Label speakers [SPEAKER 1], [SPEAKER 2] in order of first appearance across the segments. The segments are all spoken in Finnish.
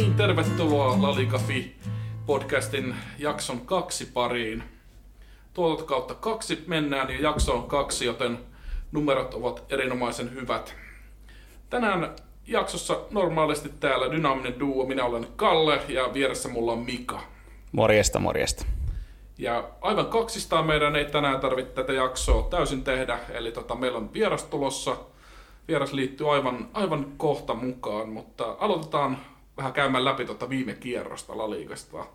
[SPEAKER 1] niin, tervetuloa La Liga Fi podcastin jakson kaksi pariin. Tuolta kautta kaksi mennään ja jakso on kaksi, joten numerot ovat erinomaisen hyvät. Tänään jaksossa normaalisti täällä dynaaminen duo. Minä olen Kalle ja vieressä mulla on Mika.
[SPEAKER 2] Morjesta, morjesta.
[SPEAKER 1] Ja aivan kaksistaan meidän ei tänään tarvitse tätä jaksoa täysin tehdä, eli tota, meillä on vieras tulossa. Vieras liittyy aivan, aivan kohta mukaan, mutta aloitetaan vähän käymään läpi tota viime kierrosta Laliikasta.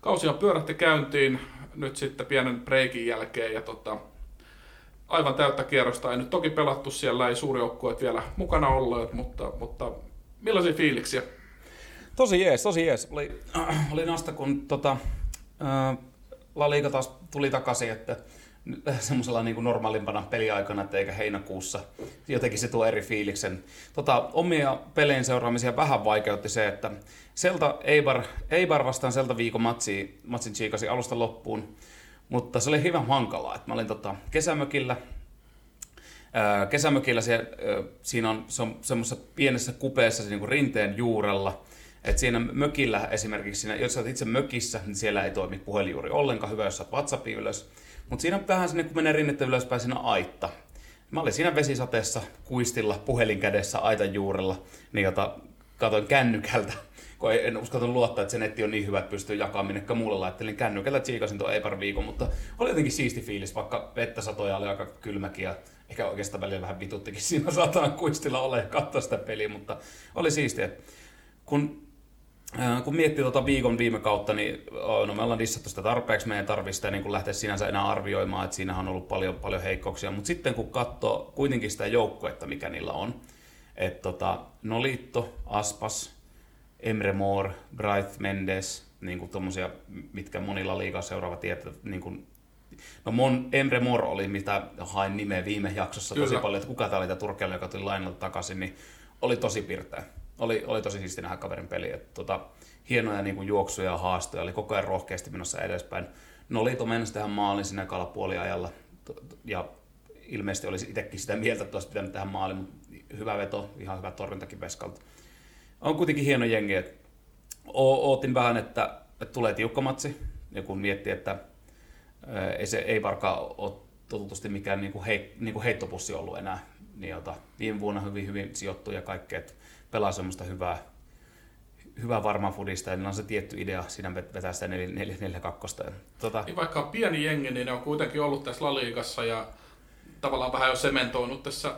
[SPEAKER 1] Kausi on pyörähti käyntiin nyt sitten pienen breikin jälkeen ja tota, aivan täyttä kierrosta ei nyt toki pelattu, siellä ei suuri joukkueet vielä mukana olleet, mutta, mutta millaisia fiiliksiä?
[SPEAKER 2] Tosi jees, tosi jees. Oli, äh, oli nasta, kun tota, äh, La Liga taas tuli takaisin, että semmoisella niin normaalimpana peliaikana, että eikä heinäkuussa. Jotenkin se tuo eri fiiliksen. Tota, omia pelien seuraamisia vähän vaikeutti se, että Selta Eibar, Eibar vastaan Selta viikon matsi, matsin chiikasi alusta loppuun, mutta se oli hyvin hankalaa. Että mä olin tota, kesämökillä, ää, kesämökillä se, ää, siinä on, se on semmoisessa pienessä kupeessa niin kuin rinteen juurella, et siinä mökillä esimerkiksi, siinä, jos olet itse mökissä, niin siellä ei toimi puhelin juuri ollenkaan. Hyvä, jos saat WhatsAppin ylös. Mutta siinä vähän sinne, kun menee rinnettä ylöspäin, siinä aitta. Mä olin siinä vesisateessa, kuistilla, puhelin kädessä, aitan juurella, niin jota katoin kännykältä, kun en uskaltanut luottaa, että se netti on niin hyvä, että pystyy jakamaan minnekään muulle. Laittelin kännykältä, tsiikasin tuon Eipar viikon, mutta oli jotenkin siisti fiilis, vaikka vettä satoja oli aika kylmäkin ja ehkä oikeastaan välillä vähän vituttikin siinä sataan kuistilla ole ja katsoa sitä peliä, mutta oli siistiä. Kun kun miettii tuota viikon viime kautta, niin no me ollaan dissattu sitä tarpeeksi, me ei tarvitse sitä niin lähteä sinänsä enää arvioimaan, että siinähän on ollut paljon, paljon heikkouksia, mutta sitten kun katsoo kuitenkin sitä joukkuetta, mikä niillä on, että tota, Nolitto, Aspas, Emre Moore, Bright Mendes, niin kuin tommosia, mitkä monilla liikaa seuraava tietää, niin kuin No Mon, Emre Moore oli, mitä hain nimeä viime jaksossa Kyllä. tosi paljon, että kuka tämä oli tämä Turkialla, joka tuli lainalta takaisin, niin oli tosi pirteä oli, oli tosi siisti nähdä kaverin peli. Että, tota, hienoja niin kuin juoksuja ja haastoja, oli koko ajan rohkeasti menossa edespäin. Nolito mennessä tähän maalin siinä kalapuoliajalla ja ilmeisesti olisi itsekin sitä mieltä, että olisi pitänyt tähän maaliin, mutta hyvä veto, ihan hyvä torjuntakin Veskalta. On kuitenkin hieno jengi, että ootin vähän, että, että tulee tiukka matsi, ja kun miettii, että ei se ei varkaan ole totutusti mikään niin hei, niin heittopussi ollut enää, niin jota, viime vuonna hyvin, hyvin sijoittu ja kaikkea, että pelaa semmoista hyvää, hyvää varmaa fudista, ja on se tietty idea siinä vetää sitä 4-4-2.
[SPEAKER 1] Tota... Niin vaikka on pieni jengi, niin ne on kuitenkin ollut tässä Laliikassa ja tavallaan vähän jo sementoinut tässä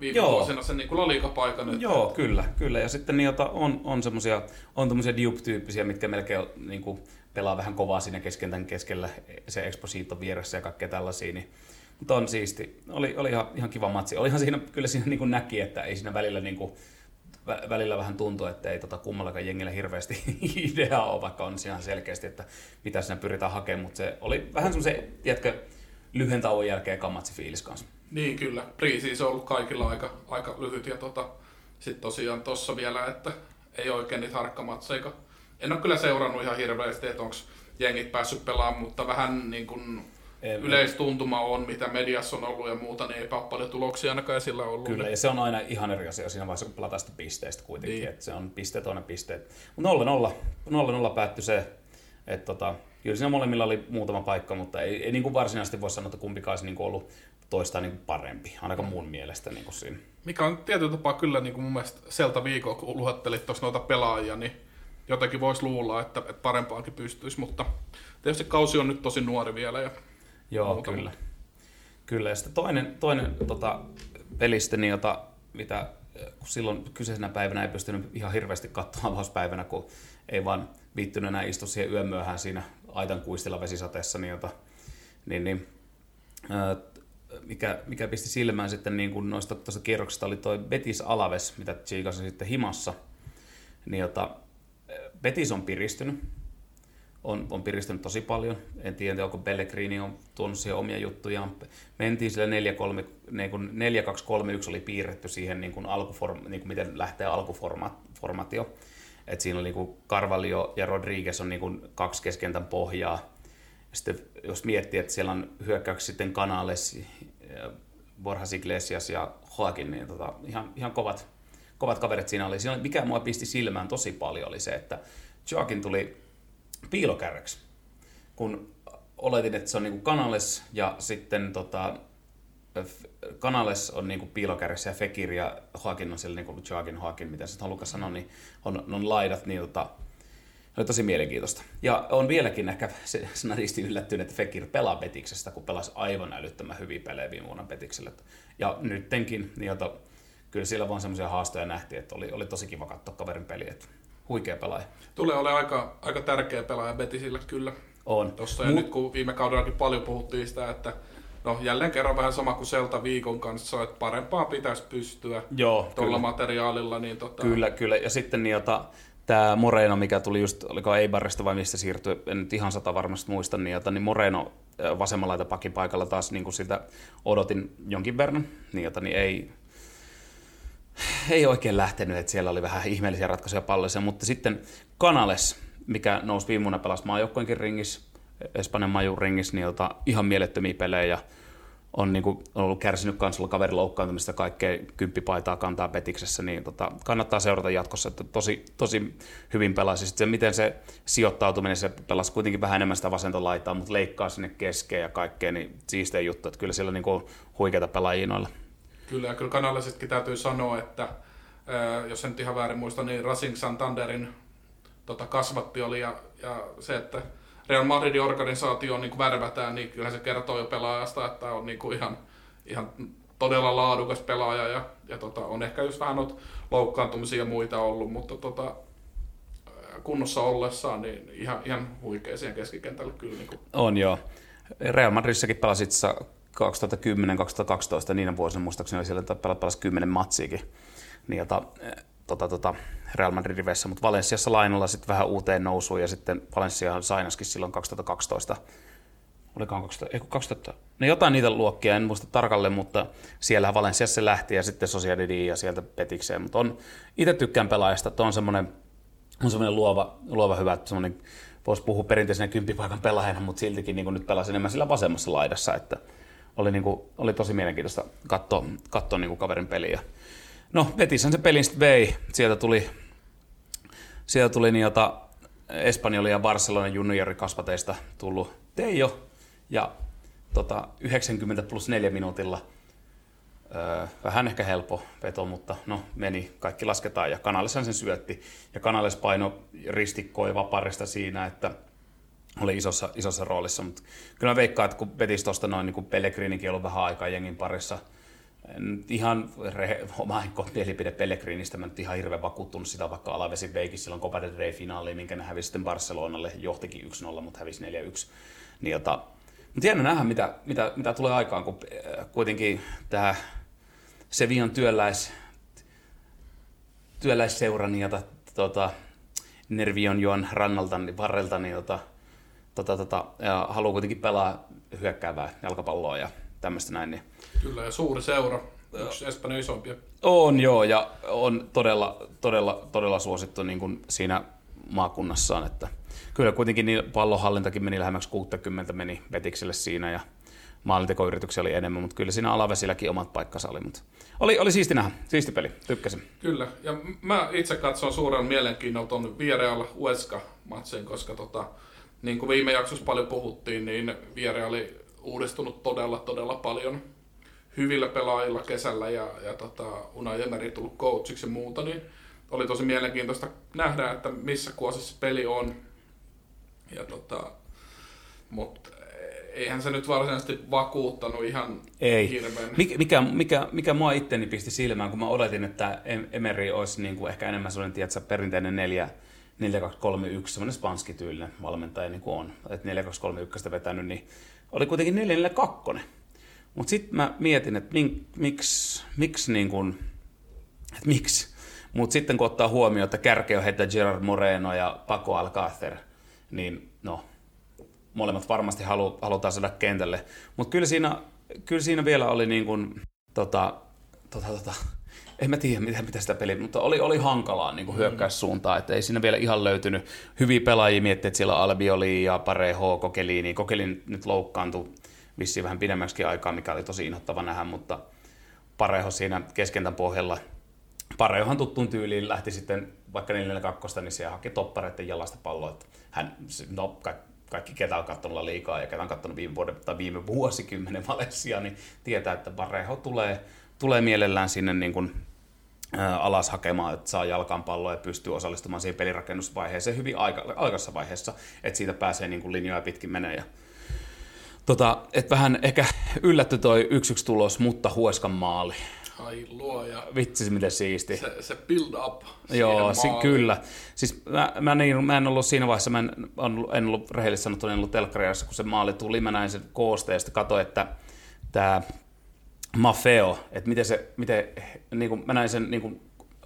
[SPEAKER 1] viime Joo. vuosina sen niin laliikapaikan.
[SPEAKER 2] Että... Joo, kyllä, kyllä. Ja sitten niitä on, on semmoisia, on tämmöisiä Duke-tyyppisiä, mitkä melkein niin kuin, pelaa vähän kovaa siinä keskentän keskellä, se Exposito vieressä ja kaikkea tällaisia, niin mutta on siisti. Oli, oli ihan, ihan kiva matsi. Olihan siinä, kyllä siinä niin kuin näki, että ei siinä välillä niin kuin, välillä vähän tuntuu, että ei tota kummallakaan jengillä hirveästi ideaa ole, vaikka on ihan selkeästi, että mitä siinä pyritään hakemaan, mutta se oli vähän semmoisen, tiedätkö, lyhyen tauon jälkeen kammatsi fiilis kanssa.
[SPEAKER 1] Niin kyllä, se on ollut kaikilla aika, aika lyhyt ja tota, sitten tosiaan tossa vielä, että ei oikein niitä harkkamatseja. En ole kyllä seurannut ihan hirveästi, että onko jengit päässyt pelaamaan, mutta vähän niin kuin yleistuntuma on, mitä mediassa on ollut ja muuta, niin ei ole paljon tuloksia ainakaan esillä ollut.
[SPEAKER 2] Kyllä, ja se on aina ihan eri asia siinä vaiheessa, kun pelataan sitä pisteistä kuitenkin, niin. että se on piste toinen piste. Mutta 0-0, 0-0 päättyi se, että tota, kyllä siinä molemmilla oli muutama paikka, mutta ei, ei niin kuin varsinaisesti voi sanoa, että kumpikaan olisi niin kuin ollut toista niin kuin parempi, ainakaan mun mielestä niin kuin siinä.
[SPEAKER 1] Mikä on tietyllä tapaa kyllä niin kuin mun mielestä seltä viikolla, kun luhattelit tuossa noita pelaajia, niin jotenkin voisi luulla, että, että parempaankin pystyisi, mutta tietysti kausi on nyt tosi nuori vielä ja
[SPEAKER 2] Joo, muuta. kyllä. Kyllä, ja sitten toinen, toinen tota, pelistä, niin jota, mitä kun silloin kyseisenä päivänä ei pystynyt ihan hirveästi katsomaan avauspäivänä, kun ei vaan viittynyt enää istua siihen yömyöhään siinä aitan kuistilla vesisateessa, niin, jota, niin, niin ää, mikä, mikä pisti silmään sitten niin kuin noista tuosta kierroksesta oli toi Betis Alaves, mitä tsiikasi sitten himassa. Niin jota, Betis on piristynyt, on, on piristynyt tosi paljon. En tiedä, onko Pellegrini on tuonut siihen omia juttujaan. Mentiin sille 4-2-3-1 niin oli piirretty siihen niin kuin alkuform, niin kuin miten lähtee alkuformaatio. Et siinä oli niin kuin Carvalho ja Rodriguez on niin kuin kaksi keskentän pohjaa. Sitten jos miettii, että siellä on hyökkäyksi sitten Canales, Borja Iglesias ja Joaquin, niin tota, ihan, ihan kovat, kovat kaverit siinä oli. Siinä, mikä mua pisti silmään tosi paljon oli se, että Joakin tuli piilokärreksi. Kun oletin, että se on niinku Kanales ja sitten tota, Kanales on niinku piilokärjessä ja Fekir ja Haakin on siellä niinku Joakin Haakin, mitä se haluaa sanoa, niin on, on laidat, niin tota, oli tosi mielenkiintoista. Ja on vieläkin ehkä snadisti yllättynyt, että Fekir pelaa Petiksestä, kun pelasi aivan älyttömän hyviä pelejä viime vuonna Petikselle. Ja nyttenkin, niin jota, kyllä siellä vaan semmoisia haastoja nähtiin, että oli, oli tosi kiva katsoa kaverin peli, että huikea pelaaja.
[SPEAKER 1] Tulee ole aika, aika tärkeä pelaaja Betisille kyllä.
[SPEAKER 2] On.
[SPEAKER 1] Tossa ja Mut... nyt kun viime kaudellakin paljon puhuttiin sitä, että No jälleen kerran vähän sama kuin Selta viikon kanssa, että parempaa pitäisi pystyä tuolla materiaalilla. Niin tota...
[SPEAKER 2] Kyllä, kyllä. Ja sitten niin, jota, tämä Moreno, mikä tuli just, oliko Eibarista vai mistä siirtyi, en nyt ihan sata varmasti muista, niin, jota, niin Moreno vasemmalla pakin paikalla taas niin kuin sitä odotin jonkin verran, niin, jota, niin ei, ei oikein lähtenyt, että siellä oli vähän ihmeellisiä ratkaisuja palloissa, mutta sitten Canales, mikä nousi viime vuonna pelasi maajoukkoinkin ringissä, Espanjan majun ringissä, niin jota, ihan mielettömiä pelejä, on, niin kuin, on ollut kärsinyt kansalla kaverin loukkaantumista kaikkea kymppipaitaa kantaa petiksessä, niin tota, kannattaa seurata jatkossa, että tosi, tosi hyvin pelasi. Sitten se, miten se sijoittautuminen, se pelasi kuitenkin vähän enemmän sitä vasenta laitaa, mutta leikkaa sinne keskeen ja kaikkea, niin siistejä juttu, että kyllä siellä niin kuin huikeita pelaajia noilla.
[SPEAKER 1] Kyllä, ja kyllä kanalaisetkin täytyy sanoa, että jos en ihan väärin muista, niin Racing Santanderin tota, kasvatti oli ja, ja se, että Real Madridin organisaatio niin värvätään, niin kyllä se kertoo jo pelaajasta, että on niin kuin ihan, ihan todella laadukas pelaaja ja, ja tota, on ehkä just vähän loukkaantumisia ja muita ollut, mutta tota, kunnossa ollessaan niin ihan, ihan huikea siihen keskikentälle kyllä. Niin kuin.
[SPEAKER 2] On joo. Real Madridissakin pelasit 2010-2012 niinä vuosina muistaakseni oli siellä pelasi 10 matsiikin. Niin, jota, tota, tota, Real Madrid riveissä, mutta Valensiassa lainalla sitten vähän uuteen nousuun ja sitten Valencia sainaskin silloin 2012 olikohan 2000, ei 2000, no jotain niitä luokkia, en muista tarkalleen, mutta siellä Valensiassa se lähti ja sitten Sociedadiin ja sieltä Petikseen, mutta on, itse tykkään pelaajasta, että on semmoinen, on semmoinen luova, luova hyvä, semmoinen, voisi puhua perinteisenä kymppipaikan pelaajana, mutta siltikin niin nyt pelasi enemmän sillä vasemmassa laidassa, että oli, niin kuin, oli tosi mielenkiintoista katsoa, katsoa niin kuin kaverin peliä. No, Betishän se pelin sitten vei. Sieltä tuli, sieltä tuli niin jota Espanjoli ja Barcelona juniorikasvateista tullut Teijo. Ja tota, 90 plus 4 minuutilla öö, vähän ehkä helppo veto, mutta no meni, kaikki lasketaan ja Kanaleshan sen syötti. Ja Kanales paino ristikkoi vaparista siinä, että oli isossa, isossa roolissa, mutta kyllä mä veikkaan, että kun Betis tuosta noin niin kuin Pellegrinikin ollut vähän aikaa jengin parissa – ihan re, oma mielipide Pellegrinistä, mä nyt ihan hirveän vakuuttunut sitä, vaikka Alavesi veikin silloin Copa del Rey finaaliin, minkä ne hävisi sitten Barcelonalle, johtikin 1-0, mutta hävisi 4-1. Niin, jota, mutta jännä nähdä, mitä, mitä, mitä tulee aikaan, kun äh, kuitenkin tämä Sevian työläis, työläisseura, niin jota, tota, Nervion juon rannalta, niin varrelta, niin tota, tota, tota, ja haluaa kuitenkin pelaa hyökkäävää jalkapalloa ja tämmöistä näin, niin
[SPEAKER 1] Kyllä, ja suuri seura, yksi Espanjan isompia.
[SPEAKER 2] On joo, ja on todella, todella, todella suosittu niin kuin siinä maakunnassaan, että kyllä kuitenkin niin pallonhallintakin meni lähemmäksi 60 meni Betikselle siinä, ja maalintekoyrityksiä oli enemmän, mutta kyllä siinä alavesilläkin omat paikkansa oli. Mutta oli, oli siisti nähdä, siisti peli, tykkäsin.
[SPEAKER 1] Kyllä, ja mä itse katson suuren mielenkiinnolla tuon Vierealla Ueska matsin, koska tota, niin kuin viime jaksossa paljon puhuttiin, niin Viere oli uudistunut todella, todella paljon hyvillä pelaajilla kesällä ja, ja tota, Unai Emery tullut coachiksi ja muuta, niin oli tosi mielenkiintoista nähdä, että missä kuosissa peli on. Ja tota, mutta eihän se nyt varsinaisesti vakuuttanut ihan Ei. hirveän.
[SPEAKER 2] Mikä, mikä, mikä, mikä mua itteni pisti silmään, kun mä odotin, että Emery olisi niin kuin ehkä enemmän sellainen tiedätkö, perinteinen 4 4-2-3-1, semmoinen spanskityylinen valmentaja niin kuin on. Että 4-2-3-1 vetänyt, niin oli kuitenkin 4-4-2. Mutta sitten mä mietin, että mink, miksi, miksi niin kun, että miksi. Mutta sitten kun ottaa huomioon, että kärkeä on heitä Gerard Moreno ja Paco Alcácer, niin no, molemmat varmasti halu, halutaan saada kentälle. Mutta kyllä siinä, kyllä siinä vielä oli niin kuin, tota, tota, tota, en mä tiedä, miten, mitä sitä peliä, mutta oli, oli hankalaa niin hyökkäyssuuntaan, että ei siinä vielä ihan löytynyt hyviä pelaajia, miettiä, että siellä Albioli ja Pareho, Kokeliini, Kokelin nyt loukkaantui vissiin vähän pidemmäksi aikaa, mikä oli tosi inhottava nähdä, mutta Pareho siinä keskentän pohjalla Parejohan tuttuun tyyliin lähti sitten vaikka 4 niin se haki toppareiden jalasta palloa. Hän, no, ka, kaikki ketä on katsonut liikaa ja ketä on katsonut viime, vuoden, tai viime vuosikymmenen Valencia, niin tietää, että Parejo tulee, tulee mielellään sinne niin kuin, alas hakemaan, että saa jalkaan palloa ja pystyy osallistumaan siihen pelirakennusvaiheeseen hyvin aika, aikaisessa vaiheessa, että siitä pääsee niin kuin linjoja pitkin menee. Ja, tota, et vähän ehkä yllätty toi 1-1 tulos, mutta Hueskan maali.
[SPEAKER 1] Ai luoja.
[SPEAKER 2] Vitsi, miten siisti.
[SPEAKER 1] Se, se build up.
[SPEAKER 2] Joo, si- kyllä. Siis mä, mä, niin, mä en ollut siinä vaiheessa, mä en, en ollut rehellisesti sanottuna, en ollut telkkariassa, kun se maali tuli, mä näin sen kooste ja sitten katsoin, että tämä Mafeo, että miten se, miten, niin kuin, mä näin sen niin kuin,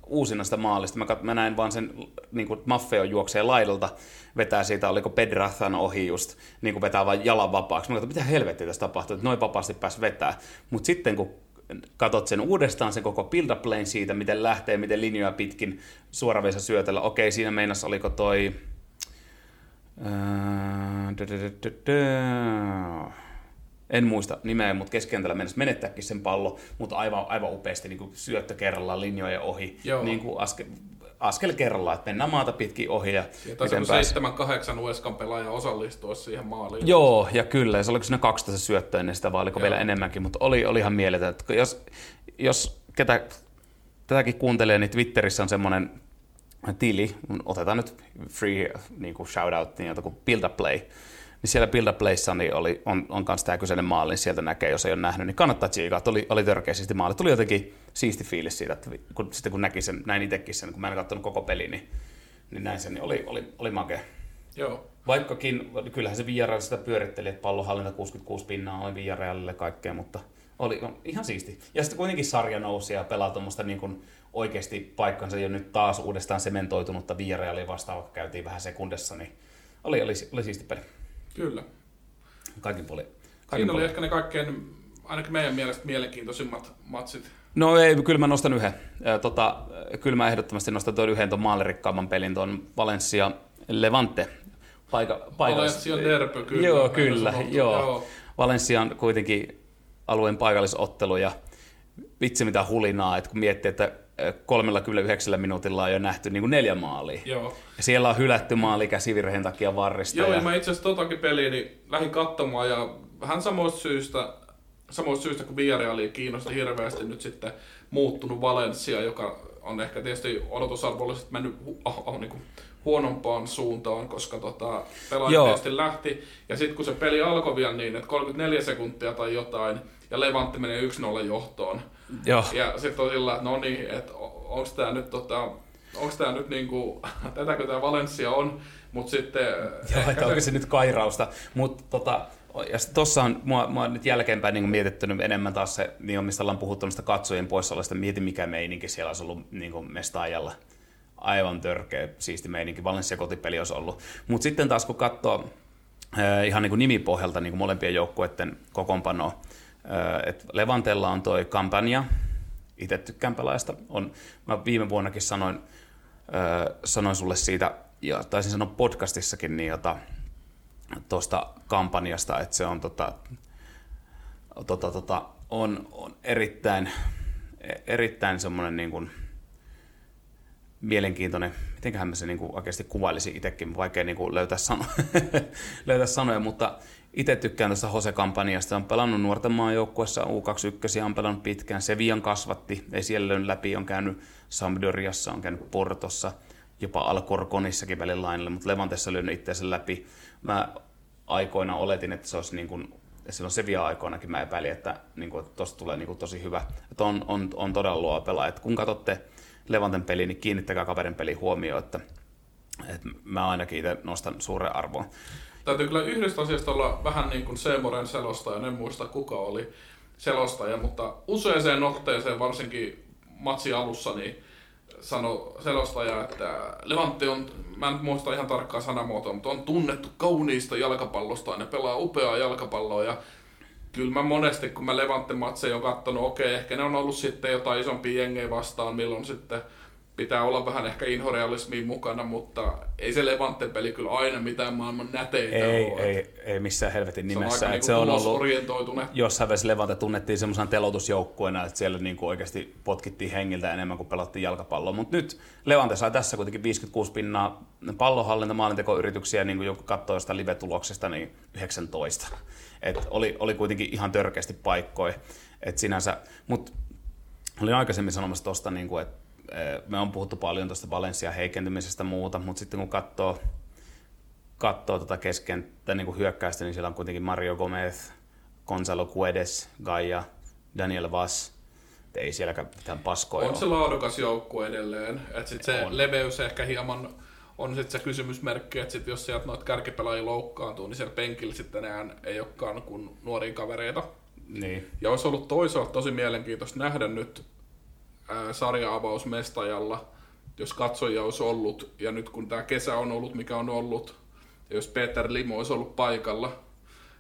[SPEAKER 2] uusina sitä maalista. Mä, kat, mä näin vaan sen, niin kuin Maffeo juoksee laidalta, vetää siitä, oliko Pedrathan ohi just, niin kuin vetää vain jalan vapaaksi. Mä katsoin, mitä helvettiä tässä tapahtuu, että noin vapaasti pääsi vetää. Mutta sitten kun katot sen uudestaan, sen koko build up lane siitä, miten lähtee, miten linjoja pitkin suoraveisa syötellä. Okei, siinä meinas oliko toi... En muista nimeä, mutta keskentällä mennessä menettääkin sen pallo, mutta aivan, aivan upeasti niin syöttö kerrallaan linjoja ohi. Niin kuin askel, askel kerrallaan, että mennään maata pitkin ohi. Ja,
[SPEAKER 1] ja tässä on seitsemän, kahdeksan Ueskan pelaaja osallistua siihen maaliin.
[SPEAKER 2] Joo, ja kyllä, ja se oliko siinä 12 syöttöä ennen sitä, vai oliko Joo. vielä enemmänkin, mutta oli, oli ihan mieletön. Että jos, jos ketä, tätäkin kuuntelee, niin Twitterissä on semmoinen tili, otetaan nyt free niin kuin shoutout, niin kuin Build Up Play, niin siellä Build Up Playssa niin oli, on, on kanssa tämä kyseinen maali, niin sieltä näkee, jos ei ole nähnyt, niin kannattaa tsiikaa. Oli, oli törkeä siisti maali. Tuli jotenkin siisti fiilis siitä, että kun, sitten kun näki sen, näin itsekin sen, kun mä en katsonut koko peli, niin, niin näin sen, niin oli, oli, oli makea.
[SPEAKER 1] Joo.
[SPEAKER 2] Vaikkakin, kyllähän se Villarreal sitä pyöritteli, että pallohallinta 66 pinnaa oli Villarrealille kaikkea, mutta oli ihan siisti. Ja sitten kuitenkin sarja nousi ja pelaa tuommoista niin kuin oikeasti paikkansa jo nyt taas uudestaan sementoitunutta Villarrealia vastaan, vaikka käytiin vähän sekundessa, niin oli, oli, oli siisti peli.
[SPEAKER 1] Kyllä.
[SPEAKER 2] Kaikin puolin.
[SPEAKER 1] Siinä oli ehkä ne kaikkein, ainakin meidän mielestä mielenkiintoisimmat matsit.
[SPEAKER 2] No ei, kyllä mä nostan yhden. Tota, kyllä mä ehdottomasti nostan tuon yhden tuon maalirikkaamman pelin, tuon Valencia Levante.
[SPEAKER 1] Paika, Valencia derby, kyllä.
[SPEAKER 2] Joo, kyllä. Joo. joo. Valencian kuitenkin alueen paikallisottelu ja vitsi mitä hulinaa, että kun miettii, että 39 minuutilla on jo nähty niin kuin neljä maalia.
[SPEAKER 1] Joo.
[SPEAKER 2] Ja siellä on hylätty maali käsivirheen takia varrista.
[SPEAKER 1] Joo, ja, mä itse asiassa totakin peliä niin lähdin katsomaan ja vähän samoista syystä, samoista syystä kuin Villarrealia kiinnosti hirveästi nyt sitten muuttunut Valencia, joka on ehkä tietysti odotusarvollisesti mennyt oh, oh, niin kuin huonompaan suuntaan, koska tota, pelaaja tietysti lähti. Ja sitten kun se peli alkoi vielä niin, että 34 sekuntia tai jotain, ja Levantti menee 1-0 johtoon.
[SPEAKER 2] Joo.
[SPEAKER 1] Ja sitten on sillä, että no niin, että onko tämä nyt tota, onko tämä nyt niinku, tätäkö tämä Valencia on, mutta sitten...
[SPEAKER 2] Joo, että onko se nyt kairausta, mutta tota, ja tuossa on mua, mua nyt jälkeenpäin niin mietittynyt enemmän taas se, niin mistä ollaan puhuttu noista katsojien poissaolosta, mieti mikä meininki siellä olisi ollut niin mestaajalla. Aivan törkeä, siisti meininki. Valencia kotipeli olisi ollut. Mutta sitten taas kun katsoo äh, ihan niin kuin nimipohjalta niin kuin molempien joukkueiden kokoonpanoa, että Levantella on toi kampanja, itse tykkään pelaajasta. On, mä viime vuonnakin sanoin, sanoin sulle siitä, ja taisin sanoa podcastissakin, niin jota, tuosta kampanjasta, että se on, tota, tota, tota, on, on erittäin, erittäin semmoinen niin kuin, mielenkiintoinen, mitenköhän mä se niin kuin oikeasti kuvailisin itsekin, vaikea niin kuin löytää, sano- löytää sanoja, mutta itse tykkään tästä Hose-kampanjasta. On pelannut nuorten maajoukkuessa U21, on pelannut pitkään. Sevian kasvatti, ei siellä läpi, on käynyt Sampdoriassa, on käynyt Portossa, jopa Alcorconissakin välillä lainalle, mutta Levantessa löynyt itseänsä läpi. Mä aikoina oletin, että se olisi niin kuin, silloin Sevilla-aikoinakin mä epäilin, että, niin kuin, tosta tulee niin kuin, tosi hyvä. Että on, on, on todella luova pelaaja. Kun katsotte Levanten peliä, niin kiinnittäkää kaverin peli huomioon, että, että mä ainakin itse nostan suuren arvoa.
[SPEAKER 1] Täytyy kyllä yhdestä asiasta olla vähän niin kuin Seemoren selostaja, en muista kuka oli selostaja, mutta useaseen otteeseen, varsinkin matsi alussa, niin sano selostaja, että Levantti on, mä en muista ihan tarkkaa sanamuotoa, mutta on tunnettu kauniista jalkapallosta ja ne pelaa upeaa jalkapalloa ja kyllä mä monesti, kun mä Levantti matseja on katsonut, okei, ehkä ne on ollut sitten jotain isompia jengejä vastaan, milloin sitten pitää olla vähän ehkä inhorealismiin mukana, mutta ei se Levanten peli kyllä aina mitään maailman näteitä
[SPEAKER 2] Ei,
[SPEAKER 1] ole.
[SPEAKER 2] ei, ei missään helvetin nimessä.
[SPEAKER 1] Se on,
[SPEAKER 2] Et se on ollut, jossain vaiheessa Levante tunnettiin semmoisena telotusjoukkueena, että siellä niinku oikeasti potkittiin hengiltä enemmän kuin pelattiin jalkapalloa. Mutta nyt Levante sai tässä kuitenkin 56 pinnaa pallonhallinta, maalintekoyrityksiä, niin kuin joku katsoo sitä live-tuloksesta, niin 19. Et oli, oli kuitenkin ihan törkeästi paikkoja. Et sinänsä, mutta olin aikaisemmin sanomassa tuosta, niin kuin, että me on puhuttu paljon tuosta Valencia heikentymisestä muuta, mutta sitten kun katsoo katsoo tota keskenttä niin kuin hyökkäystä, niin siellä on kuitenkin Mario Gomez, Gonzalo Guedes, Gaia, Daniel. Et ei sielläkään mitään paskoja
[SPEAKER 1] On se laadukas joukku edelleen. Et sit se
[SPEAKER 2] On.
[SPEAKER 1] leveys ehkä hieman on sit se kysymysmerkki, että sit jos sieltä noita kärkipelaajia loukkaantuu, niin siellä penkillä sitten enää ei olekaan kuin nuoria kavereita.
[SPEAKER 2] Niin.
[SPEAKER 1] Ja olisi ollut toisaalta tosi mielenkiintoista nähdä nyt ää, sarja-avaus Mestajalla, jos katsojia olisi ollut, ja nyt kun tämä kesä on ollut, mikä on ollut, ja jos Peter Limo olisi ollut paikalla,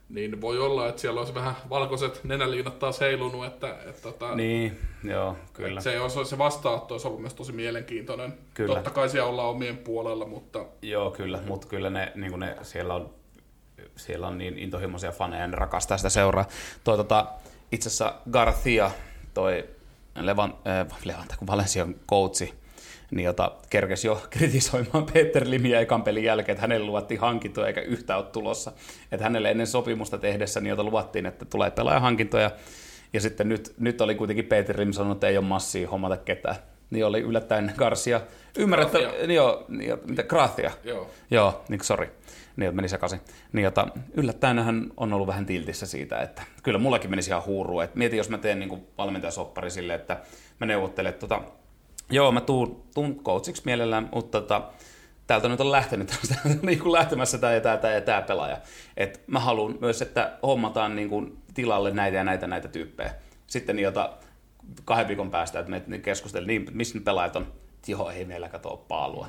[SPEAKER 1] niin voi olla, että siellä olisi vähän valkoiset nenäliinat taas heilunut, että, että, tota,
[SPEAKER 2] Niin, joo, kyllä.
[SPEAKER 1] se, olisi, se vastaanotto olisi ollut myös tosi mielenkiintoinen.
[SPEAKER 2] Kyllä.
[SPEAKER 1] Totta kai siellä ollaan omien puolella, mutta
[SPEAKER 2] Joo, kyllä, mutta kyllä ne, niin ne siellä, on, siellä on niin intohimoisia faneja ja ne rakastaa sitä seuraa. Toi, tota, itse asiassa Garcia, toi Levan, äh, Levanta, kun Valensian coachi, niin jota kerkesi jo kritisoimaan Peter Limiä ekan pelin jälkeen, että hänelle luvattiin hankintoja eikä yhtään ole tulossa. Että hänelle ennen sopimusta tehdessä niin jota luvattiin, että tulee pelaajahankintoja. Ja sitten nyt, nyt oli kuitenkin Peter Lim sanonut, että ei ole massia hommata ketään. Niin oli yllättäen Garcia.
[SPEAKER 1] Gracia.
[SPEAKER 2] Niin joo, niin, mitä, Gracia.
[SPEAKER 1] joo.
[SPEAKER 2] Joo, niin sori. Niin, meni sekaisin. Niin, jota, yllättäen hän on ollut vähän tiltissä siitä, että kyllä mullakin menisi ihan huuruun. Et mietin, jos mä teen niin valmentajasoppari sille, että mä neuvottelen, että tota, joo, mä tuun, tuun coachiksi mielellään, mutta tota, täältä nyt on lähtenyt niin kuin lähtemässä tämä ja tämä, tämä ja tämä pelaaja. Et mä haluan myös, että hommataan niin kuin tilalle näitä ja näitä näitä tyyppejä. Sitten jota kahden viikon päästä, että me keskustelemme, niin missä ne pelaajat on, joo, ei meillä katoa paalua.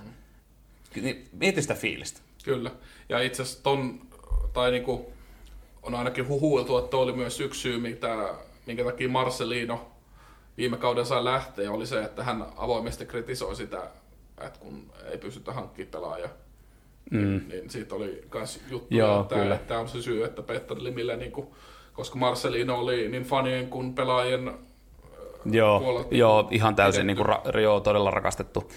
[SPEAKER 2] Niin, mieti sitä fiilistä.
[SPEAKER 1] Kyllä. Ja itse asiassa ton, tai niinku, on ainakin huhuiltu, että oli myös yksi syy, mitä, minkä takia Marcelino viime kauden sai lähteä, oli se, että hän avoimesti kritisoi sitä, että kun ei pystytä hankkimaan pelaajaa.
[SPEAKER 2] Mm.
[SPEAKER 1] Niin siitä oli myös juttu,
[SPEAKER 2] Joo,
[SPEAKER 1] että
[SPEAKER 2] kyllä.
[SPEAKER 1] tämä on se syy, että Petter Limille, niinku, koska Marcelino oli niin fanien kuin pelaajien
[SPEAKER 2] Joo, joo, ihan täysin niin kuin, ra, joo, todella rakastettu.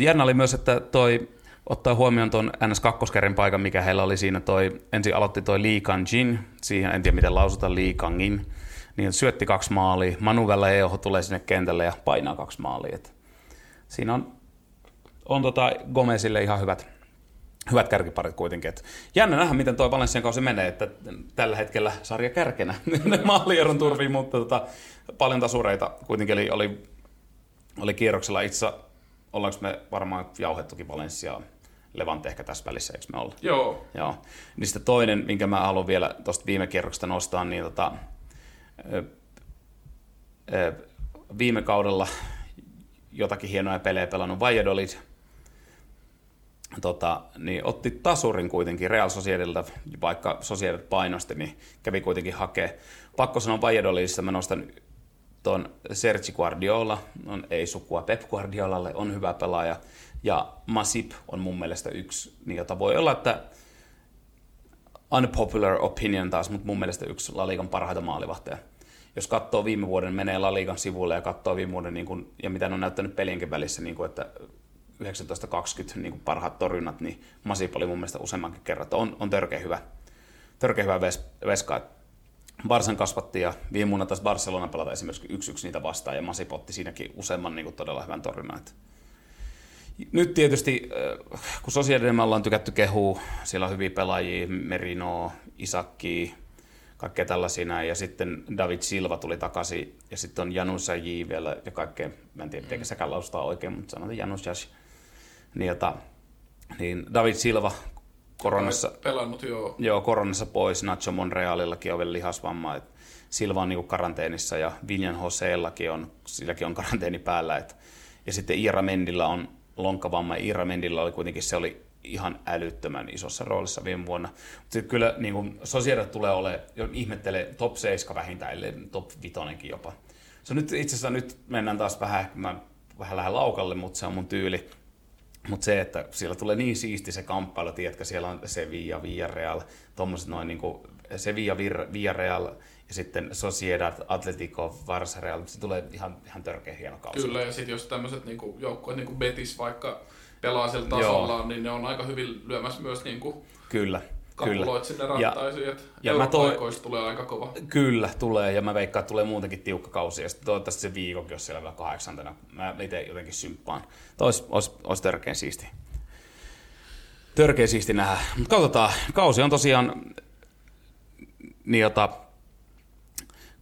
[SPEAKER 2] Jännä oli myös, että toi, ottaa huomioon tuon NS2 paikan, mikä heillä oli siinä, toi, ensin aloitti toi Lee Kang-jin, siihen en tiedä miten lausutaan Lee Kangin, niin syötti kaksi maalia, Manu Väleoho tulee sinne kentälle ja painaa kaksi maalia. Et siinä on, on tota Gomezille ihan hyvät, hyvät kärkiparit kuitenkin. Et jännä nähdä, miten tuo Valenssian kausi menee, että tällä hetkellä sarja kärkenä. Maalieron turviin, mutta tota, paljon tasureita kuitenkin oli, oli, oli kierroksella. Itse, ollaanko me varmaan jauhettukin Valenssiaa Levante ehkä tässä välissä, eikö me olla?
[SPEAKER 1] Joo,
[SPEAKER 2] Joo. Niin sitten toinen, minkä mä haluan vielä tuosta viime kierroksesta nostaa, niin tota, ö, ö, viime kaudella jotakin hienoja pelejä pelannut Valladolid, tota, niin otti tasurin kuitenkin Real Sociedilta, vaikka Sociedad painosti, niin kävi kuitenkin hakee. Pakko sanoa Valladolidista, mä nostan tuon Sergi Guardiola, on ei sukua Pep Guardiolalle, on hyvä pelaaja, ja Masip on mun mielestä yksi, niin jota voi olla, että unpopular opinion taas, mutta mun mielestä yksi La Ligan parhaita maalivahteja. Jos katsoo viime vuoden, menee La Ligan sivuille ja katsoo viime vuoden, niin kun, ja mitä ne on näyttänyt pelienkin välissä, niin kun, että 19-20 niin parhaat torjunnat, niin Masip oli mun mielestä useammankin kerran, että on, on törkeä hyvä, törkeä hyvä ves, veska. Barsan kasvatti ja viime vuonna taas Barcelona pelata esimerkiksi yksi yksi niitä vastaan ja Masip otti siinäkin useamman niin todella hyvän torjunnan. Että nyt tietysti, äh, kun Sociedadilla me ollaan tykätty kehua, siellä on hyviä pelaajia, Merino, Isakki, kaikkea tällaisia näin, ja sitten David Silva tuli takaisin, ja sitten on Janus J vielä, ja kaikkea, mä en tiedä, miten säkään laustaa oikein, mutta sanotaan Janus Jash. Niin, jota, niin David Silva koronassa,
[SPEAKER 1] pelannut jo.
[SPEAKER 2] Joo, koronassa pois. Nacho Monrealillakin on vielä lihasvamma. Et Silva on niinku karanteenissa ja Vinjan Joseellakin on, silläkin on karanteeni päällä. Et, ja sitten Iira Mendillä on lonkkavamma. Iira Mendillä oli kuitenkin, se oli ihan älyttömän isossa roolissa viime vuonna. Mutta kyllä niin kuin Sociedad tulee olemaan, ihmettelee top 7 vähintään, ellei top 5 jopa. Se nyt itse asiassa nyt mennään taas vähän, mä vähän lähden laukalle, mutta se on mun tyyli. Mutta se, että siellä tulee niin siisti se kamppailu, tiedätkö, siellä on Sevilla, Villarreal, tuommoiset noin niin kuin Sevilla, Villarreal ja sitten Sociedad, Atletico, Varsa, Real, se tulee ihan, ihan törkeä hieno kausi.
[SPEAKER 1] Kyllä, ja sitten jos tämmöiset niin joukkueet, niin kuin Betis vaikka pelaa sillä tasolla, Joo. niin ne on aika hyvin lyömässä myös niin kuin
[SPEAKER 2] Kyllä. Kyllä.
[SPEAKER 1] sinne rattaisiin, että ja mä toi, tulee aika kova.
[SPEAKER 2] Kyllä, tulee, ja mä veikkaan, että tulee muutenkin tiukka kausi, ja sitten toivottavasti se viikon, jos siellä vielä kahdeksantena. Mä itse jotenkin symppaan. Olisi, olisi, olisi törkeä siisti. Törkeä siisti nähdä. Mutta katsotaan, kausi on tosiaan, niin jota,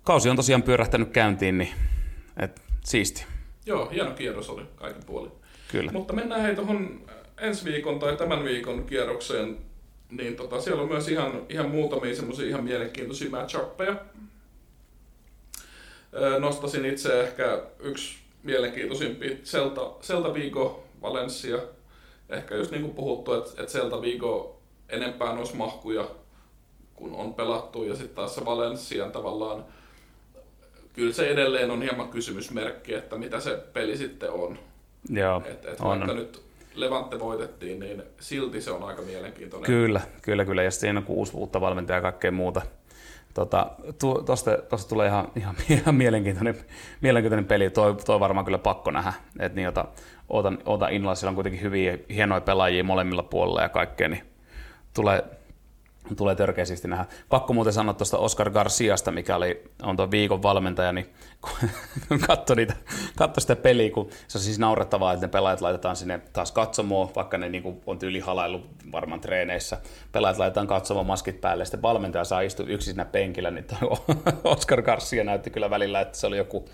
[SPEAKER 2] kausi on tosiaan pyörähtänyt käyntiin, niin et, siisti.
[SPEAKER 1] Joo, hieno kierros oli kaiken puolin.
[SPEAKER 2] Kyllä.
[SPEAKER 1] Mutta mennään hei tuohon ensi viikon tai tämän viikon kierrokseen niin tota, siellä on myös ihan, ihan muutamia semmoisia ihan mielenkiintoisia matchappeja. Nostasin itse ehkä yksi mielenkiintoisimpi Celta, Celta Vigo Valencia. Ehkä just niin kuin puhuttu, että, että Celta Vigo enempää olisi mahkuja, kun on pelattu, ja sitten taas se Valencian tavallaan, kyllä se edelleen on hieman kysymysmerkki, että mitä se peli sitten on.
[SPEAKER 2] Joo,
[SPEAKER 1] et, et on. Vaikka nyt Levante voitettiin, niin silti se on aika mielenkiintoinen.
[SPEAKER 2] Kyllä, kyllä, kyllä. Ja siinä on uusi uutta valmentajaa ja kaikkea muuta. Tota, tosta, tosta, tulee ihan, ihan, ihan mielenkiintoinen, mielenkiintoinen peli. Toi, toi varmaan kyllä pakko nähdä. Et niin, ota, ootan, ootan innolla. Siellä on kuitenkin hyviä, hienoja pelaajia molemmilla puolilla ja kaikkea. Niin tulee, tulee törkeästi nähdä. Pakko muuten sanoa tuosta Oscar Garciasta, mikä oli, on tuon viikon valmentaja, niin kun niitä, katsoi sitä peliä, kun se on siis naurettavaa, että ne pelaajat laitetaan sinne taas katsomoon, vaikka ne niin on tyyli halailu varmaan treeneissä. Pelaajat laitetaan katsomaan maskit päälle, sitten valmentaja saa istua yksin siinä penkillä, niin Oscar Garcia näytti kyllä välillä, että se oli joku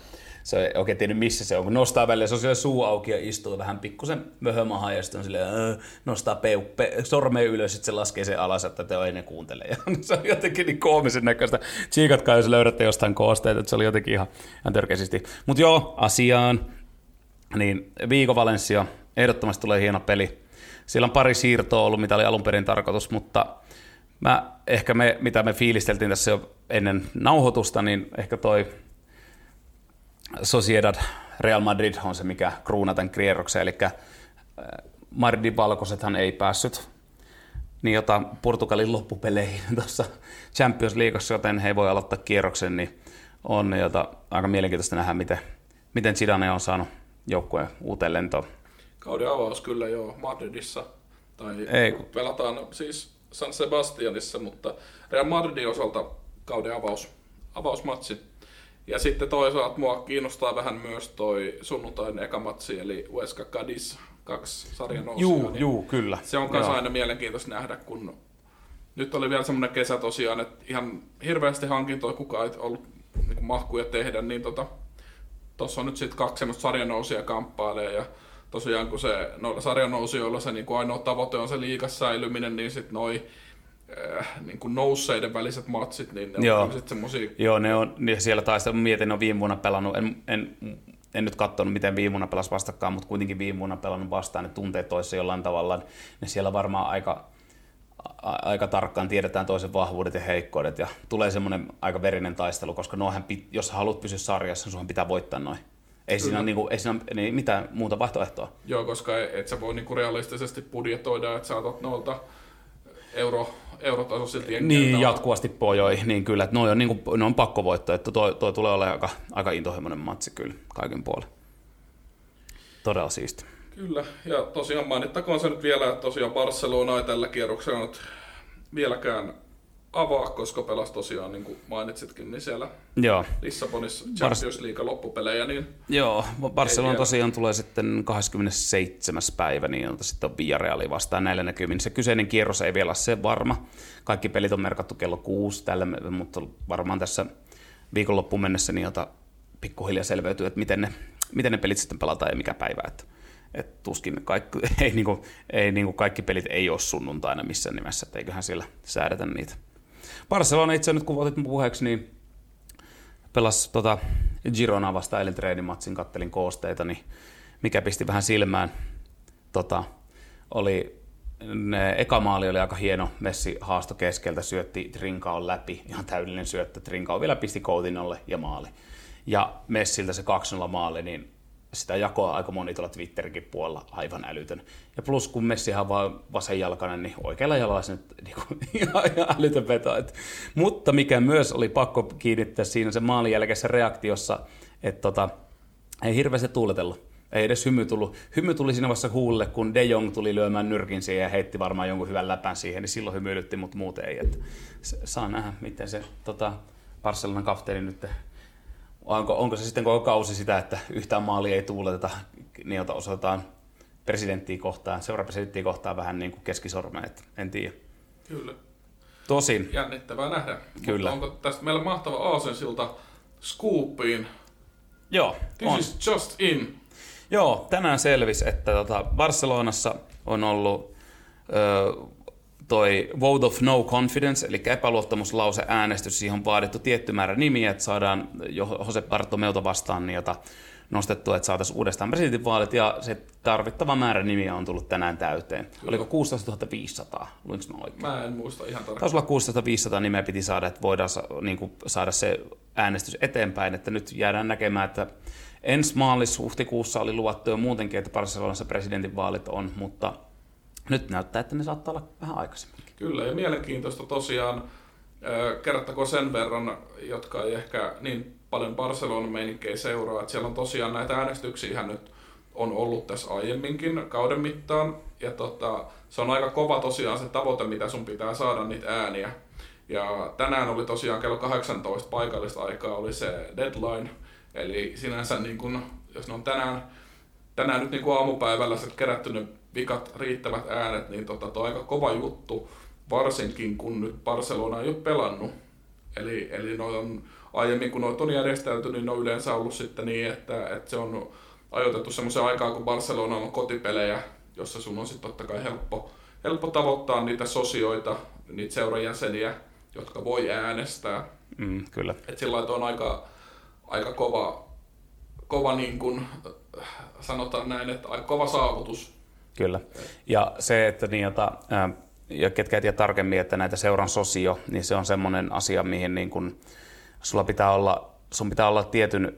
[SPEAKER 2] se ei oikein tiennyt missä se on, kun nostaa välillä, se on siellä suu auki ja istuu vähän pikkusen möhömahan ja sitten on silleen, öö, nostaa peu, pe, sormeen ylös, sitten se laskee sen alas, että te ei ne kuuntele. Ja se on jotenkin niin koomisen näköistä. Tsiikatkaa, jos löydätte jostain koosteita, että se oli jotenkin ihan, ihan törkeästi. Mutta joo, asiaan. Niin Viiko Valencia, ehdottomasti tulee hieno peli. Siellä on pari siirtoa ollut, mitä oli alun perin tarkoitus, mutta mä, ehkä me, mitä me fiilisteltiin tässä jo ennen nauhoitusta, niin ehkä toi Sociedad Real Madrid on se, mikä kruunaa tämän kierroksen, eli äh, Madridin valkoisethan ei päässyt niin jota Portugalin loppupeleihin tuossa Champions Leagueassa, joten he voi aloittaa kierroksen, niin on jota aika mielenkiintoista nähdä, miten, miten Zidane on saanut joukkueen uuteen lentoon.
[SPEAKER 1] Kauden avaus kyllä jo Madridissa, tai ei. pelataan siis San Sebastianissa, mutta Real Madridin osalta kauden avaus, avausmatsi ja sitten toisaalta mua kiinnostaa vähän myös toi sunnuntain eka matsi, eli Uesca Cadiz, kaksi sarjan nousua.
[SPEAKER 2] Juu, niin juu, kyllä.
[SPEAKER 1] Se on myös aina mielenkiintoista nähdä, kun nyt oli vielä semmoinen kesä tosiaan, että ihan hirveästi hankintoja kukaan ei ollut niin mahkuja tehdä, niin tota, tuossa on nyt sitten kaksi semmoista sarjanousia kamppailee ja tosiaan kun se noilla sarjanousijoilla se niin kuin ainoa tavoite on se liikas säilyminen, niin sitten noi äh, niin kuin nousseiden väliset matsit, niin ne Joo. on sitten semmosia...
[SPEAKER 2] Joo, ne on, niin siellä taas mietin, on viime vuonna pelannut, en, en, en nyt katsonut, miten viime vuonna pelasi vastakkaan, mutta kuitenkin viime vuonna pelannut vastaan, ne tunteet toisessa jollain tavalla, niin siellä varmaan aika, aika tarkkaan tiedetään toisen vahvuudet ja heikkoudet, ja tulee semmoinen aika verinen taistelu, koska noinhan, jos haluat pysyä sarjassa, niin sun pitää voittaa noin. Ei siinä, niinku, ei siinä niin mitään muuta vaihtoehtoa.
[SPEAKER 1] Joo, koska et sä voi niinku realistisesti budjetoida, että sä otat noilta euro, eurotasoisilta
[SPEAKER 2] Niin, jatkuvasti pojoi, niin kyllä, että noi on, niin kuin, ne on pakkovoitto, että toi, toi tulee olemaan aika, aika intohimoinen matsi kyllä kaiken puolen. Todella siisti.
[SPEAKER 1] Kyllä, ja tosiaan mainittakoon se nyt vielä, että tosiaan Barcelona ei tällä kierroksella nyt vieläkään avaa, koska pelasi tosiaan, niin kuin mainitsitkin, niin siellä Joo. Lissabonissa Champions League loppupelejä. Niin
[SPEAKER 2] Joo, Barcelona tosiaan tulee sitten 27. päivä, niin sitten on Villarreali vastaan näillä näkymin. Se kyseinen kierros ei vielä ole se varma. Kaikki pelit on merkattu kello kuusi tällä, mutta varmaan tässä viikonloppuun mennessä niin jota pikkuhiljaa selveytyy, että miten ne, miten ne pelit sitten pelataan ja mikä päivä. Että, että tuskin kaikki, ei, niin kuin, ei niin kuin kaikki pelit ei ole sunnuntaina missään nimessä, että eiköhän siellä säädetä niitä. Barcelona itse nyt kun otit puheeksi, niin pelas tota Girona vasta eilen treenimatsin, kattelin koosteita, niin mikä pisti vähän silmään, tota, oli ne, eka maali oli aika hieno, Messi haasto keskeltä, syötti Trinkaon läpi, ihan täydellinen syöttö, Trinkao vielä pisti Koutinolle ja maali. Ja Messiltä se 2-0 maali, niin sitä jakoa aika moni tuolla Twitterikin puolella aivan älytön. Ja plus kun Messihan vaan vasenjalkainen, niin oikealla jalalla se nyt niin ihan, älytön veto. Et, mutta mikä myös oli pakko kiinnittää siinä se maalin jälkeisessä reaktiossa, että tota, ei hirveästi tuuletellut. Ei edes hymy tullut. Hymy tuli siinä vaiheessa huulle, kun De Jong tuli lyömään nyrkin siihen ja heitti varmaan jonkun hyvän läpän siihen, niin silloin hymyilytti, mutta muuten ei. Että saa nähdä, miten se tota, Barcelonan kapteeni nyt onko, onko se sitten koko kausi sitä, että yhtään maalia ei tuuleteta, niin osoitetaan presidenttiä kohtaan, seurapresidenttiä kohtaan vähän niin kuin keskisormen, että en tiedä.
[SPEAKER 1] Kyllä.
[SPEAKER 2] Tosin.
[SPEAKER 1] Jännittävää nähdä.
[SPEAKER 2] Kyllä.
[SPEAKER 1] Mutta onko tästä meillä mahtava aasensilta Scoopiin?
[SPEAKER 2] Joo.
[SPEAKER 1] This on. is just in.
[SPEAKER 2] Joo, tänään selvisi, että tota Barcelonassa on ollut ö, toi vote of no confidence, eli epäluottamuslause äänestys, siihen on vaadittu tietty määrä nimiä, että saadaan Jose Bartomeuta vastaan jota nostettua, että saataisiin uudestaan presidentinvaalit, ja se tarvittava määrä nimiä on tullut tänään täyteen. Kyllä. Oliko 16 500? Luinko mä oikein?
[SPEAKER 1] Mä en muista ihan tarkkaan.
[SPEAKER 2] Taisi olla 16 500 nimeä piti saada, että voidaan niin kuin, saada se äänestys eteenpäin, että nyt jäädään näkemään, että ensi maalis-huhtikuussa oli luvattu jo muutenkin, että Barcelonassa presidentinvaalit on, mutta nyt näyttää, että ne saattaa olla vähän aikaisemmin.
[SPEAKER 1] Kyllä, ja mielenkiintoista tosiaan, kerrottako sen verran, jotka ei ehkä niin paljon Barcelonan meininkejä seuraa, että siellä on tosiaan näitä äänestyksiä nyt on ollut tässä aiemminkin kauden mittaan, ja tota, se on aika kova tosiaan se tavoite, mitä sun pitää saada niitä ääniä. Ja tänään oli tosiaan kello 18 paikallista aikaa oli se deadline, eli sinänsä niin kun, jos ne on tänään, tänään nyt niin kuin aamupäivällä kerätty ne vikat riittävät äänet, niin tota, toi on aika kova juttu, varsinkin kun nyt Barcelona ei ole pelannut. Eli, eli noi on, aiemmin kun noita on järjestelty, niin ne on yleensä ollut sitten niin, että, että se on ajoitettu semmoisen aikaa, kun Barcelona on kotipelejä, jossa sun on sitten totta kai helppo, helppo tavoittaa niitä sosioita, niitä seurajäseniä, jotka voi äänestää.
[SPEAKER 2] Mm, kyllä.
[SPEAKER 1] Et sillä on aika, aika kova, kova niin kuin, sanotaan näin, että aika kova saavutus
[SPEAKER 2] Kyllä. Ja se, että niin, jota, ja ketkä ei tiedä tarkemmin, että näitä seuran sosio, niin se on semmoinen asia, mihin niin kun, sulla pitää olla, sun pitää olla tietyn,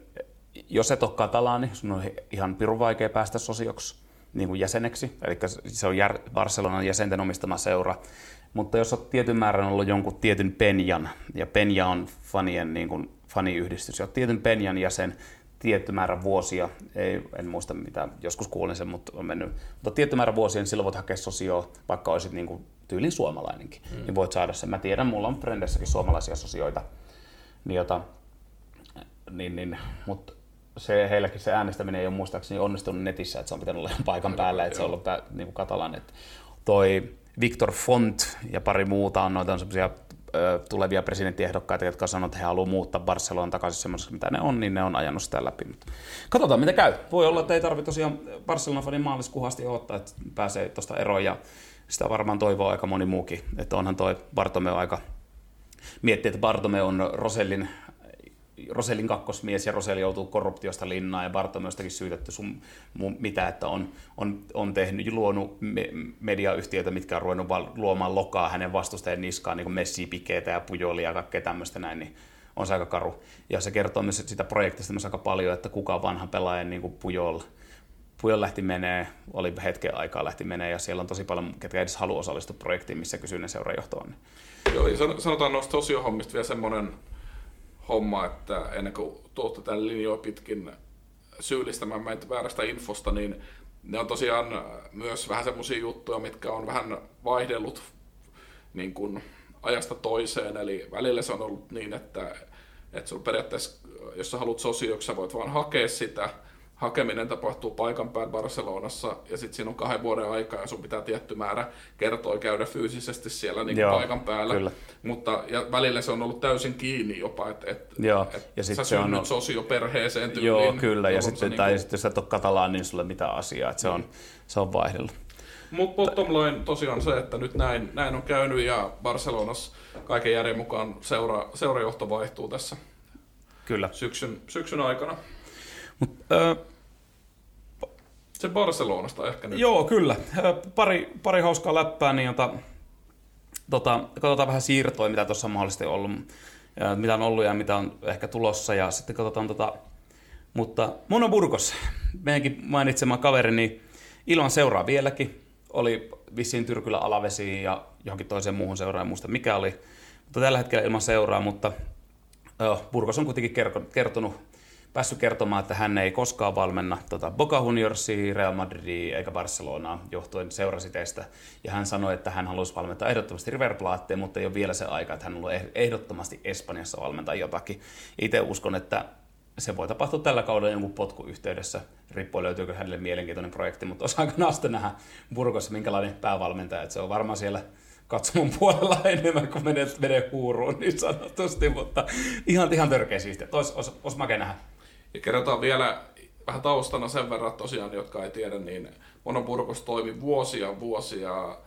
[SPEAKER 2] jos et ole katalaani, sun on ihan pirun vaikea päästä sosioksi niin kuin jäseneksi, eli se on Barcelonan jäsenten omistama seura. Mutta jos olet tietyn määrän ollut jonkun tietyn Penjan, ja Penja on fanien niin kuin, faniyhdistys, ja olet tietyn Penjan jäsen, tietty määrä vuosia, ei, en muista mitä, joskus kuulin sen, mutta on mennyt, mutta tietty määrä vuosia, niin silloin voit hakea sosio, vaikka olisit niin kuin tyylin suomalainenkin, mm. niin voit saada sen. Mä tiedän, mulla on Frendessäkin suomalaisia sosioita, niin, jota, niin, niin mutta se, heilläkin se äänestäminen ei ole muistaakseni onnistunut netissä, että se on pitänyt olla paikan päällä, että se on ollut niin kuin katalan. Että toi Victor Font ja pari muuta on noita on semmoisia tulevia presidenttiehdokkaita, jotka sanovat, että he haluavat muuttaa Barcelonan takaisin semmoiseksi, mitä ne on, niin ne on ajanut sitä läpi. Mutta katsotaan, mitä käy. Voi olla, että ei tarvitse tosiaan Barcelonan fanin maaliskuun asti odottaa, että pääsee tuosta eroon ja sitä varmaan toivoo aika moni muukin. Että onhan toi Bartomeu aika... Miettii, että Bartomeu on Rosellin Rosellin kakkosmies ja Rosell joutuu korruptiosta linnaan ja Bartomeustakin syytetty sun mitä, että on, on, on tehnyt, luonut me, mediayhtiöitä, mitkä on ruvennut luomaan lokaa hänen vastustajan niskaan, niin kuin Messi, Pikeitä ja Pujolia ja kaikkea tämmöistä näin, niin on se aika karu. Ja se kertoo myös sitä projektista myös aika paljon, että kuka vanha pelaaja niin kuin Pujol. Pujol lähti menee, oli hetken aikaa lähti menee ja siellä on tosi paljon, ketkä edes haluaa osallistua projektiin, missä kysyinen seurajohto on.
[SPEAKER 1] Joo, sanotaan noista sosiohommista vielä semmoinen homma, että ennen kuin tuotte tämän linjoa pitkin syyllistämään meitä väärästä infosta, niin ne on tosiaan myös vähän semmoisia juttuja, mitkä on vähän vaihdellut niin kuin ajasta toiseen. Eli välillä se on ollut niin, että, että sun periaatteessa, jos sä haluat sosioksi, voit vaan hakea sitä, hakeminen tapahtuu paikan päällä Barcelonassa ja sitten siinä on kahden vuoden aika ja sun pitää tietty määrä kertoa käydä fyysisesti siellä niin Joo, paikan päällä. Kyllä. Mutta ja välillä se on ollut täysin kiinni jopa, että et, et ja sä se on sosioperheeseen tyyliin.
[SPEAKER 2] Joo, kyllä. Ja sitten, niin tai sitten jos sä et ole katalaan, niin sulle mitään asiaa. Että se, on, se on vaihdellut.
[SPEAKER 1] Mutta bottom line tosiaan se, että nyt näin, näin on käynyt ja Barcelonassa kaiken järjen mukaan seura, seurajohto vaihtuu tässä
[SPEAKER 2] Kyllä.
[SPEAKER 1] Syksyn, syksyn aikana.
[SPEAKER 2] Mut, äh,
[SPEAKER 1] se Barcelonasta ehkä nyt.
[SPEAKER 2] Joo, kyllä. Pari, pari hauskaa läppää, niin jota, tota, katsotaan vähän siirtoja, mitä tuossa on mahdollisesti ollut, ja mitä on ollut ja mitä on ehkä tulossa. Ja sitten katsotaan tota, Mutta Mono Burgos, meidänkin mainitsema kaverini, ilman seuraa vieläkin. Oli vissiin Tyrkylä alavesi ja johonkin toiseen muuhun seuraan, muista mikä oli. Mutta tällä hetkellä ilman seuraa, mutta Burgos on kuitenkin kertonut päässyt kertomaan, että hän ei koskaan valmenna tota Boca Juniorsia, Real Madridia eikä Barcelonaa johtuen seurasiteistä. Ja hän sanoi, että hän haluaisi valmentaa ehdottomasti River Plate, mutta ei ole vielä se aika, että hän haluaa ehdottomasti Espanjassa valmentaa jotakin. Itse uskon, että se voi tapahtua tällä kaudella jonkun potkuyhteydessä. Riippuu löytyykö hänelle mielenkiintoinen projekti, mutta osaa aika nähdä Burgossa minkälainen päävalmentaja. Että se on varmaan siellä katsomon puolella enemmän kuin menee, menee huuruun niin sanotusti, mutta ihan, ihan törkeä siistiä. Olisi, olisi, olisi makea nähdä.
[SPEAKER 1] Ja kerrotaan vielä vähän taustana sen verran tosiaan, jotka ei tiedä, niin Monoburgos toimi vuosia vuosia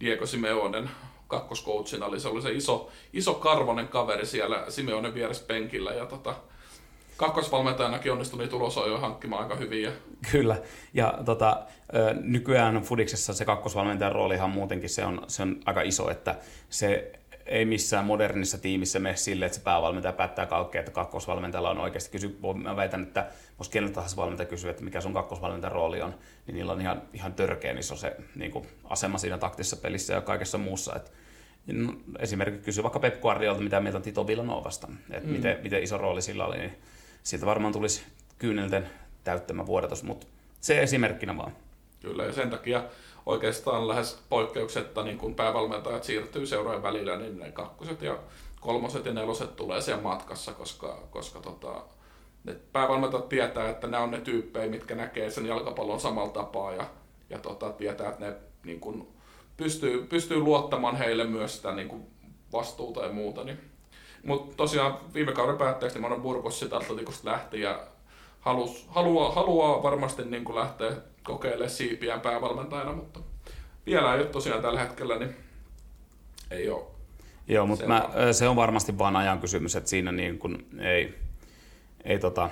[SPEAKER 1] Diego Simeonen kakkoskoachina, eli se oli se iso, iso karvonen kaveri siellä Simeonen vieressä penkillä, ja tota, kakkosvalmentajanakin onnistui niitä jo hankkimaan aika hyvin. Ja...
[SPEAKER 2] Kyllä, ja tota, nykyään Fudiksessa se kakkosvalmentajan rooli ihan muutenkin se on, se on aika iso, että se ei missään modernissa tiimissä mene sille, että se päävalmentaja päättää kaikkea, että kakkosvalmentajalla on oikeasti kysy. Mä väitän, että jos kenellä tahansa valmentaja kysyy, että mikä sun kakkosvalmentajan rooli on, niin niillä on ihan, ihan törkeä iso se niin kuin, asema siinä taktisessa pelissä ja kaikessa muussa. Et, no, esimerkiksi kysy vaikka Pep Guardiolta, mitä mieltä on Tito Villanovasta, että mm. miten, miten iso rooli sillä oli, niin siitä varmaan tulisi kyynelten täyttämä vuodatus, mutta se esimerkkinä vaan.
[SPEAKER 1] Kyllä, ja sen takia oikeastaan lähes poikkeuksetta niin kun päävalmentajat siirtyy seurojen välillä, niin ne kakkoset ja kolmoset ja neloset tulee siellä matkassa, koska, koska tota, ne päävalmentajat tietää, että nämä on ne tyyppejä, mitkä näkee sen jalkapallon samalla tapaa ja, ja tota, tietää, että ne niin kun, pystyy, pystyy luottamaan heille myös sitä niin kun, vastuuta ja muuta. Niin. Mutta tosiaan viime kauden päätteeksi niin Burgos sitä lähti ja halus, haluaa, haluaa varmasti niin lähteä kokeilemaan siipiään päävalmentajana, mutta vielä ei ole tosiaan tällä hetkellä, niin ei ole.
[SPEAKER 2] Joo, mutta mä, se on varmasti vain ajan kysymys, että siinä niin kuin ei, ei tota,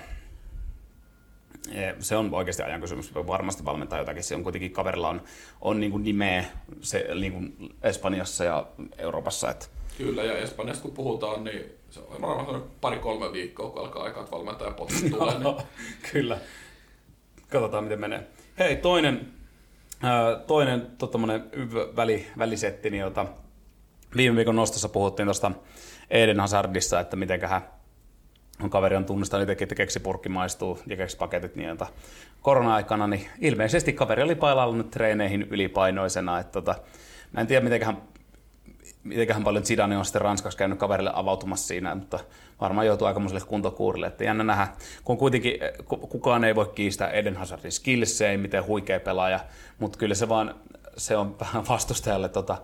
[SPEAKER 2] se on oikeasti ajan kysymys. Varmasti valmentaa jotakin. Se on kuitenkin kaverilla on, on niin kuin nimeä se, niin kuin Espanjassa ja Euroopassa. Että.
[SPEAKER 1] Kyllä, ja Espanjasta kun puhutaan, niin se on varmaan pari-kolme viikkoa, kun alkaa aikaa, että valmentaja potkut tulee. Niin...
[SPEAKER 2] Kyllä. Katsotaan, miten menee. Hei, toinen, äh, toinen väli, välisetti, niin jota viime viikon nostossa puhuttiin tuosta Eden Hazardissa, että mitenköhän on kaveri on tunnistanut itsekin, että keksipurkki maistuu ja keksipaketit jota korona-aikana, niin ilmeisesti kaveri oli pailannut treeneihin ylipainoisena. Että tota, mä en tiedä, mitenköhän mitenköhän paljon Zidane on sitten Ranskaksi käynyt kaverille avautumassa siinä, mutta varmaan joutuu aikamoiselle kuntokuurille. Että jännä nähdä, kun kuitenkin eh, kukaan ei voi kiistää Eden Hazardin skillsejä, miten huikea pelaaja, mutta kyllä se vaan se on vähän vastustajalle tota,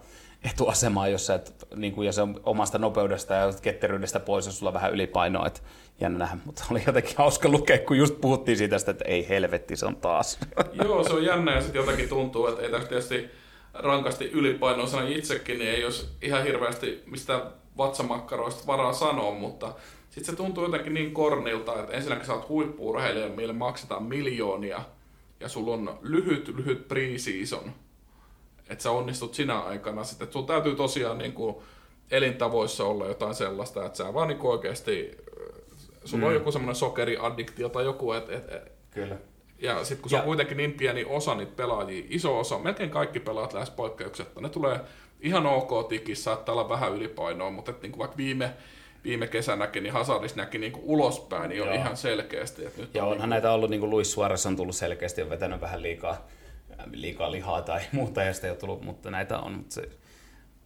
[SPEAKER 2] etuasemaa, jos sä et, niin kuin, ja se on omasta nopeudesta ja ketteryydestä pois, jos sulla on vähän ylipainoa, että jännä nähdä, mutta oli jotenkin hauska lukea, kun just puhuttiin siitä, että ei helvetti, se on taas.
[SPEAKER 1] Joo, se on jännä ja sitten jotenkin tuntuu, että ei tässä tietysti rankasti ylipainoisena itsekin, niin ei olisi ihan hirveästi mistä vatsamakkaroista varaa sanoa, mutta sitten se tuntuu jotenkin niin kornilta, että ensinnäkin sä oot huippuurheilija, mille maksetaan miljoonia, ja sulla on lyhyt, lyhyt pre-season, että sä onnistut sinä aikana. Sitten sulla täytyy tosiaan niin kuin elintavoissa olla jotain sellaista, että sä vaan niin oikeasti, sulla mm. on joku semmoinen sokeriaddiktio tai joku, että et, et,
[SPEAKER 2] Kyllä
[SPEAKER 1] ja sitten kun se ja. on kuitenkin niin pieni osa niitä pelaajia, iso osa, melkein kaikki pelaat lähes poikkeuksetta, ne tulee ihan ok tikissä, saattaa olla vähän ylipainoa, mutta et niin kuin vaikka viime, viime kesänäkin, niin Hazardis näki niin kuin ulospäin, niin oli ihan selkeästi. Että
[SPEAKER 2] nyt ja on onhan niin näitä ollut, niin kuin Luis Suarez on tullut selkeästi, on vetänyt vähän liikaa, liikaa lihaa tai muuta, ja sitä ei ole tullut, mutta näitä on. Mutta, se,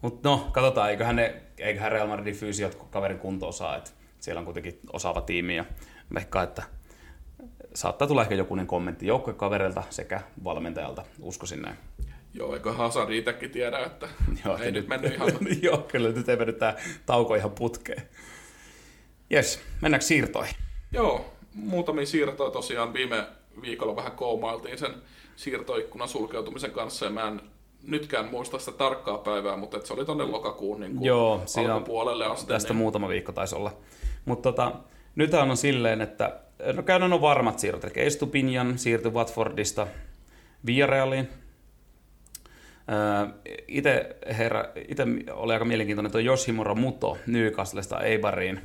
[SPEAKER 2] mutta no, katsotaan, eiköhän, ne, eiköhän Real Madridin fyysiot kaverin kunto osaa, että siellä on kuitenkin osaava tiimi, ja veikkaa, että saattaa tulla ehkä jokunen kommentti joukkuekaverilta sekä valmentajalta, uskoisin näin.
[SPEAKER 1] Joo, eikö Hazard itsekin tiedä, että Joo, ei nyt mennyt ihan...
[SPEAKER 2] Joo, kyllä nyt ei mennyt tämä tauko ihan putkeen. Jes, mennäänkö siirtoihin?
[SPEAKER 1] Joo, muutamia siirtoja tosiaan viime viikolla vähän koumailtiin sen siirtoikkunan sulkeutumisen kanssa ja mä en nytkään muista sitä tarkkaa päivää, mutta se oli tuonne lokakuun niin kuin Joo, alkupuolelle asti.
[SPEAKER 2] Tästä niin... muutama viikko taisi olla. Mutta tota, nythän on silleen, että no käydään on varmat siirrot. Eli Estupinjan siirtyi Watfordista Villarealiin. Itse herra, ite oli aika mielenkiintoinen tuo Yoshimura Muto Newcastlesta Eibariin.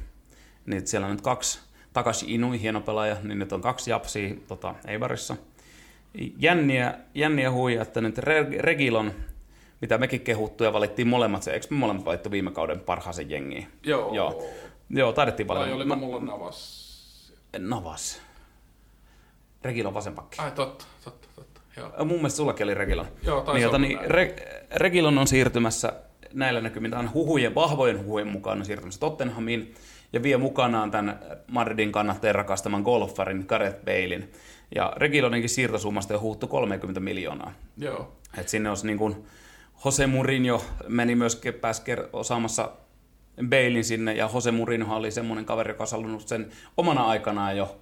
[SPEAKER 2] Niin siellä on nyt kaksi Takashi Inui, hieno pelaaja, niin nyt on kaksi japsia tota, Eibarissa. Jänniä, jänniä huija, että nyt Regilon, mitä mekin kehuttu ja valittiin molemmat, se, eikö me molemmat valittu viime kauden parhaaseen jengiin?
[SPEAKER 1] Joo.
[SPEAKER 2] Joo, Joo taidettiin valita.
[SPEAKER 1] Vai oliko mulla Navas?
[SPEAKER 2] Navas. Regilon vasenpakki.
[SPEAKER 1] Ai totta, totta, totta. Joo.
[SPEAKER 2] Mun mielestä sullakin oli Regilon.
[SPEAKER 1] Joo, taisi
[SPEAKER 2] niin, jota, niin. Re, Regilon on siirtymässä näillä näkymin, tämän huhujen, vahvojen huhujen mukaan on siirtymässä Tottenhamiin ja vie mukanaan tämän Madridin kannattajien rakastaman golfarin Gareth Balein. Ja Regiloninkin siirtosummasta jo huuttu 30 miljoonaa.
[SPEAKER 1] Joo.
[SPEAKER 2] Et sinne olisi niin kuin Jose Mourinho meni myös pääsi osaamassa Balein sinne, ja Jose Mourinho oli semmoinen kaveri, joka olisi halunnut sen omana aikanaan jo,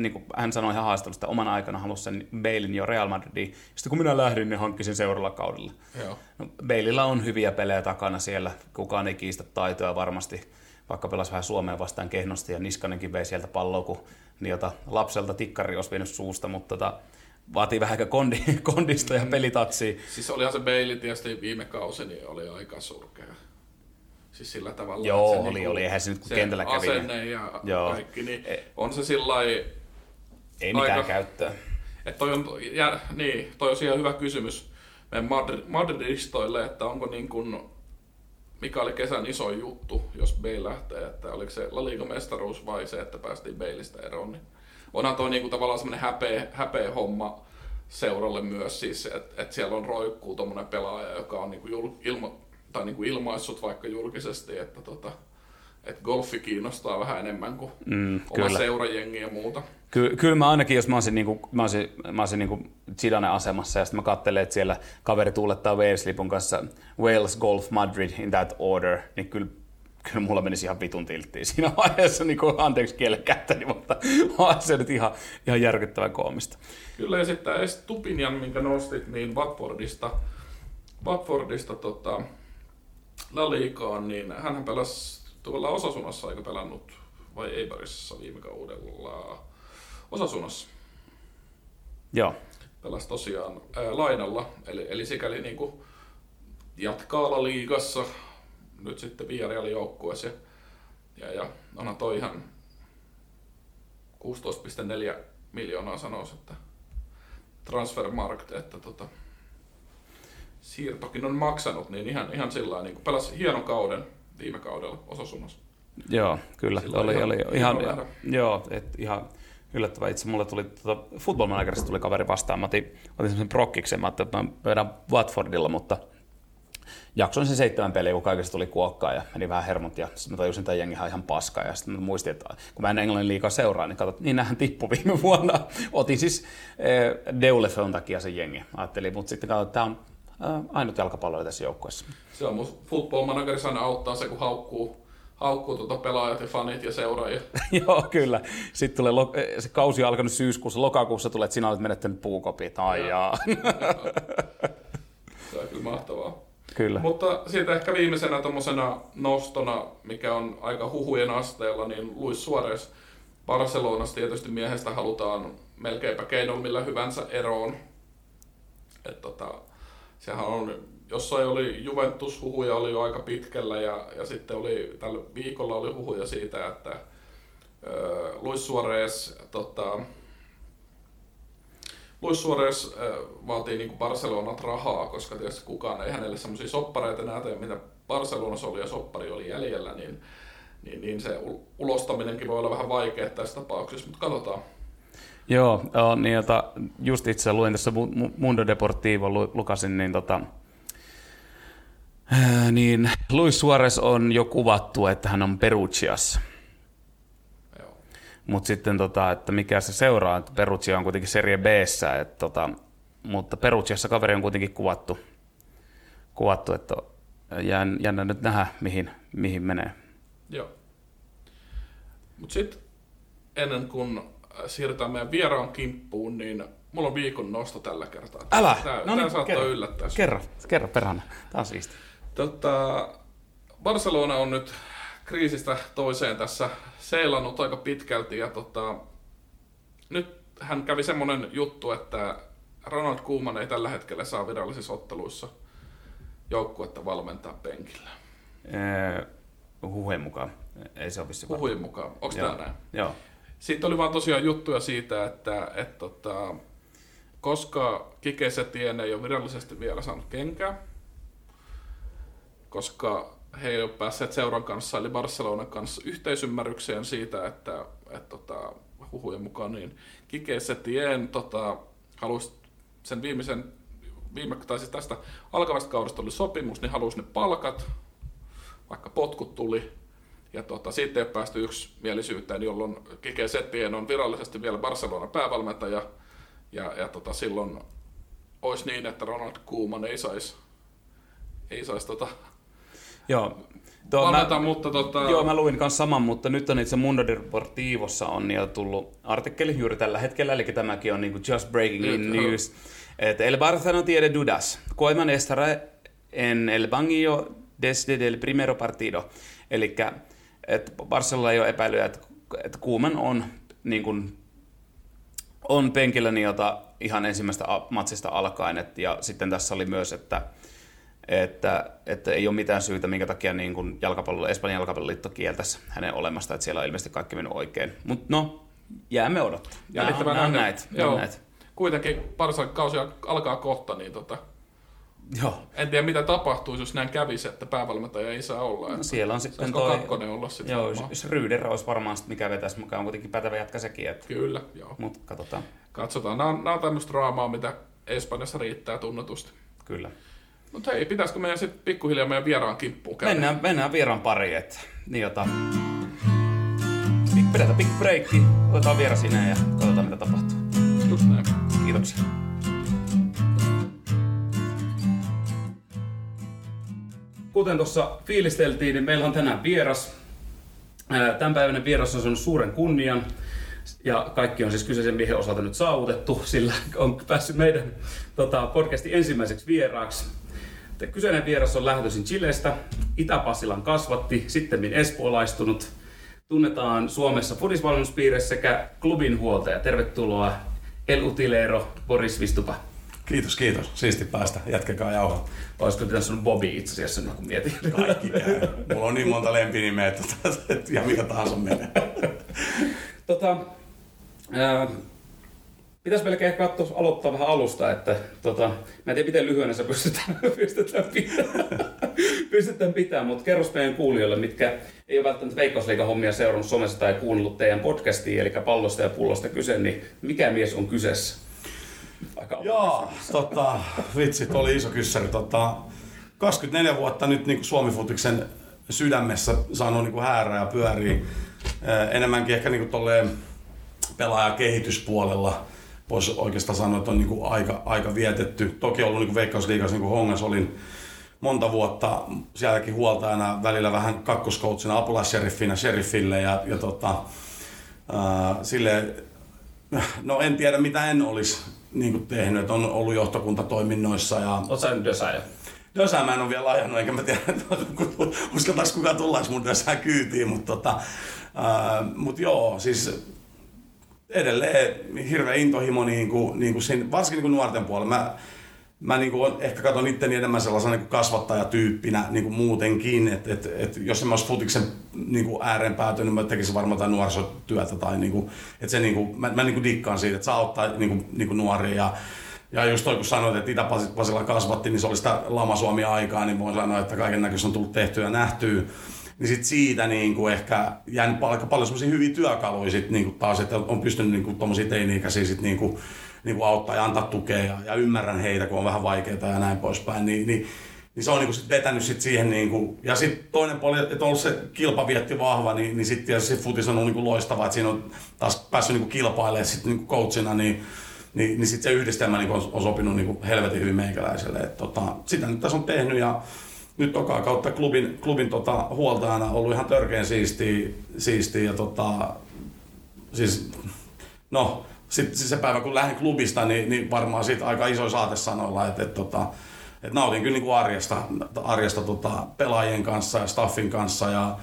[SPEAKER 2] niin kuin hän sanoi ihan haastattelusta, omana aikana halusi sen Balein jo Real Madridiin. Sitten kun minä lähdin, niin hankkisin seuraavalla kaudella.
[SPEAKER 1] Joo.
[SPEAKER 2] No, Baleilla on hyviä pelejä takana siellä, kukaan ei kiistä taitoja varmasti, vaikka pelasi vähän Suomeen vastaan kehnosti, ja Niskanenkin vei sieltä palloa, kun jota lapselta tikkari olisi vienyt suusta, mutta tota, vaatii vähän kondi, kondista ja pelitatsia.
[SPEAKER 1] Siis olihan se Bailey tietysti viime kausi, niin oli aika surkea. Siis sillä tavalla.
[SPEAKER 2] Joo,
[SPEAKER 1] että se
[SPEAKER 2] oli,
[SPEAKER 1] niinku-
[SPEAKER 2] oli. Eihän se nyt kun
[SPEAKER 1] se
[SPEAKER 2] kentällä kävi. niin-
[SPEAKER 1] asenne ja
[SPEAKER 2] Joo.
[SPEAKER 1] kaikki, niin
[SPEAKER 2] E-
[SPEAKER 1] on se sillä
[SPEAKER 2] Ei mitään
[SPEAKER 1] Aika-
[SPEAKER 2] käyttöä.
[SPEAKER 1] että toi on, ja, niin, toi on ihan hyvä kysymys meidän Madri- Madridistoille, että onko niin kuin, mikä oli kesän iso juttu, jos Bale lähtee, että oliko se La Liga mestaruus vai se, että päästiin Baleista eroon, niin onhan toi niinku tavallaan semmoinen häpeä, häpeä homma seuralle myös siis, että et siellä on roikkuu tommonen pelaaja, joka on niinku jul, ilmo, tai niinku ilmaissut vaikka julkisesti, että tota, et golfi kiinnostaa vähän enemmän kuin
[SPEAKER 2] Mm,
[SPEAKER 1] oma
[SPEAKER 2] kyllä.
[SPEAKER 1] seurajengi ja muuta.
[SPEAKER 2] Ky- kyllä mä ainakin, jos mä olisin, niinku, mä olisin, mä olisin niinku Zidane asemassa ja sitten mä katselen, että siellä kaveri tuulettaa Wales-lipun kanssa Wales Golf Madrid in that order, niin kyllä, kyllä mulla menisi ihan vitun tilttiin siinä vaiheessa, niin kuin, anteeksi kielen käyttäni, mutta on se nyt ihan, ihan järkyttävän koomista.
[SPEAKER 1] Kyllä, ja sitten tämä Stupinian, minkä nostit, niin Watfordista, Watfordista tota, La Ligaan, niin hän pelasi tuolla Osasunassa, eikö pelannut, vai Eibarissa viime kaudella? Osasunassa
[SPEAKER 2] Joo,
[SPEAKER 1] pelasi tosiaan ää, lainalla, eli, eli sikäli niin kuin jatkaa La Liigassa, nyt sitten Villarrealin joukkueessa. Ja, ja onhan toi ihan 16,4 miljoonaa sanoisi, että transfermarkt, että tota, siirtokin on maksanut, niin ihan, ihan sillä niin pelasi hienon kauden viime kaudella Osasunnossa.
[SPEAKER 2] joo, kyllä.
[SPEAKER 1] Sillä
[SPEAKER 2] oli,
[SPEAKER 1] ihan-
[SPEAKER 2] oli,
[SPEAKER 1] ihan
[SPEAKER 2] ihan,
[SPEAKER 1] nähdä.
[SPEAKER 2] joo, et ihan yllättävää. Itse mulle tuli, tuota, football managerista tuli kaveri vastaan. Mä otin, otin semmoisen prokkiksen, mä ajattelin, että mä vedän Watfordilla, mutta jaksoin sen seitsemän peliä, kun kaikesta tuli kuokkaa ja meni vähän hermot ja sitten mä tajusin, että jengi on ihan paska ja sitten mä muistin, että kun mä en englannin liikaa seuraa, niin katsot, niin nähän tippui viime vuonna. Otin siis eh, Deulefön takia sen jengi, ajattelin, mutta sitten katsoin, että tämä on äh, ainut jalkapallo tässä joukkueessa.
[SPEAKER 1] Se on mun football managerissa aina auttaa se, kun haukkuu, haukkuu tuota pelaajat ja fanit ja seuraajia.
[SPEAKER 2] Joo, kyllä. Sitten tulee, lo- eh, se kausi on alkanut syyskuussa, lokakuussa tulee, että sinä olet menettänyt puukopit. Ai jaa.
[SPEAKER 1] Se on kyllä mahtavaa.
[SPEAKER 2] Kyllä.
[SPEAKER 1] Mutta siitä ehkä viimeisenä tuommoisena nostona, mikä on aika huhujen asteella, niin Luis Suarez Barcelonasta tietysti miehestä halutaan melkeinpä keinolla millä hyvänsä eroon. Et tota, sehän on, jossain oli Juventus-huhuja oli jo aika pitkällä ja, ja sitten oli, tällä viikolla oli huhuja siitä, että ö, Luis Suarez tota, Luis Suarez äh, vaatii niin Barcelonat rahaa, koska tietysti kukaan ei hänelle semmoisia soppareita enää mitä Barcelonassa oli ja soppari oli jäljellä, niin, niin, niin se ul- ulostaminenkin voi olla vähän vaikea tässä tapauksessa, mutta katsotaan.
[SPEAKER 2] Joo, joo niin jota, just itse luin tässä Mu- Mu- Mundo Deportivo, lu- lukasin, niin tota, ää, niin Luis Suarez on jo kuvattu, että hän on Perugiassa.
[SPEAKER 1] Joo.
[SPEAKER 2] Mutta sitten, tota, että mikä se seuraa, että Perugia on kuitenkin Serie b että, tota, mutta Perugiassa kaveri on kuitenkin kuvattu, kuvattu että jään, jännä nyt nähdä, mihin, mihin menee.
[SPEAKER 1] Joo. Mutta sitten ennen kuin siirrytään meidän vieraan kimppuun, niin mulla on viikon nosto tällä kertaa.
[SPEAKER 2] Älä!
[SPEAKER 1] Tämä,
[SPEAKER 2] No niin,
[SPEAKER 1] saattaa
[SPEAKER 2] kerro.
[SPEAKER 1] yllättää.
[SPEAKER 2] Kerro, kerro perhana. Tämä on siisti.
[SPEAKER 1] Tota, Barcelona on nyt kriisistä toiseen tässä seilannut aika pitkälti ja tota, nyt hän kävi semmonen juttu, että Ronald Koeman ei tällä hetkellä saa virallisissa otteluissa joukkuetta valmentaa penkillä.
[SPEAKER 2] Öö, huhujen mukaan. Ei se ole
[SPEAKER 1] Huhujen mukaan. Onko tämä näin?
[SPEAKER 2] Joo.
[SPEAKER 1] Sitten oli vaan tosiaan juttuja siitä, että, että tota, koska Kike Setien ei ole virallisesti vielä saanut kenkää, koska he ei ole päässeet seuran kanssa, eli Barcelonan kanssa, yhteisymmärrykseen siitä, että, että tota, huhujen mukaan niin Kike Setien tota, halusi sen viimeisen, viime, tai siis tästä alkavasta kaudesta oli sopimus, niin halusi ne palkat, vaikka potkut tuli, ja tota, siitä ei ole päästy yksimielisyyteen, jolloin Kike Setien on virallisesti vielä Barcelonan päävalmentaja, ja, ja tota, silloin olisi niin, että Ronald Koeman ei saisi ei sais, tota,
[SPEAKER 2] Joo.
[SPEAKER 1] Tuo, valmenta, mä, mutta tota...
[SPEAKER 2] Joo, mä luin kanssa saman, mutta nyt on itse Mundo Deportivossa on jo tullut artikkeli juuri tällä hetkellä, eli tämäkin on niinku just breaking in news. Että el Barça no tiene dudas. Koeman estará en el banquillo desde el primero partido. Eli että Barcelona ei ole epäilyä, että, että Kuuman on, niin kuin, on penkillä niiltä ihan ensimmäistä matsista alkaen. Et, ja sitten tässä oli myös, että, että, että ei ole mitään syytä, minkä takia niin kuin jalkapallo, Espanjan jalkapalloliitto kieltäisi hänen olemasta, että siellä on ilmeisesti kaikki mennyt oikein. Mutta no, jäämme odottaa.
[SPEAKER 1] Jäljittämään näitä. Joo. Näitä. Kuitenkin Barsan kausi alkaa kohta, niin tota,
[SPEAKER 2] Joo.
[SPEAKER 1] En tiedä mitä tapahtuisi, jos näin kävisi, että päävalmentaja ei saa olla.
[SPEAKER 2] No siellä on sitten toi...
[SPEAKER 1] kakkonen olla sitten
[SPEAKER 2] Joo, jos Ryder olisi varmaan sitten mikä vetäisi mukaan, on kuitenkin pätevä jatka sekin. Että...
[SPEAKER 1] Kyllä, joo.
[SPEAKER 2] Mutta katsotaan.
[SPEAKER 1] Katsotaan. Nämä on, nämä on tämmöistä draamaa, mitä Espanjassa riittää tunnetusti.
[SPEAKER 2] Kyllä.
[SPEAKER 1] Mutta hei, pitäisikö meidän sitten pikkuhiljaa meidän vieraan kimppuun käydä?
[SPEAKER 2] Mennään, mennään vieraan pariin, että niin jota... Pidetään pikku breikki, otetaan vieras sinne ja katsotaan mitä tapahtuu.
[SPEAKER 1] Just näin.
[SPEAKER 2] Kiitoksia. Kuten tuossa fiilisteltiin, niin meillä on tänään vieras. Tämänpäiväinen vieras on saanut suuren kunnian ja kaikki on siis kyseisen miehen osalta nyt saavutettu, sillä on päässyt meidän tota, podcastin ensimmäiseksi vieraaksi. Kyseinen vieras on lähtöisin Chilestä, Itä-Pasilan kasvatti, sitten espoolaistunut. Tunnetaan Suomessa fudisvalmennuspiirissä sekä klubin huoltaja. Tervetuloa El Utilero Boris Vistupa.
[SPEAKER 3] Kiitos, kiitos. Siisti päästä. Jatkekaa jauhaa.
[SPEAKER 2] Olisiko pitänyt sanoa Bobby itse asiassa, niin kun mietin.
[SPEAKER 3] Kaikki käy. Mulla on niin monta lempinimeä, että ja mikä tahansa menee.
[SPEAKER 2] tota, ää, pitäisi melkein katsoa, aloittaa vähän alusta, että tota, mä en tiedä miten lyhyenä se pystytään, pystytään pitämään, pystytään pitämään mutta kerro meidän kuulijoille, mitkä ei ole välttämättä Veikkausliikan hommia seurannut somessa tai kuunnellut teidän podcastia, eli pallosta ja pullosta kyse, niin mikä mies on kyseessä?
[SPEAKER 3] Aika Joo, tota, vitsi, oli iso kyssäri. Tota, 24 vuotta nyt niin Suomi-futiksen sydämessä saanut niin häärää ja pyörii. Enemmänkin ehkä niin tolleen pelaajakehityspuolella voisi oikeastaan sanoa, että on niin aika, aika vietetty. Toki ollut niin Veikkausliigassa, niin kuin Hongas olin monta vuotta sielläkin huoltajana, välillä vähän kakkoskoutsina, apulaisseriffinä sheriffille ja, ja tota, äh, sille, no en tiedä mitä en olisi niin kuin tehnyt, että on ollut johtokuntatoiminnoissa. Ja...
[SPEAKER 2] Oletko sä Dösää
[SPEAKER 3] Dösää mä en ole vielä ajanut, enkä mä tiedä, uskaltaisi kukaan tulla mun Dösää kyytiin, mutta tota, äh, mut joo, siis edelleen hirveä intohimo niin kuin, niin kuin siinä, varsinkin niin kuin nuorten puolella. Mä, mä niin kuin, ehkä katson itteni enemmän sellaisena niin kasvattajatyyppinä niin kuin muutenkin, että et, et, jos en mä olisi futiksen niin kuin ääreen päätynyt, mä tekisin varmaan jotain nuorisotyötä tai niin kuin, että se niin kuin, mä, mä niin kuin dikkaan siitä, että saa ottaa niin kuin, niin kuin nuoria ja ja just toi, kun sanoit, että Itä-Pasilla kasvatti, niin se oli sitä lama Suomi aikaa, niin voin sanoa, että kaiken näköistä on tullut tehtyä ja nähtyä. Niin sit siitä niin kuin ehkä jäänyt aika paljon semmoisia hyviä työkaluja sit niin kuin taas, että on pystynyt niin kuin tommosia teini-ikäisiä sit niin kuin niin kuin auttaa ja antaa tukea ja, ja ymmärrän heitä, kun on vähän vaikeaa ja näin poispäin, niin, niin, niin se on niin kuin sit vetänyt sit siihen, niin kuin, ja sitten toinen puoli, että on ollut se kilpavietti vahva, niin, niin sitten tietysti futis on ollut niin kuin loistava, että siinä on taas päässyt niin kuin kilpailemaan sitten niin coachina, niin, niin, niin sitten se yhdistelmä niin on, on sopinut niin kuin helvetin hyvin meikäläiselle. Et, tota, sitä nyt tässä on tehnyt ja nyt toka kautta klubin, klubin tota, huoltajana ollut ihan törkeän siistiä, siistiä ja tota, siis, no, sitten se päivä kun lähden klubista, niin, niin varmaan siitä aika iso saate sanoilla, että, että, tota, että nautin kyllä niin kuin arjesta, arjesta tota, pelaajien kanssa ja staffin kanssa ja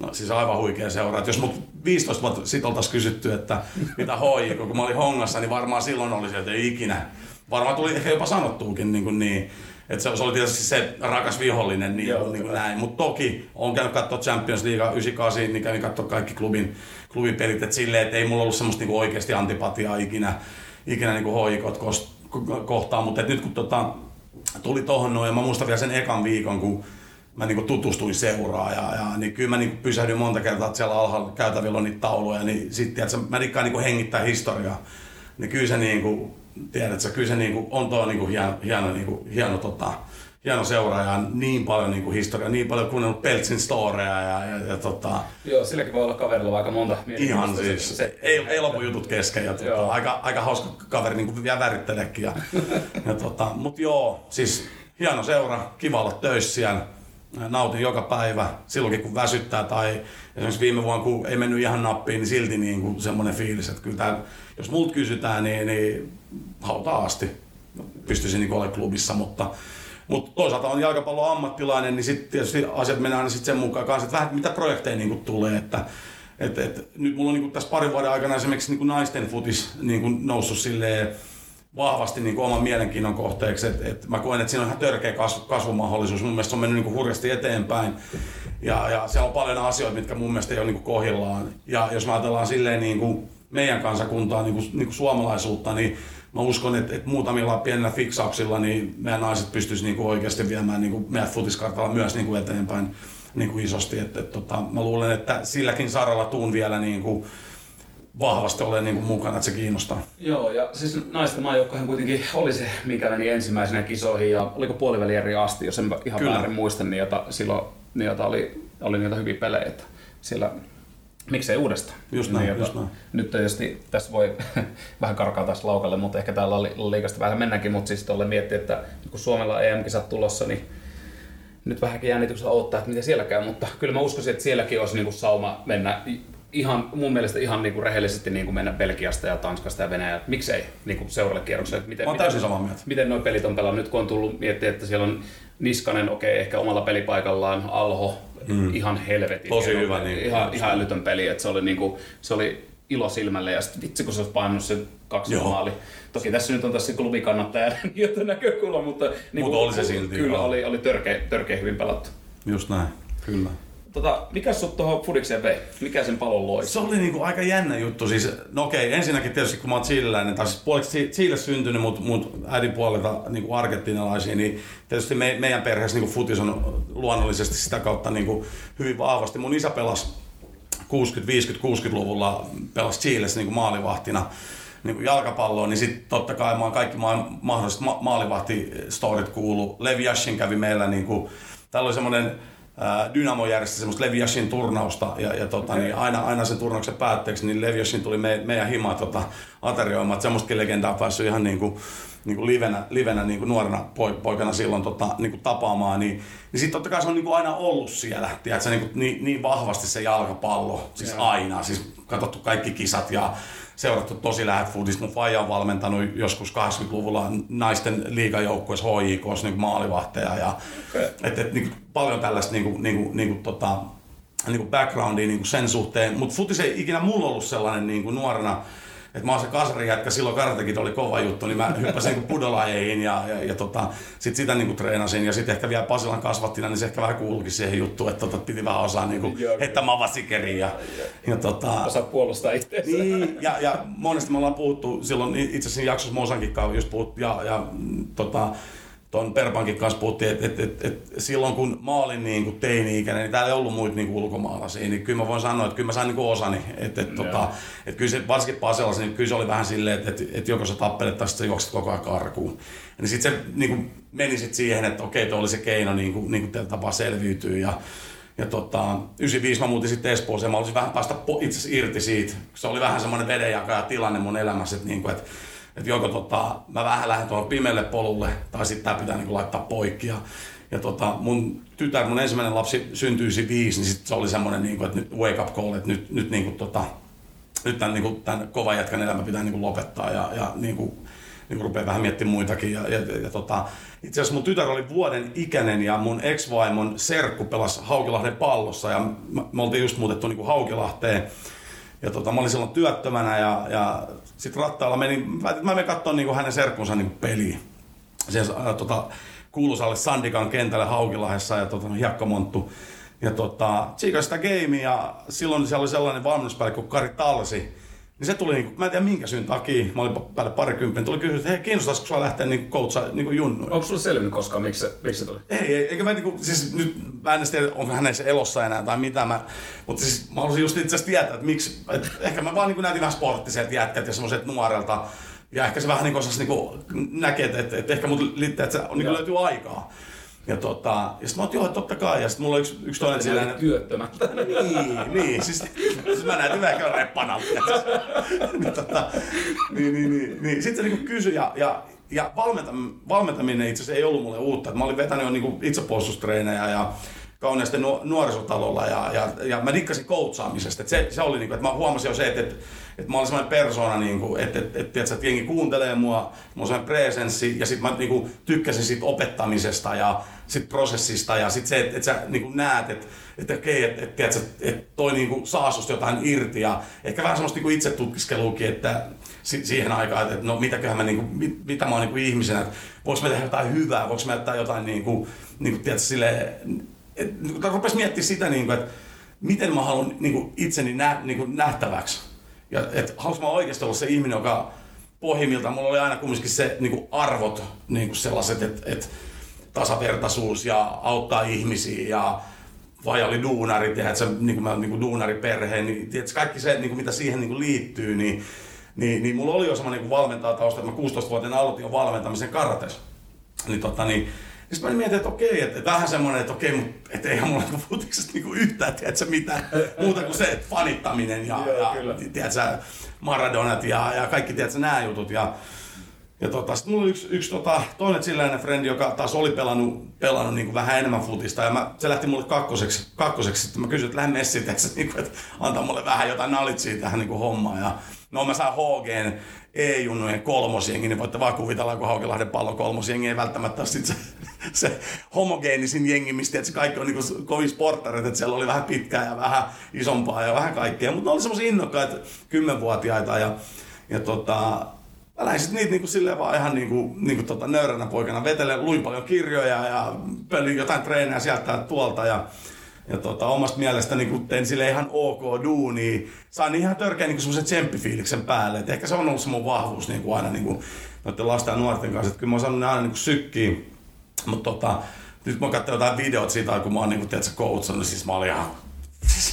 [SPEAKER 3] No siis aivan huikea seura. Että jos mut 15 vuotta sitten oltaisiin kysytty, että mitä hoi, kun mä olin hongassa, niin varmaan silloin olisi, että ei ikinä. Varmaan tuli ehkä jopa sanottuukin niin, kuin niin että se, se, oli tietysti se rakas vihollinen, niin, Joo, niin kuin näin. Mutta toki on käynyt katsoa Champions League 98, niin kävin katsoa kaikki klubin, klubin pelit, että silleen, että ei mulla ollut semmoista niin oikeasti antipatiaa ikinä, ikinä niin hoikot kohtaan, mutta nyt kun tota, tuli tohon noin, ja mä muistan vielä sen ekan viikon, kun mä niin tutustuin seuraa ja, ja niin kyllä mä niin pysähdyin monta kertaa, että siellä alhaalla käytävillä on niitä tauluja, niin sitten että mä rikkaan niin hengittää historiaa. Niin kyllä se niin kuin, tiedätkö, kyllä se niin kuin, on tuo niin kuin hieno, hieno, niin kuin, hieno, tota, hieno seuraaja, niin paljon niin kuin historiaa, niin paljon kuunnellut Peltsin storeja ja, ja, ja tota...
[SPEAKER 2] Joo, silläkin voi olla kaverilla aika monta
[SPEAKER 3] Ihan siis, se, se, ei, ei lopu jutut kesken ja tota, aika, aika hauska kaveri niin kuin vielä värittelekin. Ja, ja tota, mut joo, siis hieno seura, kiva olla töissä siellä nautin joka päivä, silloinkin kun väsyttää tai esimerkiksi viime vuonna kun ei mennyt ihan nappiin, niin silti niin kuin semmoinen fiilis, että kyllä tämä, jos multa kysytään, niin, niin hautaa asti. Pystyisin niin olemaan klubissa, mutta, mutta toisaalta on jalkapallon ammattilainen, niin sitten tietysti asiat menee aina sit sen mukaan kanssa, että vähän mitä projekteja niin kuin tulee, että et, et, nyt mulla on niin kuin tässä parin vuoden aikana esimerkiksi niin kuin naisten futis niin kuin noussut silleen, vahvasti niin kuin oman mielenkiinnon kohteeksi. Et, et mä koen, että siinä on ihan törkeä kasvu, kasvumahdollisuus. Mun mielestä se on mennyt niin kuin hurjasti eteenpäin. Ja, ja siellä on paljon asioita, mitkä mun mielestä ei ole niin kuin kohillaan. Ja jos mä ajatellaan silleen niin kuin meidän kansakuntaa, niin kuin, niin kuin suomalaisuutta, niin mä uskon, että, että muutamilla pienillä fiksauksilla niin meidän naiset pystyisivät niin kuin oikeasti viemään niin kuin meidän futiskartalla myös niin kuin eteenpäin niin kuin isosti. Et, et, tota, mä luulen, että silläkin saralla tuun vielä niin kuin, vahvasti ole niin kuin mukana, että se kiinnostaa.
[SPEAKER 2] Joo, ja siis naisten maajoukkohan kuitenkin oli se, mikä meni ensimmäisenä kisoihin, ja oliko puoliväli eri asti, jos en ihan Kyllä. väärin muista, niin jota, silloin niin jota oli, oli niitä hyviä pelejä, että siellä miksei uudestaan.
[SPEAKER 3] Just näin, niin, just näin.
[SPEAKER 2] Nyt tietysti tässä voi vähän karkaa taas laukalle, mutta ehkä täällä liikasta vähän mennäkin, mutta siis tuolle miettiä, että kun Suomella EM-kisat tulossa, niin nyt vähänkin jännityksellä odottaa, että miten siellä käy, mutta kyllä mä uskoisin, että sielläkin olisi niin sauma mennä ihan, mun mielestä ihan niin kuin rehellisesti niin kuin mennä Belgiasta ja Tanskasta ja Venäjältä. Miksei niin kuin seuraavalle kierrokselle?
[SPEAKER 3] Miten, Mä täysin samaa mieltä.
[SPEAKER 2] Miten nuo pelit on pelannut? Nyt kun on tullut miettiä, että siellä on Niskanen, okei, okay, ehkä omalla pelipaikallaan, Alho, mm. ihan helvetin.
[SPEAKER 3] Tosi hyvä. Niin,
[SPEAKER 2] ihan, ihan älytön peli. Että se, oli niin kuin, se oli ilo silmälle ja sitten vitsi kun se olisi painunut sen kaksi Joo. maali. Toki tässä nyt on tässä klubikannattajan näkökulma, mutta, niin
[SPEAKER 3] Mut oli se silti.
[SPEAKER 2] Kyllä oli, oli törkeä, törkeä hyvin pelattu.
[SPEAKER 3] Just näin, kyllä.
[SPEAKER 2] Tota, mikä sut tuohon Fudikseen vei? Mikä sen palon loi?
[SPEAKER 3] Se oli niinku aika jännä juttu. Siis, no okei, ensinnäkin tietysti kun mä oon chileläinen, tai siis puoliksi Chile syntynyt, mutta mut äidin puolelta niinku argentinalaisia, niin tietysti me, meidän perheessä niinku futis on luonnollisesti sitä kautta niinku hyvin vahvasti. Mun isä pelasi 60, 50, 60-luvulla pelasi Chilessä niinku maalivahtina niin kuin jalkapalloon, niin sitten totta kai mä kaikki maan, mahdolliset ma- maalivahtistorit kuulu. Levi Yashin kävi meillä, niin kuin, täällä oli semmoinen Dynamo järjesti semmoista Leviasin turnausta ja, ja tota, okay. niin aina, aina sen turnauksen päätteeksi niin Leviasin tuli me, meidän himaa tota, aterioimaan. Semmoistakin legendaa päässyt ihan niin kuin, niin kuin livenä, livenä niin kuin nuorena poikana silloin tota, niin kuin tapaamaan, niin, niin sitten totta kai se on niin kuin aina ollut siellä, tiedätkö, niin, kuin, niin, niin vahvasti se jalkapallo, siis yeah. aina, siis katsottu kaikki kisat ja seurattu tosi lähet foodista. Mun faija on valmentanut joskus 80-luvulla naisten liigajoukkueessa HJK niin maalivahteja. Ja, okay. et, et, niin, paljon tällaista niin kuin, niin kuin, niin kuin, tota, niin kuin backgroundia niin kuin sen suhteen. Mutta futis ei ikinä mulla ollut sellainen niin kuin nuorena että mä oon se kasari jätkä, silloin karatekin oli kova juttu, niin mä hyppäsin niin pudolajeihin ja, ja, ja tota, sit sitä niin kuin treenasin. Ja sitten ehkä vielä Pasilan kasvattina, niin se ehkä vähän kuulukin siihen juttuun, että tota, piti vähän osaa niin kuin, että mä vasikeriin. Ja, ja, tota,
[SPEAKER 2] Osaa puolustaa itseänsä.
[SPEAKER 3] Niin, ja, ja monesti me ollaan puhuttu, silloin itse asiassa jaksossa Mosankin kanssa just puhut, ja, ja tota, tuon Perpankin kanssa puhuttiin, että et, et, et, silloin kun mä olin niin kuin teini-ikäinen, niin täällä ei ollut muita niin kuin ulkomaalaisia, niin kyllä mä voin sanoa, että kyllä mä sain niin kuin osani. Että et, tota, et kyllä se, varsinkin Paselassa, niin kyllä se oli vähän silleen, että et, et joko sä tappelet tai sitten juokset koko ajan karkuun. Ja niin sitten se niin kuin meni sit siihen, että okei, tuo oli se keino niin kuin, niin kuin tällä tapaa selviytyä. Ja, ja tota, 95 mä muutin sitten Espooseen, mä olisin vähän päästä itse irti siitä. Se oli vähän semmoinen vedenjakaja tilanne mun elämässä, että, niin kuin, että että joko tota, mä vähän lähden tuohon pimeälle polulle, tai sitten tämä pitää niinku laittaa poikki. Ja, ja tota, mun tytär, mun ensimmäinen lapsi syntyisi viisi, niin sit se oli semmoinen, niinku, että nyt wake up call, että nyt, nyt, niinku, tota, nyt tämän, niinku, tämän kovan jätkän elämä pitää niinku lopettaa ja, ja niinku, niinku rupeaa vähän miettimään muitakin. Ja, ja, ja, ja tota, itse asiassa mun tytär oli vuoden ikäinen ja mun ex-vaimon serkku pelasi Haukilahden pallossa ja me, oltiin just muutettu niinku Haukilahteen ja tota, mä olin silloin työttömänä ja, ja sitten rattailla menin, mä menin katsoa niin hänen serkkunsa niin peliä. Siellä, äh, tota, kuuluisalle Sandikan kentälle Haukilahessa ja tota, hiekkamonttu. Ja tota, sitä gamea ja silloin siellä oli sellainen valmennuspäällikkö kuin Kari Talsi, niin se tuli, niinku, mä en tiedä minkä syyn takia, mä olin päälle parikymppinen, tuli kysyä, että hei, kiinnostaisiko sua lähteä niinku coachaa niinku junnuun?
[SPEAKER 2] Onko sulle selvinnyt koskaan, miksi se, miksi se tuli?
[SPEAKER 3] Ei, ei, eikä mä niinku, siis nyt, mä en tiedä, onko hän edes elossa enää tai mitä mä, mutta siis mä haluaisin just itse asiassa tietää, että miksi, että ehkä mä vaan niinku näytin vähän sporttiselta jätkät ja semmoiset nuorelta, ja ehkä se vähän niin osasi niinku näkee, että, että, että ehkä mut liittää, että se niinku löytyy aikaa. Ja, tota, ja sitten mä oon, joo, totta kai. Ja sitten mulla on yksi, yksi toinen
[SPEAKER 2] silleen... Työttömät.
[SPEAKER 3] Niin, niin. Siis, siis mä näytin vähän kyllä reppanalta. niin, tota, niin, niin, niin, niin. Sitten se niinku kysyi ja, ja, ja valmentaminen, itse asiassa ei ollut mulle uutta. mä olin vetänyt jo niinku itsepuolustustreenejä ja kauneasti nuorisotalolla ja, ja, ja mä dikkasin coachaamisesta. se, se oli niinku, että mä huomasin jo se, että, että, että mä olin sellainen persona, niinku, että, että, että, että, että jengi kuuntelee mua, mulla on sellainen presenssi ja sitten mä niinku, tykkäsin siitä opettamisesta ja sit prosessista ja sitten se, että, että sä niinku, näet, että, että okei, että, että, että, että toi niinku, saa susta jotain irti ja ehkä vähän semmoista niinku, itse tutkiskeluukin, että siihen aikaan, että no mitäköhän mä, niinku, mit, mitä mä oon niinku, ihmisenä, että voiko mä tehdä jotain hyvää, voiko mä tehdä jotain niinku, niinku, tiedätkö, silleen, et, niin rupesi miettimään sitä, niin kuin, että miten mä haluan niin kuin, itseni nä, niin kuin, nähtäväksi. Ja että haluaisin mä oikeasti olla se ihminen, joka pohjimmiltaan, mulla oli aina kumminkin se niin kuin arvot niin kuin sellaiset, että, että tasavertaisuus ja auttaa ihmisiä ja vai oli duunarit ja että se, niin kuin mä niin kuin duunariperhe, niin tiedätkö, kaikki se, niin kuin, mitä siihen niin kuin liittyy, niin, niin, niin mulla oli jo semmoinen niin valmentaa tausta, että mä 16-vuotiaana aloitin jo valmentamisen karates. Niin, tota, niin sitten mä mietin, että okei, että, että vähän semmoinen, että okei, mutta että eihän mulla niinku futiksesta niinku yhtään, tiedätkö, mitään muuta kuin se, että fanittaminen ja, Joo, ja tiedätkö, Maradonat ja, ja kaikki, tiedätkö, nämä jutut. Ja, ja tota, sitten mulla oli yksi, yksi tota, toinen sellainen frendi, joka taas oli pelannut, pelannut niin kuin vähän enemmän futista. Ja mä, se lähti mulle kakkoseksi. kakkoseksi. Sitten mä kysyin, että lähde messiin, niin kuin, että antaa mulle vähän jotain nalitsia tähän niin kuin hommaan. Ja no mä saan HGn E-junnujen kolmosjengi, niin voitte vaan kuvitella, kun Haukilahden pallo kolmosjengi ei välttämättä ole sit se, se homogeenisin jengi, mistä että se kaikki on niin kovin sporttareita, että siellä oli vähän pitkää ja vähän isompaa ja vähän kaikkea, mutta ne oli semmoisia innokkaita kymmenvuotiaita ja, ja tota, lähdin sitten niitä niinku silleen vaan ihan niinku, niinku tota nöyränä poikana vetelen, luin paljon kirjoja ja pelin jotain treenejä sieltä tuolta ja ja tota, omasta mielestä niin tein sille ihan ok duuni. Sain ihan törkeä niin semmoisen tsemppifiiliksen päälle. Et ehkä se on ollut se mun vahvuus niin kuin aina niin kuin, noiden lasten ja nuorten kanssa. Et kyllä mä oon saanut ne aina niin sykkiin. Mutta tota, nyt mä katsoin jotain videot siitä, kun mä oon niin kuin, tiedätkö, coachannut, siis mä olin ihan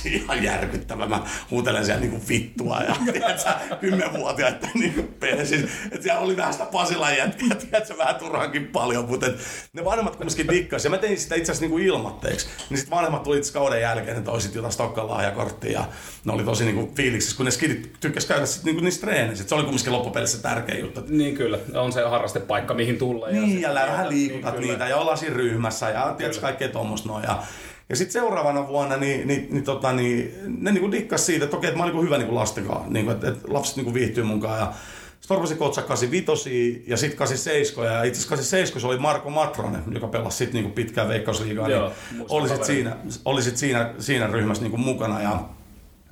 [SPEAKER 3] ihan järkyttävä. Mä huutelen siellä niinku vittua ja tiedätkö, kymmenvuotiaita niinku siis, että siellä oli vähän sitä Pasilan jätkiä, tiedätkö, vähän turhankin paljon, mutta et, ne vanhemmat kumminkin dikkas. Ja mä tein sitä itse asiassa niinku ilmatteeksi. Niin sitten vanhemmat tuli itse kauden jälkeen, että toisit jotain Stokkan lahjakorttia ja ne oli tosi niinku fiiliksissä, kun ne skidit tykkäs käydä sit niinku niissä treenissä. Se oli kumminkin loppupelissä tärkeä juttu.
[SPEAKER 2] Niin kyllä, on se harrastepaikka, mihin tulla.
[SPEAKER 3] Niin, ja, ja vähän liikutat niin, niitä ja ollaan siinä ryhmässä ja tiedätkö, kaikkea tuommoista noin. Ja ja sitten seuraavana vuonna niin, niin, niin, tota, niin ne niin dikkas siitä, että okei, että mä oon niin hyvä niin lastenkaan, niin että, että lapset niin viihtyy munkaan. Ja sitten rupesin kotsa 85 ja sitten 87 ja itse asiassa 87 oli Marko Matronen, joka pelasi sitten niin pitkään veikkausliigaa, niin oli sitten siinä, oli sit siinä, siinä ryhmässä niin mukana. Ja,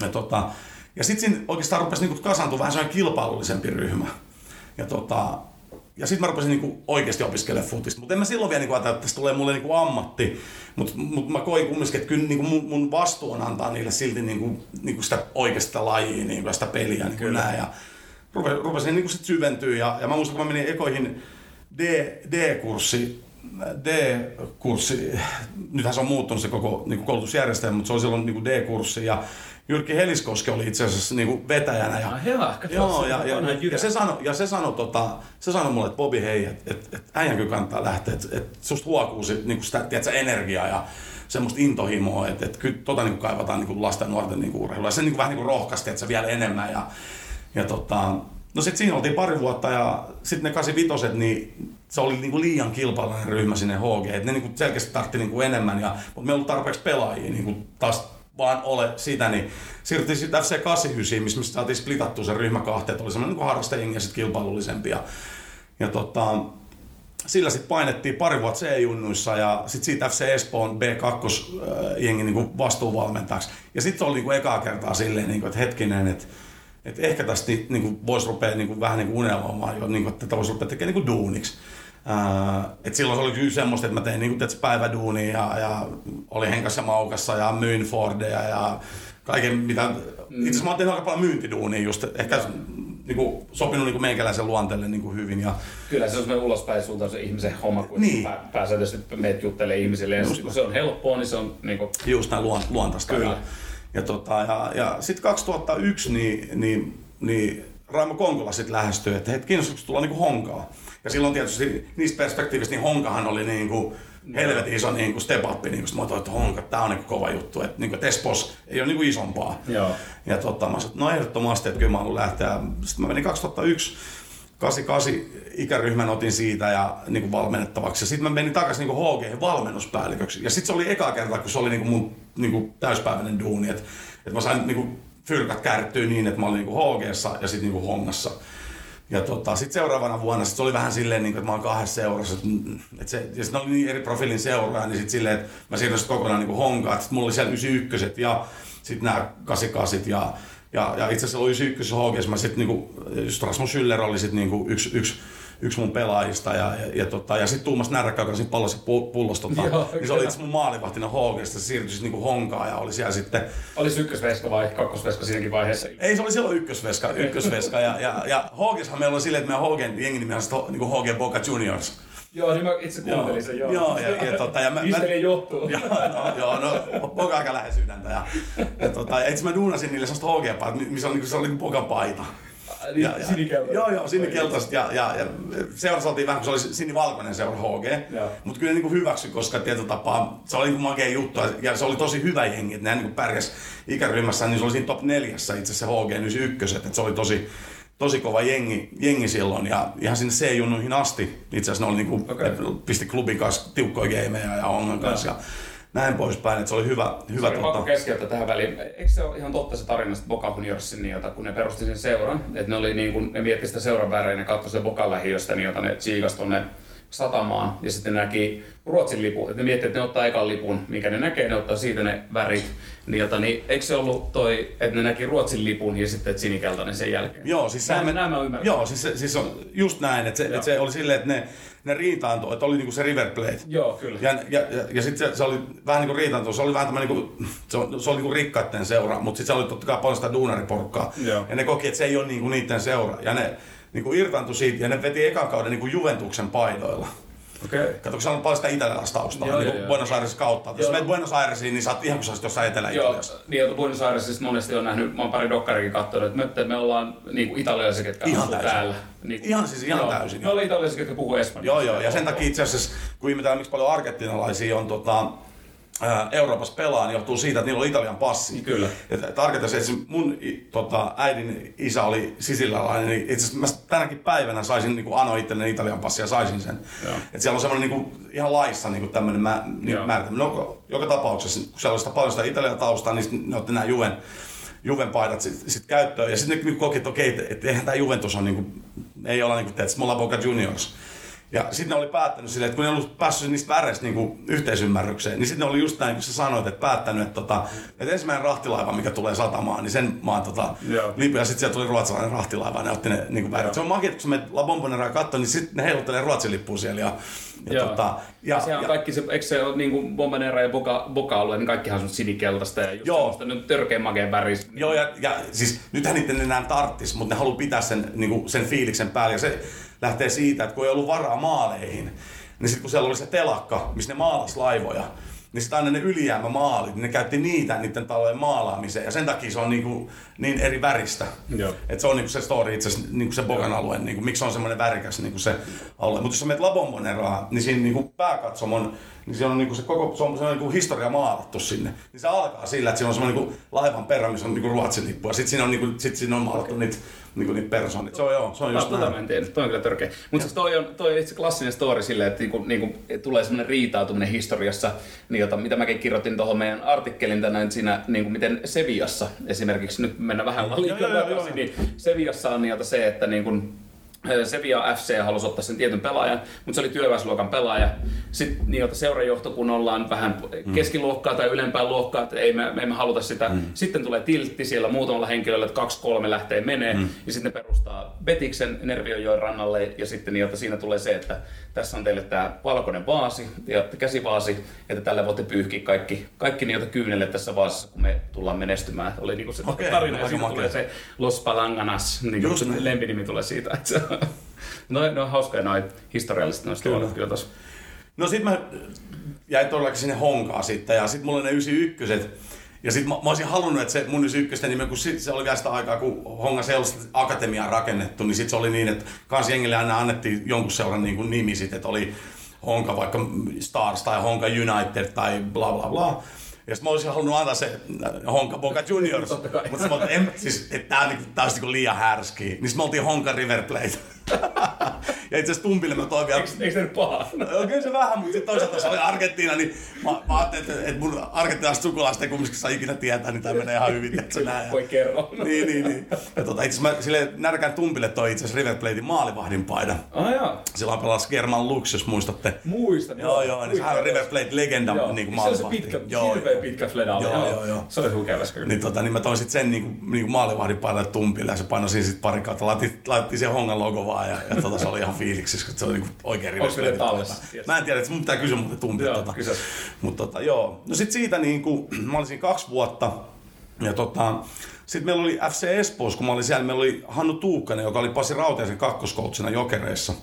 [SPEAKER 3] ja, tota, ja sitten siinä oikeastaan rupesi niin kasantua vähän sellainen kilpailullisempi ryhmä. Ja tota, ja sitten mä rupesin niinku oikeasti opiskelemaan futista. Mutta en mä silloin vielä niinku ajatella, että tästä tulee mulle niinku ammatti. Mutta mut mä koin kumminkin, että kyllä niinku mun, mun vastuu on antaa niille silti niinku, niinku sitä oikeasta lajia, niinku sitä peliä. Niinku kyllä. Nää. Ja rupesin, rupesin niinku sit syventyä. Ja, ja mä muistan, kun mä menin ekoihin D, D-kurssi, D-kurssi, nythän se on muuttunut se koko niin koulutusjärjestelmä, mutta se oli silloin niin D-kurssi ja Jyrki Heliskoski oli itse asiassa niin kuin vetäjänä. Ja,
[SPEAKER 2] ja,
[SPEAKER 3] joo, ja, ja, ja, ja, se sanoi, ja se sanoi, tota, se sanoi mulle, että Bobi hei, että et, et, äijän kyllä kannattaa lähteä, että et susta huokuu sit, niin kuin sitä tiedätkö, energiaa ja semmoista intohimoa, että et, kyllä tota niin kaivataan niin kuin lasten ja nuorten niin urheilua. Ja se niin kuin, vähän niin kuin että se vielä enemmän. Ja, ja tota, no sitten siinä oltiin pari vuotta ja sitten ne 85 niin se oli niinku liian kilpailun ryhmä sinne HG. Et ne niinku selkeästi tartti niinku enemmän, ja, mutta me ei ollut tarpeeksi pelaajia niinku taas vaan ole sitä, niin siirryttiin sitten FC 89, missä me saatiin splitattua se ryhmä kahteen, oli semmoinen niin harrastajengi ja sitten kilpailullisempi. Ja, ja tota, sillä sitten painettiin pari vuotta C-junnuissa ja sitten siitä FC Espoon B2-jengi niin vastuuvalmentajaksi. Ja sitten se oli niin ekaa kertaa silleen, niin kuin, että hetkinen, että että ehkä tästä niin kuin, voisi rupea niin kuin, vähän niin kuin unelmoimaan jo, niin kuin, että tätä voisi rupea tekemään niin kuin duuniksi. Ää, et silloin se oli kyllä semmoista, että mä tein niin kuin, päiväduunia ja, ja oli Henkassa Maukassa ja myin Fordeja ja kaiken mitä... Mm. Itse asiassa mä oon tehnyt aika paljon myyntiduunia just, ehkä niin kuin, sopinut niin kuin meikäläisen luonteelle niin kuin hyvin. Ja...
[SPEAKER 2] Kyllä se on semmoinen ulospäin suuntaan se ihmisen homma, kun niin. pääsääntöisesti meet juttelee ihmisille. Ja kun se on helppoa, niin se on niin kuin...
[SPEAKER 3] Just näin luontaista. Kyllä. Ja, ja, tota, ja, ja sitten 2001 niin, niin, niin Raimo Konkola sitten lähestyi, että hei, kiinnostaako tulla niin honkaa. Ja silloin tietysti niistä perspektiivistä niin honkahan oli niin kuin, helvetin iso niin kuin step up, niin kuin, mä että honka, tää on niin kuin kova juttu, että, niin kuin, että Espos ei ole niin kuin isompaa. Joo. Ja tota, mä sanoin, no ehdottomasti, että kyllä mä haluan lähteä. Sitten mä menin 2001 88 ikäryhmän otin siitä ja niin kuin valmennettavaksi. Ja sitten mä menin takaisin niin HG valmennuspäälliköksi. Ja sitten se oli eka kerta, kun se oli niin kuin mun niin kuin täyspäiväinen duuni. Että et mä sain niin kuin fyrkat kärttyä niin, että mä olin niin kuin HGssa ja sitten niin Hongassa. Ja tota, sitten seuraavana vuonna sit se oli vähän silleen, niin kuin, että mä oon kahdessa seurassa. Että se, ja sitten oli niin eri profiilin seuraa, niin sitten silleen, että mä siirryin kokonaan niin honkaan. Sitten mulla oli siellä 91 ja sitten nämä 88 ja, ja, ja itse asiassa oli 91 HGS. Mä sitten niinku, just Rasmus Schüller oli sitten niinku yksi, yksi yksi mun pelaajista. Ja, ja, ja, tota, ja sitten Tuumas Närkkä, joka siinä pallossa pullosta, tota, Joo, niin se oli itse mun maalivahtina HGsta, se siirtyi niinku honkaan ja oli siellä sitten...
[SPEAKER 2] Oli se ykkösveska vai kakkosveska siinäkin vaiheessa?
[SPEAKER 3] Ei, se oli silloin ykkösveska, ykkösveska ja, ja, ja HGshan meillä oli silleen, että meidän HGn jengi nimi on niinku HG Boca Juniors.
[SPEAKER 2] Joo, niin mä itse kuuntelin sen, joo.
[SPEAKER 3] Joo, ja, ja, tota, ja mä,
[SPEAKER 2] mä, johtuu.
[SPEAKER 3] Joo, no, joo, no, Boca aika lähes sydäntä. Ja, ja, tota, ja itse mä duunasin niille sellaista HG-paitaa, missä oli, se oli niin Boca paita.
[SPEAKER 2] Niin, ja, sinikeltaiset.
[SPEAKER 3] Joo, joo, sinikeltaiset. Ja, ja, ja seurassa oltiin vähän, kun se oli sinivalkoinen seura HG. Mutta kyllä niin hyväksy, koska tietyllä tapaa se oli niin makea juttu. Ja se oli tosi hyvä jengi, että ne niin pärjäs ikäryhmässä, niin se oli siinä top neljässä itse asiassa HG 91. Että se oli tosi, tosi kova jengi, jengi silloin ja ihan sinne C-junnuihin asti. Itse asiassa ne oli niinku, okay. pisti klubin kanssa tiukkoja gameja ja Ongan kanssa. Ja, näin poispäin, että se oli hyvä. hyvä
[SPEAKER 2] se tota... keskeyttää tähän väliin. Eikö se ole ihan totta se tarina Boca Juniorsin, niin, jota, kun ne perusti sen seuran, että ne, oli niin kuin, ne mietti sitä seuran värejä, ne katsoi sen Bocan lähiöstä, niin jota ne tsiikas tuonne satamaan ja sitten näki Ruotsin lipun. Et ne miettii, että ne ottaa ekan lipun, mikä ne näkee, ne ottaa siitä ne värit. Niin, jota, niin eikö se ollut toi, että ne näki Ruotsin lipun ja sitten sinikeltainen sen jälkeen?
[SPEAKER 3] Joo, siis
[SPEAKER 2] näin, me, näin mä ymmärrän.
[SPEAKER 3] Joo, siis, siis on just näin, että se, että se oli silleen, että ne, ne riitaantui, että oli niinku se River Plate.
[SPEAKER 2] Joo, kyllä.
[SPEAKER 3] Ja, ja, ja, ja sitten se, se, oli vähän niin kuin riitaantu, se oli vähän tämmöinen, niinku, se, se oli niinku rikkaiden seura, mutta sitten se oli totta kai paljon sitä duunariporukkaa. Joo. Ja ne koki, että se ei ole niinku niiden seura. Ja ne niinku irtaantui siitä ja ne veti ekan kauden niinku Juventuksen paidoilla.
[SPEAKER 2] Okay.
[SPEAKER 3] Kato, kun siellä on paljon sitä italialaista taustaa, joo, niin kuin joo, Buenos Aires kautta. Jos menet Buenos Airesiin, niin sä oot ihan kuin sä olisit jossain Etelä-Italiassa.
[SPEAKER 2] Joo, niin, että Buenos Airesista monesti on nähnyt, mä oon pari dokkarikin katsonut, että me, me ollaan niin kuin italialaisia, ketkä
[SPEAKER 3] ihan täysin.
[SPEAKER 2] täällä.
[SPEAKER 3] Niin, ihan siis ihan joo, täysin.
[SPEAKER 2] Me ollaan italialaisia, ketkä puhuu espanjaa.
[SPEAKER 3] Joo, joo, ja sen takia itse asiassa, kun ihmetään, miksi paljon argentinalaisia on tota, Euroopassa pelaa, niin johtuu siitä, että niillä on Italian passi.
[SPEAKER 2] Kyllä.
[SPEAKER 3] Ja tarkoitan että mun tota, äidin isä oli sisiläläinen, niin itse asiassa mä tänäkin päivänä saisin niin kuin ano itselleni Italian passi ja saisin sen. Että siellä on semmoinen niin kuin, ihan laissa niin tämmöinen mä, niin määritelmä. No, joka tapauksessa, kun siellä on sitä paljon sitä Italian taustaa, niin ne otti nämä Juven, Juven paidat sitten sit käyttöön. Ja sitten ne niin koki, että okei, että, että eihän tämä Juventus on, niin kuin, ei olla niin kuin, että me ollaan Boca Juniors. Ja sitten ne oli päättänyt silleen, että kun ne oli päässyt niistä väreistä niinku yhteisymmärrykseen, niin sitten ne oli just näin, kun sä sanoit, että päättänyt, että, tota, että ensimmäinen rahtilaiva, mikä tulee satamaan, niin sen maan tota, lipu, ja sitten sieltä tuli ruotsalainen rahtilaiva, ja ne otti ne niinku värit. Se on makia, kun sä menet La Bombonera katsoa, niin sitten ne heiluttelee ruotsin lippuun siellä. Ja, ja,
[SPEAKER 2] Joo. tota, ja, ja, ja, kaikki se, eikö se ole niin kuin Bombonera ja Boca, Boca alue, niin kaikkihan on sinikeltaista ja just Joo. semmoista törkeän makeen väris.
[SPEAKER 3] Joo, ja, ja siis nythän niitä enää tarttis, mutta ne haluaa pitää sen, niin kuin, sen fiiliksen päällä. Ja se, lähtee siitä, että kun ei ollut varaa maaleihin, niin sitten kun siellä oli se telakka, missä ne maalas laivoja, niin sitten aina ne ylijäämämaalit, niin ne käytti niitä niiden talojen maalaamiseen. Ja sen takia se on niinku, niin eri väristä. Että se on niinku se story itse asiassa, niinku se Bogan alue, niinku, miksi se on semmoinen värikäs niinku se alue. Mutta jos sä menet Labomboneraan, niin siinä niinku pääkatsomon, niin siellä on niinku se koko se on semmoinen niinku historia maalattu sinne. Niin se alkaa sillä, että siinä on semmoinen niinku laivan perä, missä on niinku Ruotsin lippu. Ja sitten siinä on, niinku, sit siinä on maalattu niitä niinku niitä persoonit. Se on joo, se on just
[SPEAKER 2] näin. Tota en tiedä, toi on kyllä törkeä. Mutta siis toi on, toi on itse klassinen story silleen, että niinku, niinku, tulee semmoinen riitautuminen historiassa, niin jota, mitä mäkin kirjoitin tuohon meidän artikkelin tänään siinä, niinku, miten Seviassa esimerkiksi, nyt mennään vähän liikaa niin Seviassa on niitä se, että niinku, Sevilla FC halusi ottaa sen tietyn pelaajan, mutta se oli työväesluokan pelaaja. Sitten niin, seurajohto, kun ollaan vähän keskiluokkaa tai ylempää luokkaa, että ei me, me emme haluta sitä. Mm. Sitten tulee tiltti siellä muutamalla henkilöllä, että kaksi kolme lähtee menee. Mm. Ja sitten ne perustaa Betiksen Nerviojoen rannalle. Ja sitten niin, siinä tulee se, että tässä on teille tämä valkoinen vaasi ja käsivaasi, että tällä voitte pyyhkiä kaikki, kaikki niitä kyynelle tässä vaasissa, kun me tullaan menestymään. Oli niin kuin se okay, tarina, ja tulee se Los Palanganas, niin kuin lempinimi tulee siitä. Että se no, no on hauskoja noin historialliset noista kyllä. kyllä tossa.
[SPEAKER 3] No sit mä jäin todellakin sinne honkaan sitten ja sit mulla ne 91 ja sit mä, mä olisin halunnut, että se mun 91 nimi, kun sit, se oli vielä sitä aikaa, kun Honga Seulasta akatemiaa rakennettu, niin sit se oli niin, että kans jengille aina annettiin jonkun seuran niin kuin nimi sit, että oli Honka vaikka Stars tai Honka United tai bla bla bla. Ja sitten mä olisin halunnut antaa se äh, Honka Boca Juniors. Mutta mä en, siis, että tää, on, niinku, tää olisi niinku liian härski. Niin sitten me oltiin Honka River Plate. Ja itse asiassa Tumpille mä toin vielä...
[SPEAKER 2] Eikö, eikö se nyt paha?
[SPEAKER 3] No, kyllä se vähän, mutta sitten toisaalta se oli Argentiina, niin mä, mä ajattelin, että, että mun argentinalaiset sukulaiset ei kumminkin saa ikinä tietää, niin tämä menee ihan hyvin, että se näin.
[SPEAKER 2] Voi kerro.
[SPEAKER 3] niin, niin, niin. Ja tota, itse asiassa mä sille närkään Tumpille toi itse asiassa River Platein maalivahdin paidan.
[SPEAKER 2] Ah, joo.
[SPEAKER 3] Silloin pelasi German Lux, jos muistatte.
[SPEAKER 2] Muistan.
[SPEAKER 3] Joo, joo, niin sehän on River Plate legenda joo. niin kuin maalivahti.
[SPEAKER 2] Se on se pitkä, joo, hirveä pitkä fleda. Joo, joo, joo. Se oli hukeavassa kyllä.
[SPEAKER 3] Niin, tota, niin mä toin sitten sen niin kuin, niin kuin maalivahdin paidan Tumpille ja se painoi siinä sitten pari kautta. Laitettiin, laitettiin se Hongan logo vaan ja, ja tota, se oli ihan fiiliksissä, kun se oli niinku oikein
[SPEAKER 2] rivessä.
[SPEAKER 3] Mä en tiedä, että mun pitää kysyä muuten tuntia. Joo, tota. Mutta tota, joo. No sit siitä niinku, mä olisin kaksi vuotta. Ja tota, sitten meillä oli FC Espoossa, kun mä olin siellä, meillä oli Hannu Tuukkanen, joka oli Pasi Rautiaisen kakkoskoutsina Jokereissa.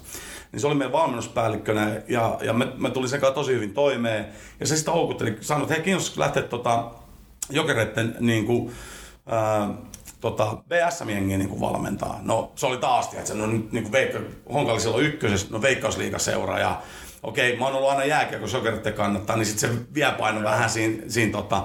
[SPEAKER 3] Niin se oli meidän valmennuspäällikkönä ja, ja me, me tuli sekä tosi hyvin toimeen. Ja se sitten houkutteli, sanoi, että hei kiinnostaisi lähteä tota, Jokereiden niin kuin, ää, tota, BSM-jengiä niin valmentaa. No se oli taas, että no, niin kuin Veikka, Honka oli silloin ykkösessä, no Veikkausliigaseura ja okei, mä oon ollut aina jääkiekko sokeritten kannattaa, niin sitten se vie paino vähän siinä, siinä tota,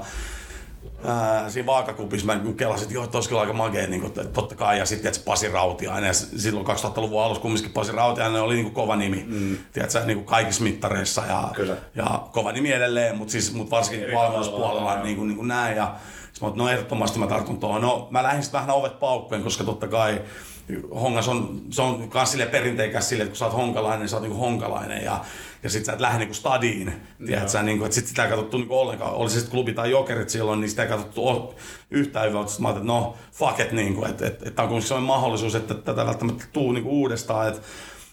[SPEAKER 3] ää, siinä vaakakupissa. Mä niin kelasin, että joo, että olisi kyllä aika magea, niin kuin, että totta kai, ja sitten että Pasi Rautiainen, ja silloin 2000-luvun alussa kumminkin Pasi Rautiainen oli niin kuin kova nimi, mm. tiedätkö, niin kuin kaikissa mittareissa, ja, ja kova nimi edelleen, mutta siis, mut varsinkin valmennuspuolella niin kuin, niin kuin näin, ja Mä no ehdottomasti mä tartun tuohon. No mä lähdin sitten vähän ovet paukkuen, koska totta kai Hongas on, se on myös sille perinteikäs sille, että kun sä oot honkalainen, niin sä oot niinku honkalainen ja, ja sit sä et lähde niinku stadiin. Tiedät sä, niinku, että sit sitä ei katsottu niinku ollenkaan. Oli se sitten klubi tai jokerit silloin, niin sitä ei katsottu yhtään hyvää. Sitten mä ajattelin, että no fuck it, niinku, että et, et, et, on kuitenkin sellainen mahdollisuus, että tätä välttämättä tuu niinku uudestaan. Et,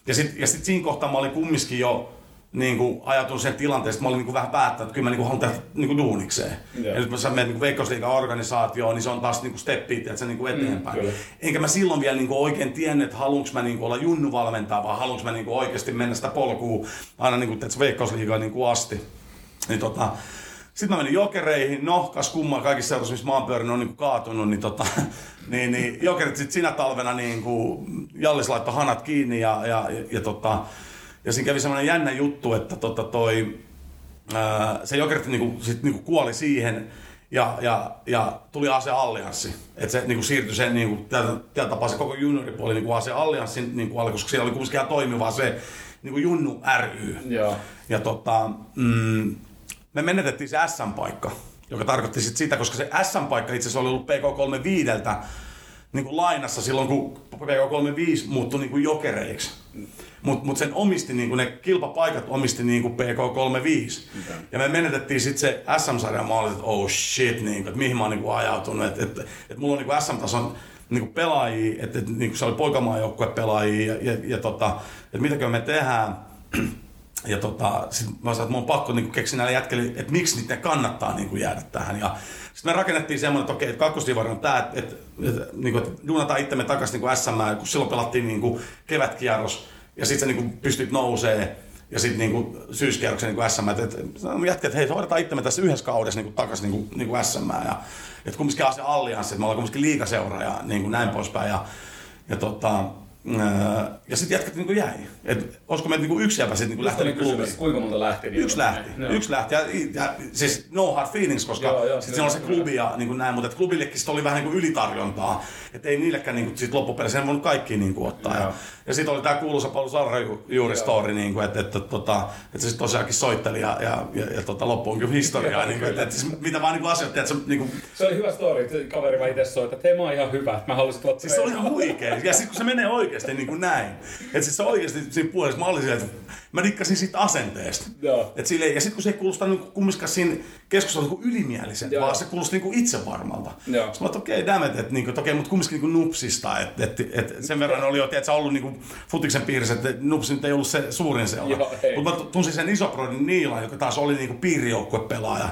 [SPEAKER 3] ja sitten ja sit siinä kohtaa mä olin kumminkin jo niin kuin ajatun sen tilanteesta, mä olin niin kuin vähän päättänyt, että kyllä mä niin kuin haluan tehdä niin kuin duunikseen. Yeah. Ja nyt mä saan mennä niin veikkausliikan organisaatioon, niin se on taas niin kuin steppi että niin kuin eteenpäin. Mm, Enkä mä silloin vielä niin kuin oikein tiennyt, että haluanko mä niin kuin olla junnu valmentaa, vai haluanko mä niin kuin oikeasti mennä sitä polkua aina niin kuin, että veikkausliigaan niin kuin asti. Niin tota, sitten mä menin jokereihin, no kas kummaa kaikissa seurassa, missä mä oon pyörinyt, on niin kaatunut, niin, tota, niin, niin jokerit sitten sinä talvena niin kuin, Jallis laittoi hanat kiinni ja, ja, ja, ja tota, ja siinä kävi semmoinen jännä juttu, että tota toi, ää, se Jokerit niinku, sit niinku kuoli siihen ja, ja, ja tuli AC Allianssi. Että se niinku siirtyi sen niinku, tällä tapaa se koko junioripuoli niinku AC Allianssin niinku alle, koska siellä oli kuitenkin ihan toimiva se niinku Junnu ry.
[SPEAKER 2] Joo.
[SPEAKER 3] Ja tota, mm, me menetettiin se SM-paikka, joka tarkoitti sit sitä, koska se SM-paikka itse asiassa oli ollut PK35 niin kuin lainassa silloin, kun PK35 muuttui niin kuin jokereiksi. Mutta mut sen omisti, niin kuin ne kilpapaikat omisti niin kuin PK35. Okay. Ja me menetettiin sitten se SM-sarjan maali, että oh shit, niin kuin, että mihin mä oon niin kuin ajautunut. Että et, et mulla on niin kuin SM-tason niin kuin pelaajia, että et, niin kuin se oli poikamaan joukkue pelaajia ja, ja, ja tota, että mitäkö me tehdään. Ja tota, sit mä sanoin, että mun on pakko niin keksiä näille jätkille, että miksi niiden kannattaa niin kuin jäädä tähän. Ja sitten me rakennettiin semmoinen, että okei, että kakkosdivari on tämä, että, että, että, niin että duunataan itsemme takaisin niin SM, kun silloin pelattiin niin kuin kevätkierros ja sitten sä niin kuin pystyt nousee ja sitten niinku syyskierroksen niinku SM, että et, jätkä, että hei, hoidetaan itsemme tässä yhdessä kaudessa niinku takaisin niinku, niinku SM. Ja, että kumminkin se allianssi, että me ollaan kumminkin liikaseura ja niinku näin poispäin. Ja, ja tota, ja sitten jätkät niin jäi. Et, olisiko meitä niin yksi jäpä sitten niin lähtenyt klubiin?
[SPEAKER 2] Kuinka monta lähti? Niin
[SPEAKER 3] yksi lähti. No. Yksi lähti. Ja, ja, siis no hard feelings, koska joo, joo, sitten siinä on se klubi ja niin kuin näin, mutta klubillekin sit oli vähän niin kuin ylitarjontaa. Että ei niillekään niin kuin, sit loppupeleissä en voinut kaikki niin kuin, ottaa. Ja, Ja sitten oli tämä kuuluisa Paulu Sarrajuuri story, niin kuin, että, että, että, että, että se sitten tosiaankin soitteli ja, ja, ja, ja tota, loppu on kyllä historiaa. niin kuin, että, että, että, mitä vaan niin asioita, että se, niin kuin...
[SPEAKER 2] se oli hyvä story, että kaveri vaan itse soittaa, että hei mä oon ihan hyvä, että mä haluaisin tulla
[SPEAKER 3] Siis se oli ihan huikea. Ja sitten kun se menee oikeasti niin kuin näin. Että siis se oikeasti siinä puolessa, mä olin että mä dikkasin siitä asenteesta.
[SPEAKER 2] Joo.
[SPEAKER 3] Et sille, ja sitten kun se ei kuulosta niin kumminkaan siinä keskustelussa niin ylimielisen,
[SPEAKER 2] Joo.
[SPEAKER 3] vaan se kuulosti niin itsevarmalta.
[SPEAKER 2] Joo.
[SPEAKER 3] Sitten mä että okei, okay, damn it, että niin okei, okay, mutta kumminkin niin nupsista. Että et, et, sen verran oli jo, että ollut niin futiksen piirissä, että nupsi nyt ei ollut se suurin seura. Mutta mä tunsin sen isoprodin Niilan, joka taas oli niin piirijoukkuepelaaja.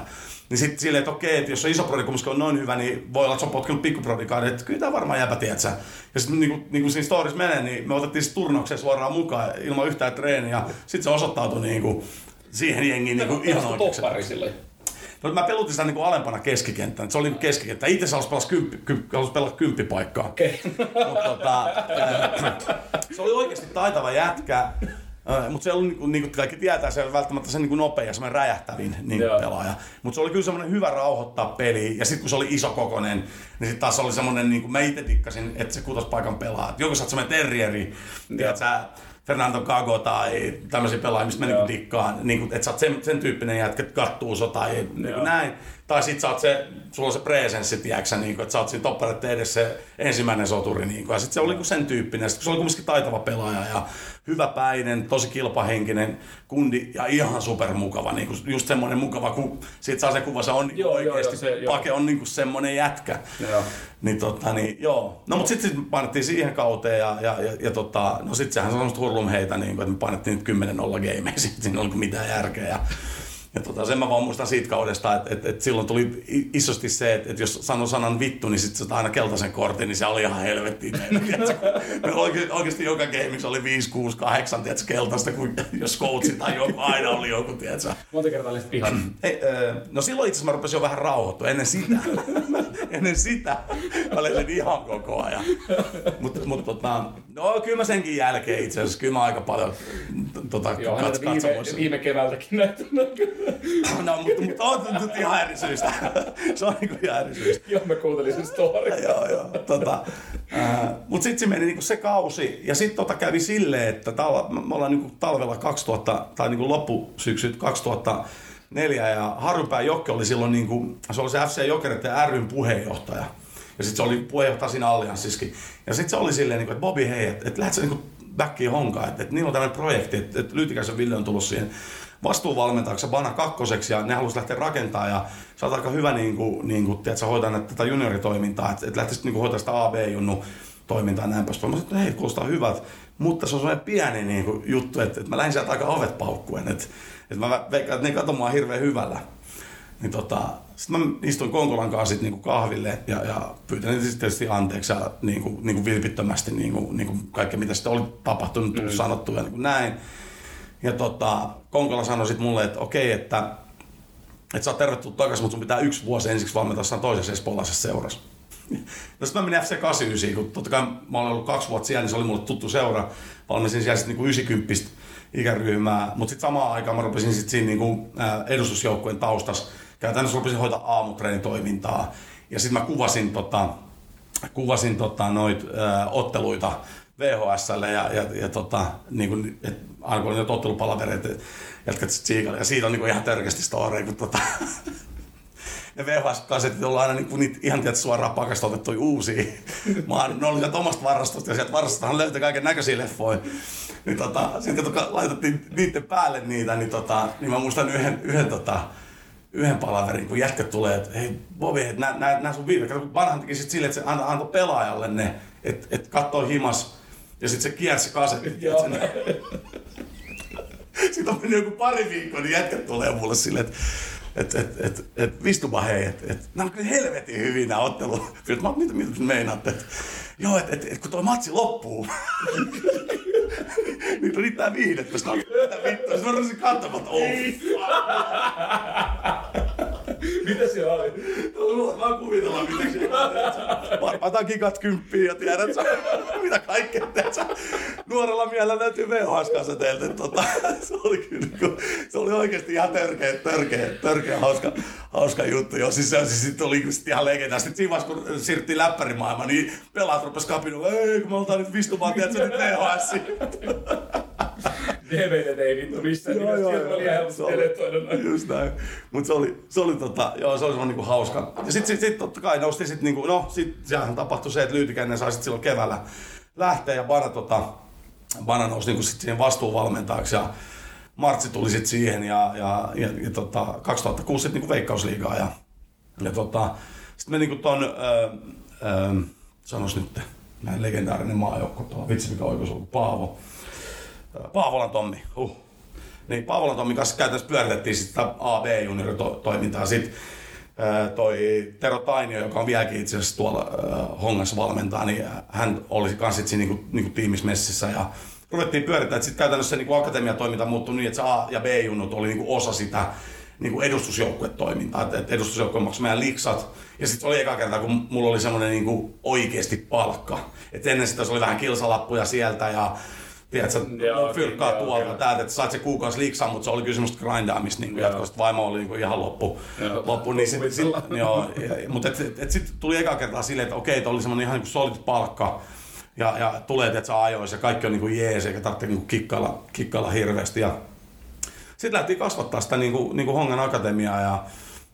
[SPEAKER 3] Niin sitten silleen, että okei, että jos se iso prodi kumminkin on noin hyvä, niin voi olla, että se on potkinut pikkuprodikaan, että kyllä tämä varmaan jääpä, tiedätkö. Ja sitten niin kuin, niin kuin siinä stories menee, niin me otettiin turnaukseen suoraan mukaan ilman yhtään treeniä. Sitten se osoittautui niin kuin, siihen jengiin niin kuin ihan oikeaksi. No, mä pelutin sitä niin kuin alempana keskikenttänä. Se oli niin keskikenttä. Itse se halusi pelata, kymppi, kymppi, halusi pelata kymppipaikkaa.
[SPEAKER 2] Okei.
[SPEAKER 3] Mutta tota, se oli oikeasti taitava jätkä. Mutta se ei ollut, niin kuin, niin kuin kaikki tietää, se ei ole välttämättä se niin kuin nopea ja semmoinen räjähtävin niin kuin pelaaja. Mutta se oli kyllä semmoinen hyvä rauhoittaa peliä. Ja sitten kun se oli iso kokonen, niin sitten taas oli semmoinen, niin kuin mä itse dikkasin, että se kutospaikan pelaa. Et joku sä oot semmoinen terrieri, sä, Fernando Gago tai tämmöisiä pelaajia, mistä mä niinku dikkaan, niinku, että sä oot sen, sen tyyppinen jätkä, että kattuu so tai niinku
[SPEAKER 2] Joo.
[SPEAKER 3] näin. Tai sit sä oot se, sulla on se presenssi, tiedätkö niinku, että sä oot siinä toppareiden edessä se ensimmäinen soturi. Niinku, ja sit se oli niinku sen tyyppinen. Kun se oli kumminkin taitava pelaaja ja hyväpäinen, tosi kilpahenkinen kundi ja ihan supermukava. Niinku, just semmoinen mukava, kun siitä saa se kuva, se on
[SPEAKER 2] Joo,
[SPEAKER 3] oikeasti,
[SPEAKER 2] joo, se- joo.
[SPEAKER 3] Pake on niinku semmoinen jätkä.
[SPEAKER 2] Joo.
[SPEAKER 3] Niin tota, niin joo. No mut sitten sit painettiin siihen kauteen ja, ja, ja, ja tota, no sit sehän on semmoista hurlumheitä, niin että me painettiin nyt 10 0 gameja, sit siinä ei ollut mitään järkeä. Ja, ja tota, sen mä vaan muistan siitä kaudesta, että et, et silloin tuli isosti se, että et jos sanoi sanan vittu, niin sitten aina keltaisen kortin, niin se oli ihan helvettiin. Meillä oikeasti, oikeasti joka gameissa oli 5, 6, 8 tiedätkö, keltaista, kun jos coachi tai joku aina oli joku, tiedätkö.
[SPEAKER 2] Monta kertaa olisit
[SPEAKER 3] öö, no silloin itse asiassa mä rupesin jo vähän rauhoittua. Ennen sitä, ennen sitä mä lensin ihan koko ajan. Mutta mut, tota, no kyllä mä senkin jälkeen itse asiassa, kyllä mä aika paljon tota, kats,
[SPEAKER 2] viime, viime keväältäkin näyttänyt.
[SPEAKER 3] No, mutta, mutta on nyt ihan eri syystä. Se on niinku ihan eri syystä.
[SPEAKER 2] Joo, mä kuuntelin sen story.
[SPEAKER 3] joo, joo. Tota, mutta sitten se meni niinku se kausi, ja sitten tota kävi silleen, että tal- me ollaan niinku talvella 2000, tai niinku loppusyksy 2004, ja Harjunpää Jokke oli silloin, niinku, se oli se FC Jokereiden ryn puheenjohtaja. Ja sitten se oli puheenjohtaja siinä Allianssissakin. Ja sitten se oli silleen, niinku, että Bobi, hei, että et lähdet sä niinku backiin honkaan, että et niillä on tämmöinen projekti, että et Lyytikäisen Ville on tullut siihen vastuuvalmentajaksi Bana kakkoseksi ja ne halusi lähteä rakentamaan ja sä oot aika hyvä niin kuin, niin kuin, tiedät, sä hoitaa tätä junioritoimintaa, että et lähtisit niin hoitaa sitä AB-junnu toimintaa ja näin poispäin. Mä sanoin, että hei, kuulostaa hyvät, mutta se on sellainen pieni niin kuin, juttu, että, että mä lähdin sieltä aika ovet paukkuen, että, että mä veikkaan, että ne katsoo mua hirveän hyvällä. Niin tota, sitten mä istuin Konkolan kanssa sit niinku kahville ja, ja pyytänyt sitten tietysti anteeksi ja niinku, niinku vilpittömästi niinku, niinku kaikkea mitä sitten oli tapahtunut, tullut sanottua ja niinku näin. Ja tota, Konkola sanoi sitten mulle, että okei, että, että sä oot tervetullut takaisin, mutta sun pitää yksi vuosi ensiksi valmentaa jossain toisessa espoolaisessa seurassa. No sitten mä menin FC 89, kun totta kai mä olen ollut kaksi vuotta siellä, niin se oli mulle tuttu seura. Valmensin siellä sitten niinku 90 ikäryhmää, mutta sitten samaan aikaan mä rupesin sitten siinä niinku, edustusjoukkueen taustassa. Käytännössä rupesin hoitaa aamutreenitoimintaa. Ja sitten mä kuvasin, tota, kuvasin tota, noit ää, otteluita VHSlle ja, ja, ja tota, niin kuin, et, aina kun oli noita ottelupalavereita, jätkät sit siikalle. Ja siitä on niin kuin ihan törkeästi story, kun tota, ne VHS-kasetit on aina niinku niitä ihan tietysti suoraan pakasta otettuja uusia. Mä oon, ne oli sieltä omasta varastosta ja sieltä varastostahan löytyi kaiken näköisiä leffoja. Niin tota, sitten kun laitettiin niiden päälle niitä, niin, tota, niin mä muistan yhden, yhden, tota, yhden palaverin, kun jätkät tulee, että hei Bobi, että nää, nää, nää sun viime, kun vanhan teki sit silleen, että se antoi, antoi pelaajalle ne, että et kattoo himas ja sitten se kiersi kasetit. Sitten on mennyt joku pari viikkoa, niin jätkät tulee mulle silleen, että et, et, et, et, vistupa hei, että et, nämä on kyllä helvetin hyvin nämä ottelu. Mä, mitä, mitä te meinaatte? Et, joo, että et, et, kun toi matsi loppuu, niin riittää viihdettä. Sitten mä mitä vittua, sitten mä rupesin katsomaan, että oh,
[SPEAKER 2] Mitä se oli?
[SPEAKER 3] fuck. Mä kuvitellaan, mitä siellä on. Varmaan kikat kymppiä ja tiedät sä, mitä kaikkea teet sä. nuorella miehellä löytyy VHS teiltä. Tota, se oli kyllä, niinku- se oli oikeasti ihan törkeä, törkeä, törkeä hauska, hauska juttu. Joo, siis se siis oli sit ihan legenda. Sitten siinä vaiheessa, kun siirryttiin läppärimaailmaan, niin pelaat rupes kapinoilla, ei kun me oltaan nyt vistumaan, tiedätkö, nyt VHS.
[SPEAKER 2] DVD ei vittu missään
[SPEAKER 3] Joo, joo, joo.
[SPEAKER 2] oli helposti
[SPEAKER 3] oli-
[SPEAKER 2] deletoida.
[SPEAKER 3] Just näin. Mutta se oli, se oli, tota, joo, se oli semmoinen niinku hauska. Ja sitten sit, sit, totta kai nosti sit niinku, no sit sehän tapahtui se, että Lyytikäinen sai sit silloin keväällä lähteä ja Bana, tota, Bana nousi niinku sit siihen vastuuvalmentajaksi ja Martsi tuli sitten siihen ja, ja, ja, ja tota, 2006 sitten niinku veikkausliigaa ja, ja tota, sitten me niinku ton, öö, öö, sanois nyt, näin legendaarinen maajoukko tuo, vitsi mikä oikos ollut, Paavo, Paavolan Tommi. Huh. Niin Paavolan Tommin kanssa käytännössä pyöritettiin sitä AB-junioritoimintaa. Sitten toi Tero Tainio, joka on vieläkin itse asiassa tuolla Hongassa valmentaa, niin hän oli kanssa sit siinä niinku, niinku tiimissä messissä ja ruvettiin pyörittää, että sitten käytännössä niinku akatemiatoiminta muuttui niin, että se A- ja B-junnut oli niinku osa sitä niinku edustusjoukkuetoimintaa, että et edustusjoukkue maksoi meidän liksat. Ja sitten oli eka kerta, kun mulla oli semmoinen niinku oikeasti palkka. Et ennen sitä se oli vähän kilsalappuja sieltä ja tiedätkö,
[SPEAKER 2] Joo,
[SPEAKER 3] fyrkkaa
[SPEAKER 2] joo,
[SPEAKER 3] tuolta
[SPEAKER 2] joo.
[SPEAKER 3] täältä, että sait se kuukausi liksaa, mutta se oli kyllä semmoista grindaamista niin jatkuvasti. Vaimo oli niin ihan loppu.
[SPEAKER 2] Joo,
[SPEAKER 3] loppu niin sit, sit, joo, ja, mutta et, et, et sitten tuli eka kertaa silleen, että okei, oli semmoinen ihan niin solid palkka. Ja, ja tulee, että sä ajoissa ja kaikki on niin kuin jees, eikä tarvitse niin kuin kikkailla, kikkailla hirveästi. Ja sitten lähtiin kasvattaa sitä niin kuin, niin kuin Hongan Akatemiaa ja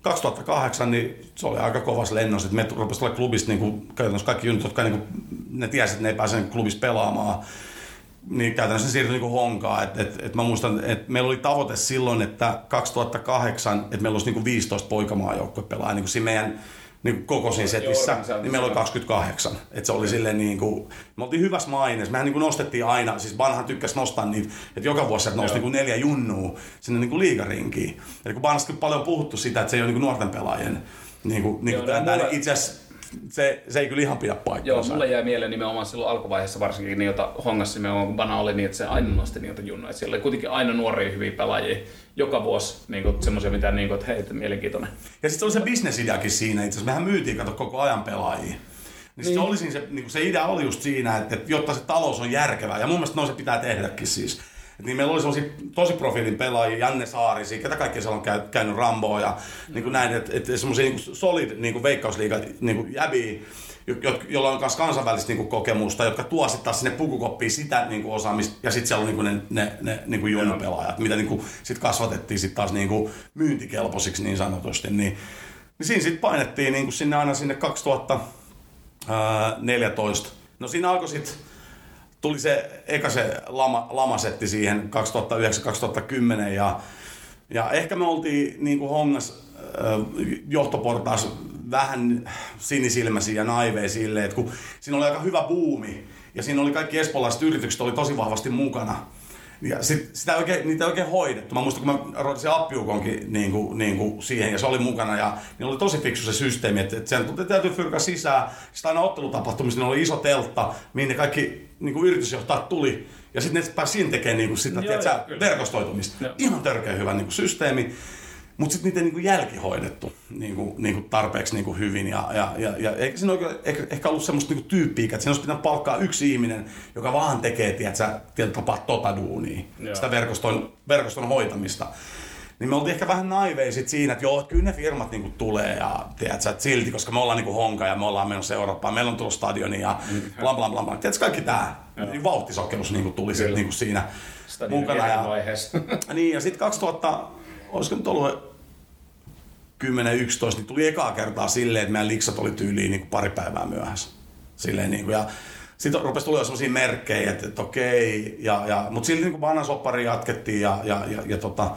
[SPEAKER 3] 2008 niin se oli aika kovas lennos, että me rupesi tulla klubista niin kuin, käytännössä kaikki junit, jotka niin kuin, ne tiesi, että ne ei pääse klubista pelaamaan niin käytännössä siirtyi niin honkaan. Et, et, et mä muistan, että meillä oli tavoite silloin, että 2008, että meillä olisi niin kuin 15 poikamaajoukkue pelaa niin kuin siinä meidän niin kuin koko siinä setissä, niin meillä oli 28. Et se oli silleen niin kuin, me oltiin hyvässä maineessa. Mehän niin kuin nostettiin aina, siis vanhan tykkäsi nostaa niitä, että joka vuosi sieltä nousi niin kuin neljä junnua sinne niin kuin liigarinkiin. Eli kun Vanhasta kyllä paljon puhuttu sitä, että se ei ole niin kuin nuorten pelaajien niin kuin, niin
[SPEAKER 2] Joo,
[SPEAKER 3] kuin
[SPEAKER 2] no
[SPEAKER 3] tämä,
[SPEAKER 2] mulle-
[SPEAKER 3] itse asiassa se, se ei kyllä ihan pidä paikkaansa.
[SPEAKER 2] Joo, mulle jäi mieleen nimenomaan silloin alkuvaiheessa varsinkin niitä hongassa nimenomaan, kun Bana oli niin, että se aina nosti niitä junnoja. Siellä oli kuitenkin aina nuoria hyviä pelaajia joka vuosi, niin kuin, semmoisia mitä niin kuin, että hei, että mielenkiintoinen.
[SPEAKER 3] Ja sitten oli se bisnesideakin siinä itse asiassa. Mehän myytiin kato koko ajan pelaajia. Niin, niin. Se, oli siinä se, niin se idea oli just siinä, että, että jotta se talous on järkevää, ja mun mielestä noin se pitää tehdäkin siis. Et niin meillä oli sellaisia tosi profiilin pelaajia, Janne Saarisi, ketä kaikki siellä on käy, käynyt Ramboa ja niin kuin näin, että, että semmoisia niin solid niin kuin veikkausliiga niin kuin jäbiä, jo, jo, joilla on myös kansainvälistä niin kokemusta, jotka tuo sitten taas sinne pukukoppiin sitä niin kuin osaamista, ja sitten siellä on niin kuin ne, ne, ne niin kuin junnupelaajat, mitä niin kuin sit kasvatettiin sitten taas niin kuin myyntikelpoisiksi niin sanotusti, niin, niin siinä sitten painettiin niin kuin sinne aina sinne 2014. No siinä alkoi sitten tuli se, eka se lama, lamasetti siihen 2009-2010 ja, ja ehkä me oltiin niin kuin hongas johtoportaas vähän sinisilmäisiä ja naiveja silleen, että kun siinä oli aika hyvä buumi ja siinä oli kaikki espoolaiset yritykset oli tosi vahvasti mukana. Ja sit, sitä ei oikein, niitä ei oikein hoidettu. Mä muistan, kun mä sen appiukonkin niin kuin, niin kuin siihen ja se oli mukana ja niin oli tosi fiksu se systeemi, että, että sen täytyy fyrkaa sisään. Sitten aina ottelutapahtumissa niin oli iso teltta, mihin ne kaikki niin kuin yritysjohtajat tuli ja sitten ne pääsi siinä tekemään niin kuin sitä
[SPEAKER 2] Joo,
[SPEAKER 3] tiedätkö,
[SPEAKER 2] joo,
[SPEAKER 3] verkostoitumista.
[SPEAKER 2] Joo.
[SPEAKER 3] Ihan törkeä hyvä niin kuin systeemi. Mutta sitten niitä ei niinku jälkihoidettu niinku, niinku tarpeeksi niinku hyvin. Ja, ja, ja, ja eikä siinä oikein, ehkä, ehkä ollut semmoista niinku tyyppiä, että siinä olisi pitänyt palkkaa yksi ihminen, joka vaan tekee, tiedätkö, tietyllä tapaa tota duunia,
[SPEAKER 2] Joo.
[SPEAKER 3] sitä verkoston, verkoston hoitamista. Niin me oltiin ehkä vähän naiveja sit siinä, että joo, kyllä ne firmat niinku tulee ja tiedätkö, että silti, koska me ollaan niinku honka ja me ollaan menossa Eurooppaan, meillä on tullut stadioni ja bla bla bla bla. Tiedätkö, kaikki tää niin vauhtisokeus niinku tuli sit niinku siinä
[SPEAKER 2] Stadionin
[SPEAKER 3] mukana. Ja,
[SPEAKER 2] vaiheessa.
[SPEAKER 3] niin, ja sitten 2000, olisiko nyt ollut 10-11, niin tuli ekaa kertaa silleen, että meidän liksat oli tyyliin niin kuin pari päivää myöhässä. Silleen niin kuin, ja sitten rupesi tulla sellaisia merkkejä, että, että okei, ja, ja, mutta silti niin banasoppari jatkettiin ja, ja, ja, ja tota,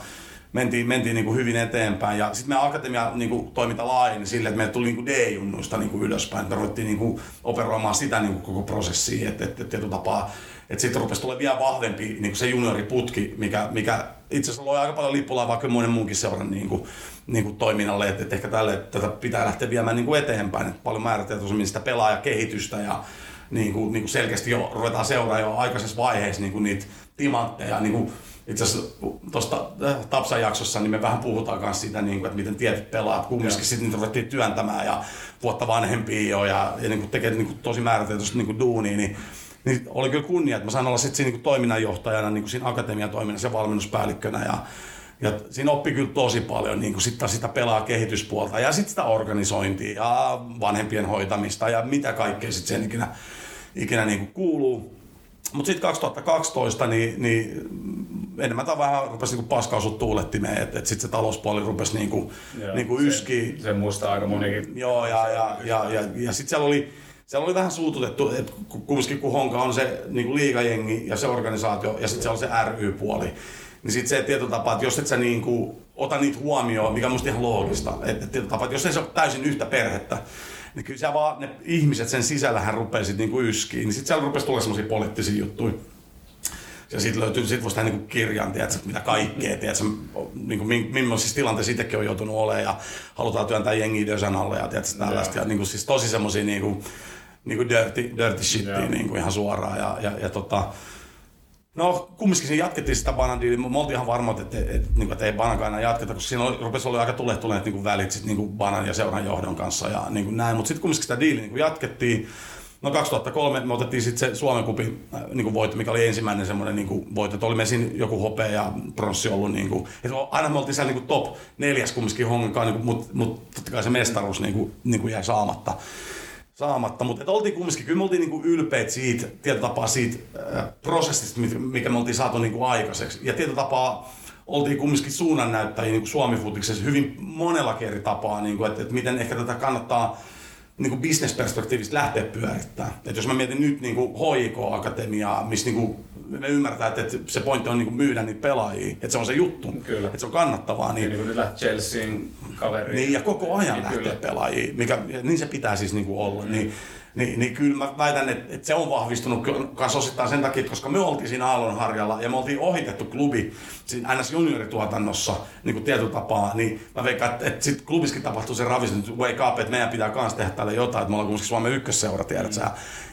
[SPEAKER 3] mentiin, mentiin niin kuin hyvin eteenpäin. Ja sitten meidän akatemia niin kuin, toiminta laajeni silleen, että meillä tuli niin D-junnuista niin kuin ylöspäin. Me ruvettiin niin kuin, operoimaan sitä niin kuin, koko prosessia, että, että, että tietyllä tapaa että sitten rupesi tulee vielä vahvempi niin kuin se junioriputki, mikä, mikä itse asiassa loi aika paljon lippulaivaa kyllä monen muunkin seuran niin kuin, niin kuin toiminnalle, että, että ehkä tälle tätä pitää lähteä viemään niin kuin eteenpäin, että paljon määrätietoisemmin sitä pelaajakehitystä ja niin kuin, niin kuin selkeästi jo ruvetaan seuraa jo aikaisessa vaiheessa niin kuin niitä timantteja, niin kuin itse asiassa tuosta äh, Tapsan jaksossa niin me vähän puhutaan myös siitä, niin kuin, että miten tietyt pelaat, kumminkin sitten niitä ruvettiin työntämään ja vuotta vanhempia jo ja, ja niin kuin tekee niin kuin tosi määrätietoisesti niin kuin duunia, niin niin oli kyllä kunnia, että mä sain olla sitten siinä niin toiminnanjohtajana niin kuin siinä akatemiatoiminnassa ja valmennuspäällikkönä ja ja siinä oppi kyllä tosi paljon niin kuin sitä, sitä pelaa kehityspuolta ja sitten sitä organisointia ja vanhempien hoitamista ja mitä kaikkea sitten sen ikinä, ikinä niin kuin kuuluu. Mutta sitten 2012 niin, niin enemmän tai vähän rupesi niinku paskausut tuulettimeen, että et sitten se talouspuoli rupesi niinku, Joo, niinku yski.
[SPEAKER 2] Se, se muistaa aika monikin.
[SPEAKER 3] Joo, ja, ja, ja, ja, ja sitten siellä oli, siellä oli vähän suututettu, että kumminkin kun Honka on se niin liikajengi ja se organisaatio ja sitten siellä on se ry-puoli, niin sitten se tietotapa, että jos et sä niin kuin, ota niitä huomioon, mikä on musta ihan loogista, että tietotapa, että jos ei se ole täysin yhtä perhettä, niin kyllä siellä vaan ne ihmiset sen sisällähän rupeaa sitten niinku yskiin, niin sitten siellä rupesi tulla semmoisia poliittisia juttuja. Ja sitten löytyy, sit voisi tehdä niinku kirjan, tiedätkö, mitä kaikkea, tiedätkö, niinku, millaisissa tilanteissa itsekin on joutunut olemaan ja halutaan työntää jengiä dösän alle ja tiedätkö, tällaista. Ja, niinku, siis tosi semmoisia niinku, niinku dirty, dirty shitia niinku ihan suoraan. Ja, ja, ja tota, No kumminkin siinä jatkettiin sitä banadiiliä, me oltiin ihan varmoja, että, että, että, niin että ei Banankaan enää jatketa, koska siinä oli, rupesi olla aika tulehtuneet niin välit sit, niin Banan ja seuran johdon kanssa ja niin kuin näin, mutta sitten kumminkin sitä diiliä niin jatkettiin. No 2003 me otettiin sitten se Suomen kupin äh, niin voitto, mikä oli ensimmäinen semmoinen niin voitto. Että oli me siinä joku hopea ja pronssi ollut. Niin kuin, että aina me oltiin siellä niin top neljäs kumminkin hongan, niin mutta mut, totta kai se mestaruus niin kuin, niin kuin jäi saamatta saamatta, mutta oltiin kumminkin, kyllä me oltiin niinku ylpeät siitä, tietyllä tapaa siitä äh, prosessista, mikä me oltiin saatu niinku aikaiseksi. Ja tietyllä tapaa oltiin kumminkin suunnannäyttäjiä niin Suomi-futiksessa hyvin monella eri tapaa, niin kuin, että, että miten ehkä tätä kannattaa niin kuin bisnesperspektiivistä lähteä pyörittämään. Että jos mä mietin nyt niin kuin HIK-akatemiaa, missä niin kuin me ymmärtää, että se pointti on niin myydä niitä pelaajia, että se on se juttu, Kyllä. että se on kannattavaa.
[SPEAKER 2] Niin, niin kuin Chelsean kaveri.
[SPEAKER 3] Niin, ja koko ajan niin, lähtee kyllä. pelaajia, mikä, niin se pitää siis niin kuin olla. Mm. Niin, niin, niin kyllä mä väitän, että, että se on vahvistunut kanssa osittain sen takia, koska me oltiin siinä Aallonharjalla ja me oltiin ohitettu klubi siinä NS juniorituotannossa niin kuin tietyllä tapaa, niin mä veikkaan, että, että sitten klubiskin tapahtuu se ravis, että wake up, että meidän pitää kanssa tehdä tälle jotain, että me ollaan kuitenkin Suomen ykkösseura, tiedät mm.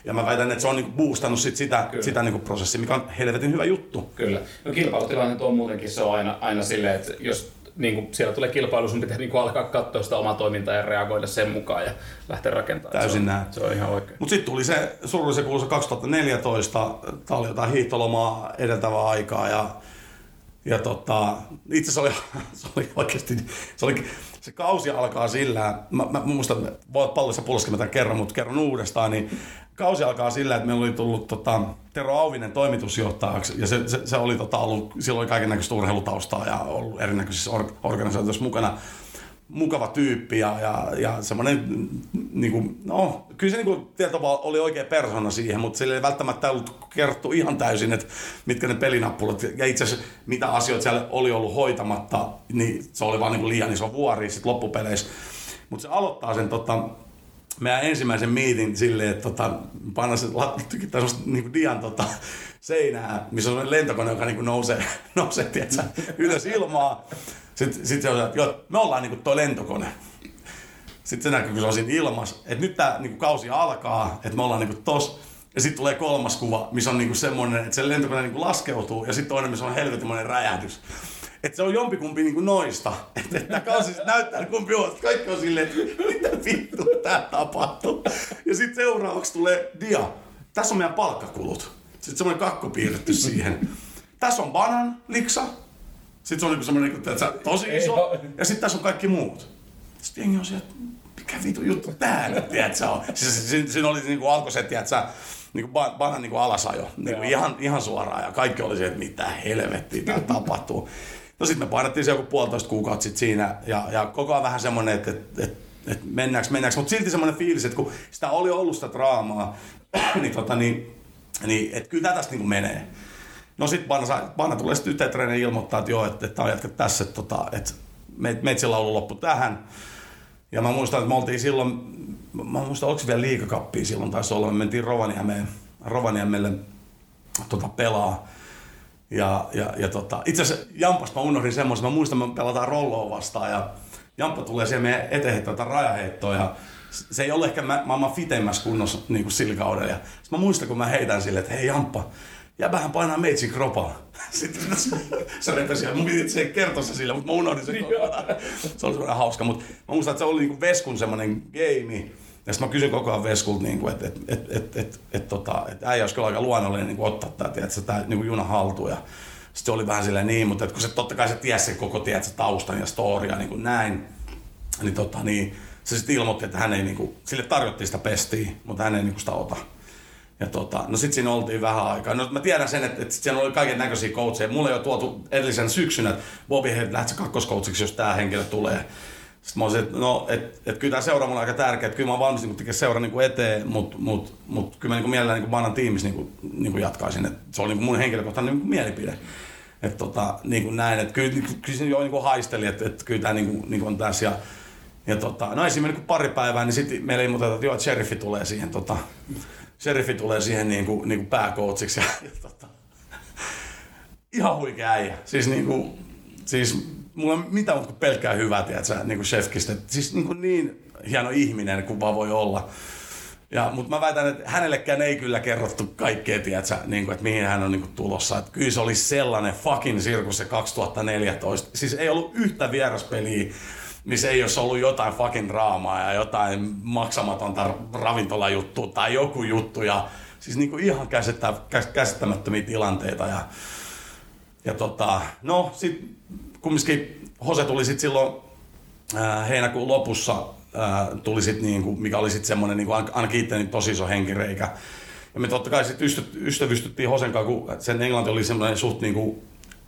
[SPEAKER 3] Ja mä väitän, että se on niin boostannut sit sitä, sitä niin prosessia, mikä on helvetin hyvä juttu.
[SPEAKER 2] Kyllä. No kilpailutilanne on muutenkin, se on aina, aina silleen, että jos niin kuin siellä tulee kilpailu, sun pitää niin kuin alkaa katsoa sitä omaa toimintaa ja reagoida sen mukaan ja lähteä rakentamaan.
[SPEAKER 3] Täysin näin.
[SPEAKER 2] Se on ihan oikein.
[SPEAKER 3] Mutta sitten tuli se surullisen kuuluisa 2014, tämä oli jotain hiihtolomaa edeltävää aikaa ja, ja tota, itse asiassa oli, se oli oikeasti, se, oli, se kausi alkaa sillä, mä, mä muistan, pallossa pulskin mä tämän kerron, mutta kerron uudestaan, niin kausi alkaa sillä, että meillä oli tullut tota, Tero Auvinen toimitusjohtajaksi ja se, se, se oli tota, ollut, silloin oli kaiken näköistä urheilutaustaa ja ollut erinäköisissä or, organisaatioissa mukana. Mukava tyyppi ja, ja, ja semmoinen, niin kuin, no kyllä se niin kuin, oli oikea persona siihen, mutta sille ei välttämättä ollut kerrottu ihan täysin, että mitkä ne pelinappulat ja itse asiassa mitä asioita siellä oli ollut hoitamatta, niin se oli vaan niin kuin liian iso vuori sitten loppupeleissä. Mutta se aloittaa sen tota, meidän ensimmäisen miitin silleen, että tota, panna se tykittää semmoista niin dian tota, seinää, missä on lentokone, joka niin nousee, nousee tiedätkö, ylös ilmaa. Sitten sit se on, että joo, me ollaan niin kuin toi lentokone. Sitten se näkyy, kun se on siinä ilmassa, että nyt tämä niin kausi alkaa, että me ollaan niin kuin tos. Ja sitten tulee kolmas kuva, missä on niinku semmoinen, että se lentokone niinku laskeutuu, ja sitten toinen, missä on helvetimoinen räjähdys että se on jompikumpi niin kuin noista. Että, että tämä kausi näyttää kumpi on. Kaikki on silleen, että mitä vittu tää tapahtuu. Ja sitten seuraavaksi tulee dia. Tässä on meidän palkkakulut. Sitten semmoinen kakku piirretty siihen. Tässä on banan liksa. Sitten se on niin semmoinen niin että tosi iso. Ja sitten tässä on kaikki muut. Sitten jengi on siellä, mikä vitu juttu tää nyt, tiedätkö? Siis, siinä, siinä oli niin kuin alkoi se, tiedätkö, niin kuin banan niin kuin alasajo, niin kuin ihan, ihan suoraan. Ja kaikki oli se, että mitä helvettiä tää tapahtuu. No sitten me painettiin se joku puolitoista kuukautta sit siinä ja, ja koko ajan vähän semmoinen, että et, et, et mennäänkö, mennäänkö, mutta silti semmoinen fiilis, että kun sitä oli ollut sitä draamaa, niin, tota, niin, niin että kyllä tästä niin menee. No sitten Panna, Panna tulee sitten yhteen ilmoittaa, että joo, että, tämä on tässä, että, tota, että on ollut loppu tähän. Ja mä muistan, että me oltiin silloin, mä muistan, oliko vielä liikakappia silloin taisi olla, me mentiin Rovaniemelle, Rovaniemelle tota, pelaa. Ja, ja, ja tota, itse asiassa Jampasta mä unohdin semmoisen, mä muistan, että me pelataan Rolloa vastaan ja Jamppa tulee siihen meidän eteen tätä rajaheittoa ja se ei ole ehkä maailman fitemmässä kunnossa niin kuin sillä kaudella. Ja mä muistan, kun mä heitän sille, että hei Jamppa, vähän painaa meitsin kropaa. Sitten se repesi ja mun piti se kertoa se sille, mutta mä unohdin sen kokonaan. Se oli semmoinen hauska, mutta mä muistan, että se oli niin kuin Veskun semmoinen game, Ja sitten mä kysyn koko ajan Veskulta, niin että et, et, et, et, et, tota, et äijä olisi kyllä aika luonnollinen niin ottaa tämä, tiedätkö, tämä niin juna haltuun. Ja sitten se oli vähän silleen niin, mutta kun se totta kai se tiesi se koko tiedätkö, taustan ja storia niin kuin näin, niin, tota, niin se sitten ilmoitti, että hän ei, niin kuin, sille tarjottiin sitä pestiä, mutta hän ei niin kuin sitä ota. Ja tota, no sitten siinä oltiin vähän aikaa. No mä tiedän sen, että, että siellä oli kaiken näköisiä coacheja. Mulle ole tuotu edellisen syksynä, että Bobby, hei, lähdet kakkoskoutsiksi, jos tämä henkilö tulee. Sitten mä olisin, että no, et, et kyllä tämä seura on aika tärkeä, että kyllä mä oon valmis niin tekemään seura niin eteen, mutta mut, mut, kyllä mä niin mielelläni niin Banan tiimissä niin niin jatkaisin. Et se oli niin mun henkilökohtainen niin mielipide. Että tota, niin kuin näin, että kyllä, kyllä se jo niin haisteli, että, että kyllä tämä niin kuin, niin kuin on tässä. Ja, ja tota, no niin pari päivää, niin sitten meille ilmoitetaan, että joo, että sheriffi tulee siihen, tota, sheriffi tulee siihen niin kuin, niin kuin pääkoutsiksi. Ja, ja tota, ihan huikea äijä. Siis niin kuin, siis mulla on muuta kuin pelkkää hyvää, tiedätkö, niin kuin chefkistä. Siis niin, kuin niin hieno ihminen kuin vaan voi olla. Ja, mutta mä väitän, että hänellekään ei kyllä kerrottu kaikkea, tiedätkö, niin kuin, että mihin hän on niin kuin, tulossa. Että kyllä se oli sellainen fucking sirkus se 2014. Siis ei ollut yhtä vieraspeliä, missä ei olisi ollut jotain fucking draamaa ja jotain maksamatonta ravintolajuttua tai joku juttu. Ja, siis niin kuin ihan käsittämättömiä tilanteita. Ja, ja tota, no sit kumminkin Hose tuli sitten silloin ää, heinäkuun lopussa, ää, tuli sit niinku, mikä oli sitten semmoinen niinku, ainakin itteni tosi iso henkireikä. Ja me totta kai sitten ystävystyttiin Hosen kanssa, kun sen englanti oli semmoinen suht niinku,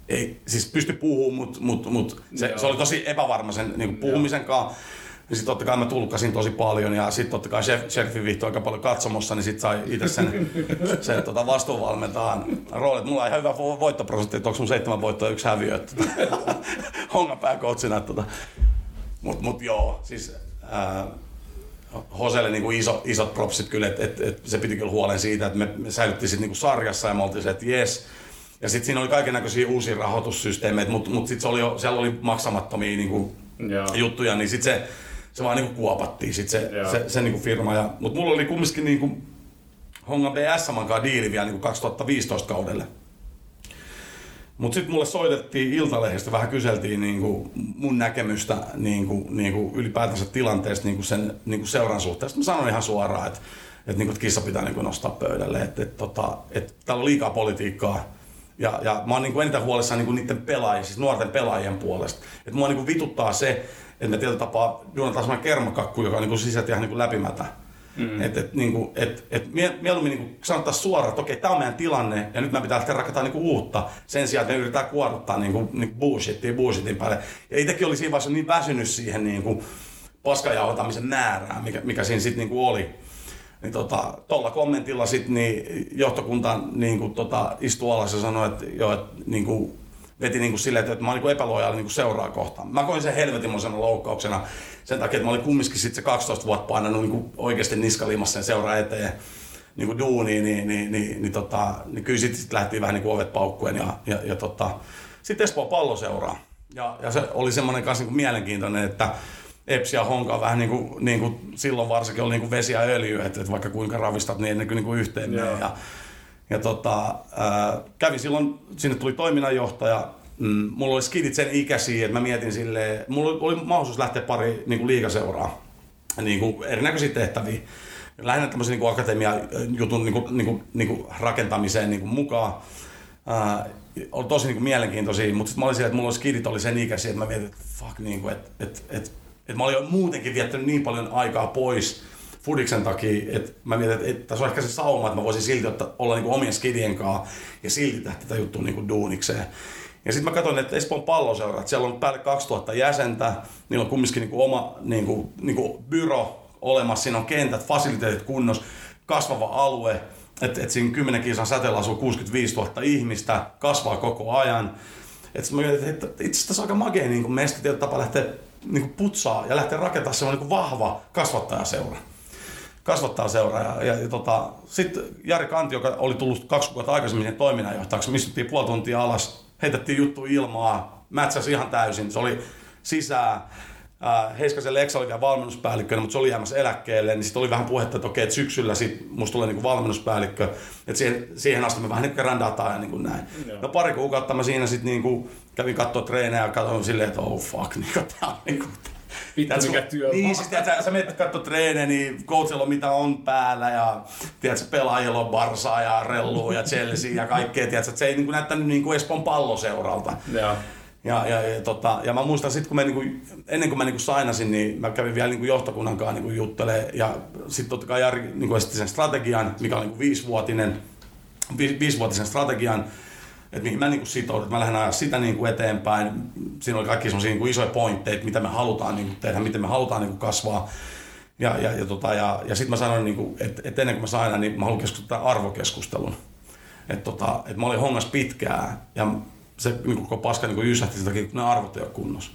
[SPEAKER 3] ei, siis pysty puhumaan, mutta mut, mut se, se, oli tosi epävarma sen niinku, puhumisen kanssa. Ja sitten totta kai mä tulkkasin tosi paljon ja sitten totta kai Sheriffin viihtyi aika paljon katsomossa, niin sitten sai itse sen, sen tota vastuuvalmentajan roolit. Mulla on ihan hyvä voittoprosentti, että onko mun seitsemän voittoa yksi häviö. Tota, honga pääkoutsina. Tota. Mut, mut joo, siis ää, Hoselle niin kuin iso, isot propsit kyllä, että et, et se piti kyllä huolen siitä, että me, me säilyttiin sitten niin sarjassa ja me oltiin se, että jes. Ja sitten siinä oli kaiken näköisiä uusia rahoitussysteemeitä, mutta mut sitten oli siellä oli maksamattomia niin kuin, juttuja, niin sitten se se vaan niinku kuopattiin sit se, se, se niinku firma. Ja, mutta mulla oli kumminkin niinku Hongan BS kanssa diili vielä niinku 2015 kaudelle. Mutta sitten mulle soitettiin Iltalehdestä, vähän kyseltiin niinku mun näkemystä niinku, niinku ylipäätänsä tilanteesta niinku sen niinku seuran suhteen. Sitten mä sanoin ihan suoraan, että et, niinku, et kissa pitää niinku nostaa pöydälle, että et, tota, et, täällä on liikaa politiikkaa. Ja, ja mä oon niinku eniten huolissaan niinku niiden pelaajien, siis nuorten pelaajien puolesta. Että mua niinku vituttaa se, että me tietyllä tapaa juonataan semmoinen kermakakku, joka on niin sisältä ihan niin läpimätä. Mm. Että et, niin et, et mieluummin niin sanottaisiin suoraan, että okei, tämä on meidän tilanne ja nyt me pitää lähteä rakentaa niin uutta sen sijaan, että me yritetään kuoruttaa niin kuin, niin bullshittia bullshitin päälle. Ja itsekin oli siinä vaiheessa niin väsynyt siihen niin kuin paskajauhotamisen määrään, mikä, mikä siinä sitten niin oli. Niin tota, tuolla kommentilla sitten niin johtokunta niin kuin, tota, istui alas ja sanoi, että, jo, että niin kuin, veti niin kuin silleen, että mä olin niin epälojaali niin seuraa kohtaan. Mä koin sen helvetimoisena loukkauksena sen takia, että mä olin kumminkin sitten se 12 vuotta painanut niin kuin oikeasti niskalimassa sen seuraa eteen niin kuin duuniin, niin, niin, niin, niin, tota, niin kyllä sitten sit lähti vähän niin kuin ovet paukkuen ja, ja, ja tota, sitten Espoon palloseuraa. Ja, ja se oli semmoinen kanssa niin kuin mielenkiintoinen, että Epsi ja Honka on vähän niin kuin, niin kuin silloin varsinkin oli niin kuin vesi ja öljy, että, että vaikka kuinka ravistat, niin ennen kuin, niin kuin yhteen Ja, ja tota, ää, kävi silloin, sinne tuli toiminnanjohtaja, mm, mulla oli skidit sen ikäisiä, että mä mietin silleen, mulla oli mahdollisuus lähteä pari niin kuin liikaseuraa, niin kuin erinäköisiä tehtäviä. Lähinnä tämmöisen niin akatemia-jutun niin kuin, niin kuin, niin kuin rakentamiseen niin kuin mukaan. Ää, oli tosi niin kuin mielenkiintoisia, mutta sitten mä olin siellä, että mulla oli skidit oli sen ikäisiä, että mä mietin, että fuck, niin kuin, että, että, että, että mä olin jo muutenkin viettänyt niin paljon aikaa pois Fudiksen takia, että mä mietin, että, että tässä on ehkä se sauma, että mä voisin silti ottaa, olla niin kuin omien skidien kanssa ja silti tehdä tätä juttua niin kuin duunikseen. Ja sitten mä katsoin, että Espoon palloseura, että siellä on päälle 2000 jäsentä, niillä on kumminkin niin kuin oma niin kuin, niin kuin byro olemassa, siinä on kentät, fasiliteetit kunnossa, kasvava alue, että et siinä 10 kisan säteellä asuu 65 000 ihmistä, kasvaa koko ajan. Että mä mietin, että itse asiassa aika makea niin mesta tapa lähteä niin kuin putsaa ja lähteä rakentamaan semmoinen niin vahva kasvattajaseura kasvattaa seuraa. Ja, ja, ja tota, sitten Jari Kanti, joka oli tullut kaksi kuukautta aikaisemmin toiminnanjohtajaksi, mistuttiin puoli tuntia alas, heitettiin juttu ilmaa, mätsäsi ihan täysin. Se oli sisään. Heiskasen Leksa oli vielä valmennuspäällikkönä, mutta se oli jäämässä eläkkeelle, niin sitten oli vähän puhetta, että okei, että syksyllä sit musta tulee niinku valmennuspäällikkö. Että siihen, siihen asti me vähän niin rändataan ja niin kuin näin. Joo. No pari kuukautta mä siinä sitten niinku kävin katsoa treenejä ja katsoin silleen, että oh fuck, niin tää on, niinku,
[SPEAKER 2] Vittu mikä työ.
[SPEAKER 3] Niin, siis tiedät, sä, sä menet katso treenejä, niin coachilla on mitä on päällä ja tiedät, pelaajilla on Barsaa ja Rellua ja Chelsea ja kaikkea. Tiedät, että se ei niin kuin, näyttänyt niin kuin Espoon palloseuralta.
[SPEAKER 2] Joo.
[SPEAKER 3] Ja, ja, ja, tota, ja mä muistan sitten, kun mä niinku, ennen kuin mä niinku sainasin, niin mä kävin vielä niinku johtokunnan kanssa niinku juttelemaan. Ja sitten totta kai Jari niinku esitti sen strategian, mikä on niinku viisivuotinen, vi, viisivuotisen strategian, että mihin mä niinku sitoudun, että mä lähden ajaa sitä niinku eteenpäin. Siinä oli kaikki semmoisia niinku isoja pointteja, mitä me halutaan niinku tehdä, miten me halutaan niinku kasvaa. Ja, ja, ja, tota, ja, ja sitten mä sanoin, niinku, että, että ennen kuin mä sainan, niin mä haluan keskustella arvokeskustelun. Että tota, et mä olin hongas pitkään ja se niin koko paska niin jysähti sen takia, kun ne arvot ei ole kunnossa.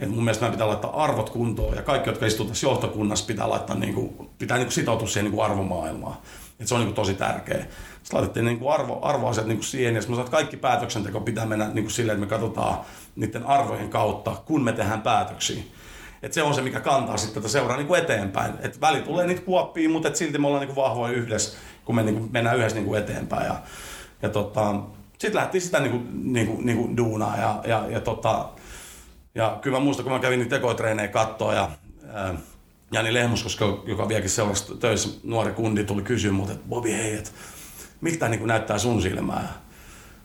[SPEAKER 3] Et mun mielestä meidän pitää laittaa arvot kuntoon ja kaikki, jotka istuvat tässä johtokunnassa, pitää, laittaa, niin kuin, pitää niin kuin sitoutua siihen niin kuin arvomaailmaan. Et se on niin kuin tosi tärkeä. Sitten laitettiin niin kuin arvo, arvoasiat niin kuin siihen ja sitten kaikki päätöksenteko pitää mennä niin kuin silleen, että me katsotaan niiden arvojen kautta, kun me tehdään päätöksiä. Et se on se, mikä kantaa sitten tätä seuraa niin kuin eteenpäin. Et väli tulee niitä kuoppia, mutta et silti me ollaan niin kuin vahvoja yhdessä, kun me niin kuin mennään yhdessä niin kuin eteenpäin. Ja, ja tota, sitten lähti sitä niinku, niinku, niinku duunaa ja, ja, ja, tota, ja kyllä mä muistan, kun mä kävin niitä tekotreenejä kattoa ja ää, Jani Lehmus, koska joka vieläkin seurasi töissä, nuori kundi tuli kysyä multa, että Bobi hei, että miltä tämä niinku näyttää sun silmää?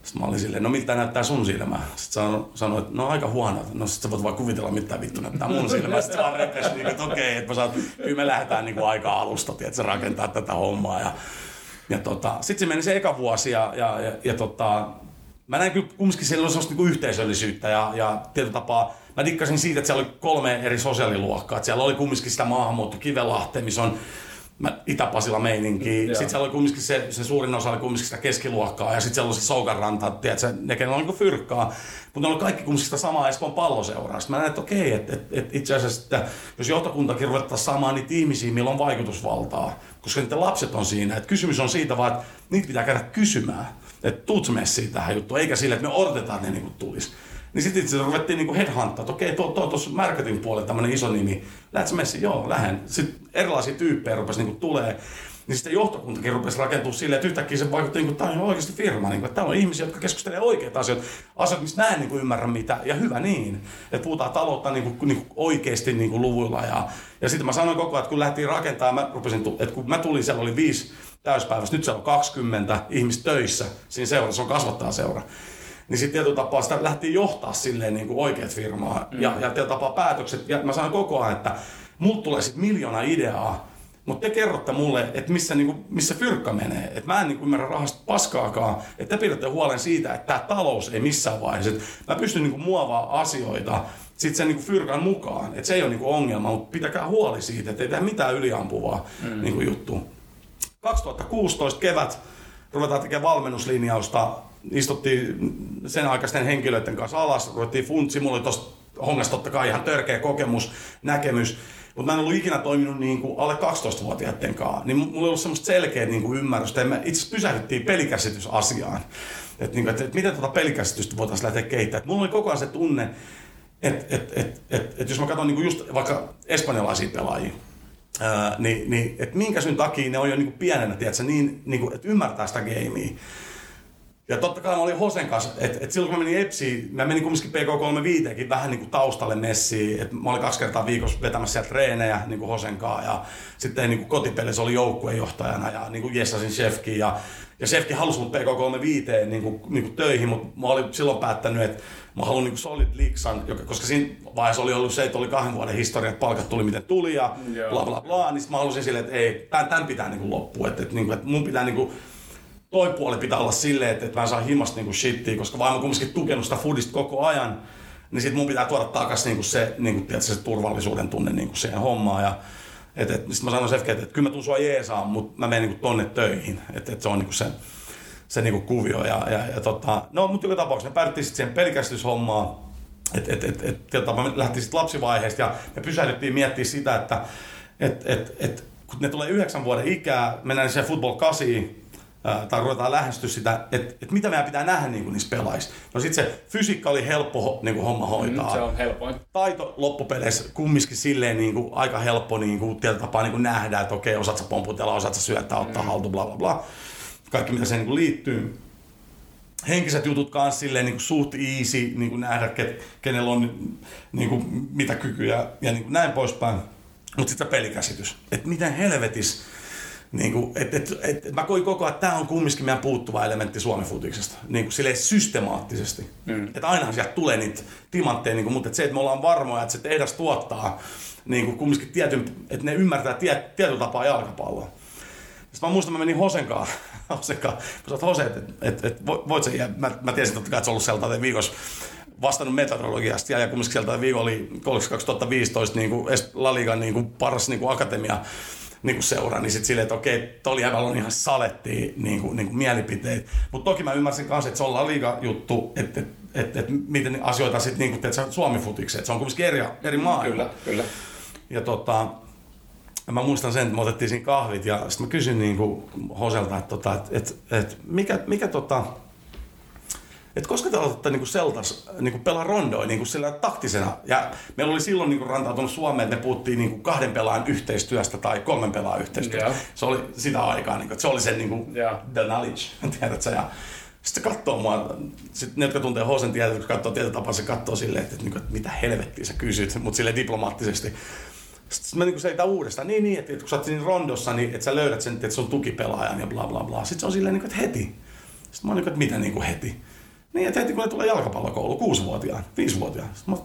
[SPEAKER 3] Sitten mä olin silleen, no miltä näyttää sun silmää? Sitten sanoin, sano, että no aika huono. No sitten sä voit vaan kuvitella, mitä vittu näyttää mun silmää. Sitten vaan repesi, niin että okei, että mä sanon, kyllä me lähdetään niin kuin aika alusta, että se rakentaa tätä hommaa. Ja, ja tota, sitten se meni se eka vuosi ja, ja, ja, ja tota, mä näin kyllä kumminkin siellä sellaista niinku yhteisöllisyyttä ja, ja tietyllä tapaa mä dikkasin siitä, että siellä oli kolme eri sosiaaliluokkaa. Että siellä oli kumminkin sitä maahanmuutto Kivelahteen, missä on mä, Itä-Pasila meininki. Sitten siellä oli kumminkin se, se suurin osa oli kumminkin sitä keskiluokkaa ja sitten siellä oli se Soukanranta, tiedätkö, ne kenellä on niin fyrkkaa. Mutta ne oli kaikki kumminkin sitä samaa Espoon palloseuraa. Sitten mä näin, että okei, että et, et itse asiassa, että jos johtokuntakin ruvettaisiin saamaan niitä ihmisiä, millä on vaikutusvaltaa, koska niiden lapset on siinä. Että kysymys on siitä vaan, että niitä pitää käydä kysymään, että tuut messiin tähän juttuun, eikä sille, että me odotetaan, että ne niin tulisi. Niin sitten itse ruvettiin niinku headhunttaa, että okei, tuo, tuo tuossa marketing puolella tämmöinen iso nimi. Lähdätkö messi? Joo, lähden. Sitten erilaisia tyyppejä rupesi niinku tulee. Niin sitten johtokuntakin rupesi rakentua silleen, että yhtäkkiä se vaikutti, niin tämä on oikeasti firma. Niin kuin, että täällä on ihmisiä, jotka keskustelevat oikeita asioita, asioita, mistä mä en niin ymmärrä mitä. Ja hyvä niin. Että puhutaan taloutta niin kuin, niin kuin oikeasti niin kuin luvuilla. Ja, ja sitten mä sanoin koko ajan, että kun lähtiin rakentamaan, mä rupesin, että kun mä tulin, siellä oli viisi täyspäivästä, nyt siellä on 20 ihmistä töissä siinä seurassa, se on kasvattaa seura niin sitten tietyllä tapaa sitä lähti johtaa silleen niin kuin oikeat firmaa. Mm. Ja, ja tietyllä tapaa päätökset, ja mä sanon koko ajan, että mulla tulee sitten miljoona ideaa, mutta te kerrotte mulle, että missä, niinku, missä fyrkka menee. Että mä en niinku ymmärrä rahasta paskaakaan. Että te pidätte huolen siitä, että tämä talous ei missään vaiheessa. Et mä pystyn niinku muovaa asioita sitten sen niinku fyrkan mukaan. Että se ei ole niinku ongelma, mutta pitäkää huoli siitä, että ei tehdä mitään yliampuvaa mm. niinku juttua. 2016 kevät ruvetaan tekemään valmennuslinjausta istuttiin sen aikaisten henkilöiden kanssa alas, ruvettiin funtsi, mulla oli tosta hongasta totta kai ihan törkeä kokemus, näkemys, mutta mä en ollut ikinä toiminut niin kuin alle 12-vuotiaiden kanssa, niin mulla ei ollut semmoista selkeää niin kuin ymmärrystä, ja me itse pysähdyttiin pelikäsitysasiaan, että, niin kuin, että, miten tuota pelikäsitystä voitaisiin lähteä kehittämään. mulla oli koko ajan se tunne, että, että, että, että, että jos mä katson niin kuin just vaikka espanjalaisia pelaajia, Ää, niin, niin että minkä syyn takia ne on jo niin kuin pienenä, tiedätkö, niin, niin kuin, että ymmärtää sitä gamea. Ja totta kai mä olin Hosen kanssa, että et silloin kun mä menin Epsiin, mä menin kumminkin PK35kin vähän niin kuin taustalle messiin. Että mä olin kaksi kertaa viikossa vetämässä sieltä treenejä niin kuin Hosen kanssa. Ja sitten niin kuin kotipelissä oli joukkuejohtajana ja niin kuin jessasin Shefkin. Ja, ja Shefkin halusi mut PK35 niin kuin, niin kuin töihin, mutta mä olin silloin päättänyt, että mä haluan niin Solid Liksan, joka, koska siinä vaiheessa oli ollut se, että oli kahden vuoden historia, että palkat tuli miten tuli ja bla bla bla, niin mä halusin silleen, että ei, tämän, tämän pitää niin kuin loppua, että, että, niin kuin, että mun pitää niin kuin, toi puoli pitää olla silleen, että, että mä en saa himasta niinku shittiä, koska vaan mä kumminkin tukenut sitä foodista koko ajan, niin sit mun pitää tuoda takas niinku se, niinku, tiedätkö, se turvallisuuden tunne niinku siihen hommaan. Ja, et, et, sit mä sanoin Sefke, että, että kyllä mä tuun sua jeesaan, mutta mä menen niinku tonne töihin. Että et se on niinku se, se niinku kuvio. Ja, ja, ja tota, no, mutta joka tapauksessa me päädyttiin sitten siihen pelikäsityshommaan. Että et, et, et, et, me lähtiin sitten lapsivaiheesta ja me pysähdyttiin miettimään sitä, että et, et, et, kun ne tulee yhdeksän vuoden ikää, mennään siihen football 8, tai ruvetaan lähestyä sitä, että, että mitä meidän pitää nähdä niin kuin niissä pelaissa. No sitten se fysiikka oli helppo niin kuin homma hoitaa. Mm,
[SPEAKER 2] se on helpoin.
[SPEAKER 3] Taito loppupeleissä kumminkin silleen niin kuin, aika helppo niin kuin, tietyllä tapaa niin kuin nähdä, että okei, osaat sä pomputella, osaat sä syöttää, ottaa mm. haltu, bla bla bla. Kaikki mitä se niin kuin liittyy. henkiset jutut kanssa silleen niin kuin suht easy niin kuin nähdä, ket, kenellä on niin kuin, mitä kykyjä ja niin kuin näin poispäin. Mutta sitten se pelikäsitys, että miten helvetis, niin kuin, et, et, et, mä koin koko ajan, että tämä on kumminkin meidän puuttuva elementti Suomen futiksesta, niin kuin silleen systemaattisesti. Mm. Että ainahan sieltä tulee niitä timantteja, niin kuin, mutta että se, että me ollaan varmoja, että se tehdas tuottaa niin kuin kumminkin tietyn, että ne ymmärtää tie, tietyllä tapaa jalkapalloa. Sitten mä muistan, mä menin Hosenkaan, Hosenkaan. Mä sanoin, Hose, että et, et, voit se, ja mä, mä tiesin totta kai, että se on ollut sieltä viikossa vastannut metodologiasta ja, ja kumminkin sieltä viikolla oli 2015 niin kuin La Ligan niin kuin paras niin kuin akatemia niin kuin seura, niin sitten silleen, että okei, Toli on ihan saletti niin kuin, niin kuin mielipiteitä. Mutta toki mä ymmärsin kanssa, että se on La Liga juttu, että et, et, et, miten asioita sitten niin kuin, teet Suomi futiksi, että se on kumminkin eri, eri maailma.
[SPEAKER 2] Kyllä, kyllä.
[SPEAKER 3] Ja tota, mä muistan sen, että me otettiin siinä kahvit ja sitten mä kysyin niin kuin Hoselta, että, tota, että, että, että mikä, mikä tota, että koska te aloitatte niin Seltas niin pelaa rondoa niin sillä taktisena. Ja meillä oli silloin niin rantautunut Suomeen, että me puhuttiin niin kahden pelaajan yhteistyöstä tai kolmen pelaajan yhteistyöstä. Yeah. Se oli sitä aikaa, niin kuin, että se oli se niin kuin, yeah. the knowledge, tiedätkö? Ja sitten se katsoo mua, sitten ne, jotka tuntee Hosen tietää, kun katsoo tietyllä tapaa, se katsoo silleen, että, että, että, että mitä helvettiä sä kysyt, mutta sille diplomaattisesti. Sitten mä niinku selitän uudestaan, niin, niin että, että kun sä oot siinä rondossa, niin että sä löydät sen, että se on tukipelaajan ja bla bla bla. Sitten se on silleen, niin kuin, että heti. Sitten mä oon niin kuin, että mitä niin kuin heti. Niin, että heti kun tulee jalkapallokoulu, kuusivuotiaan, viisivuotiaan. Mä,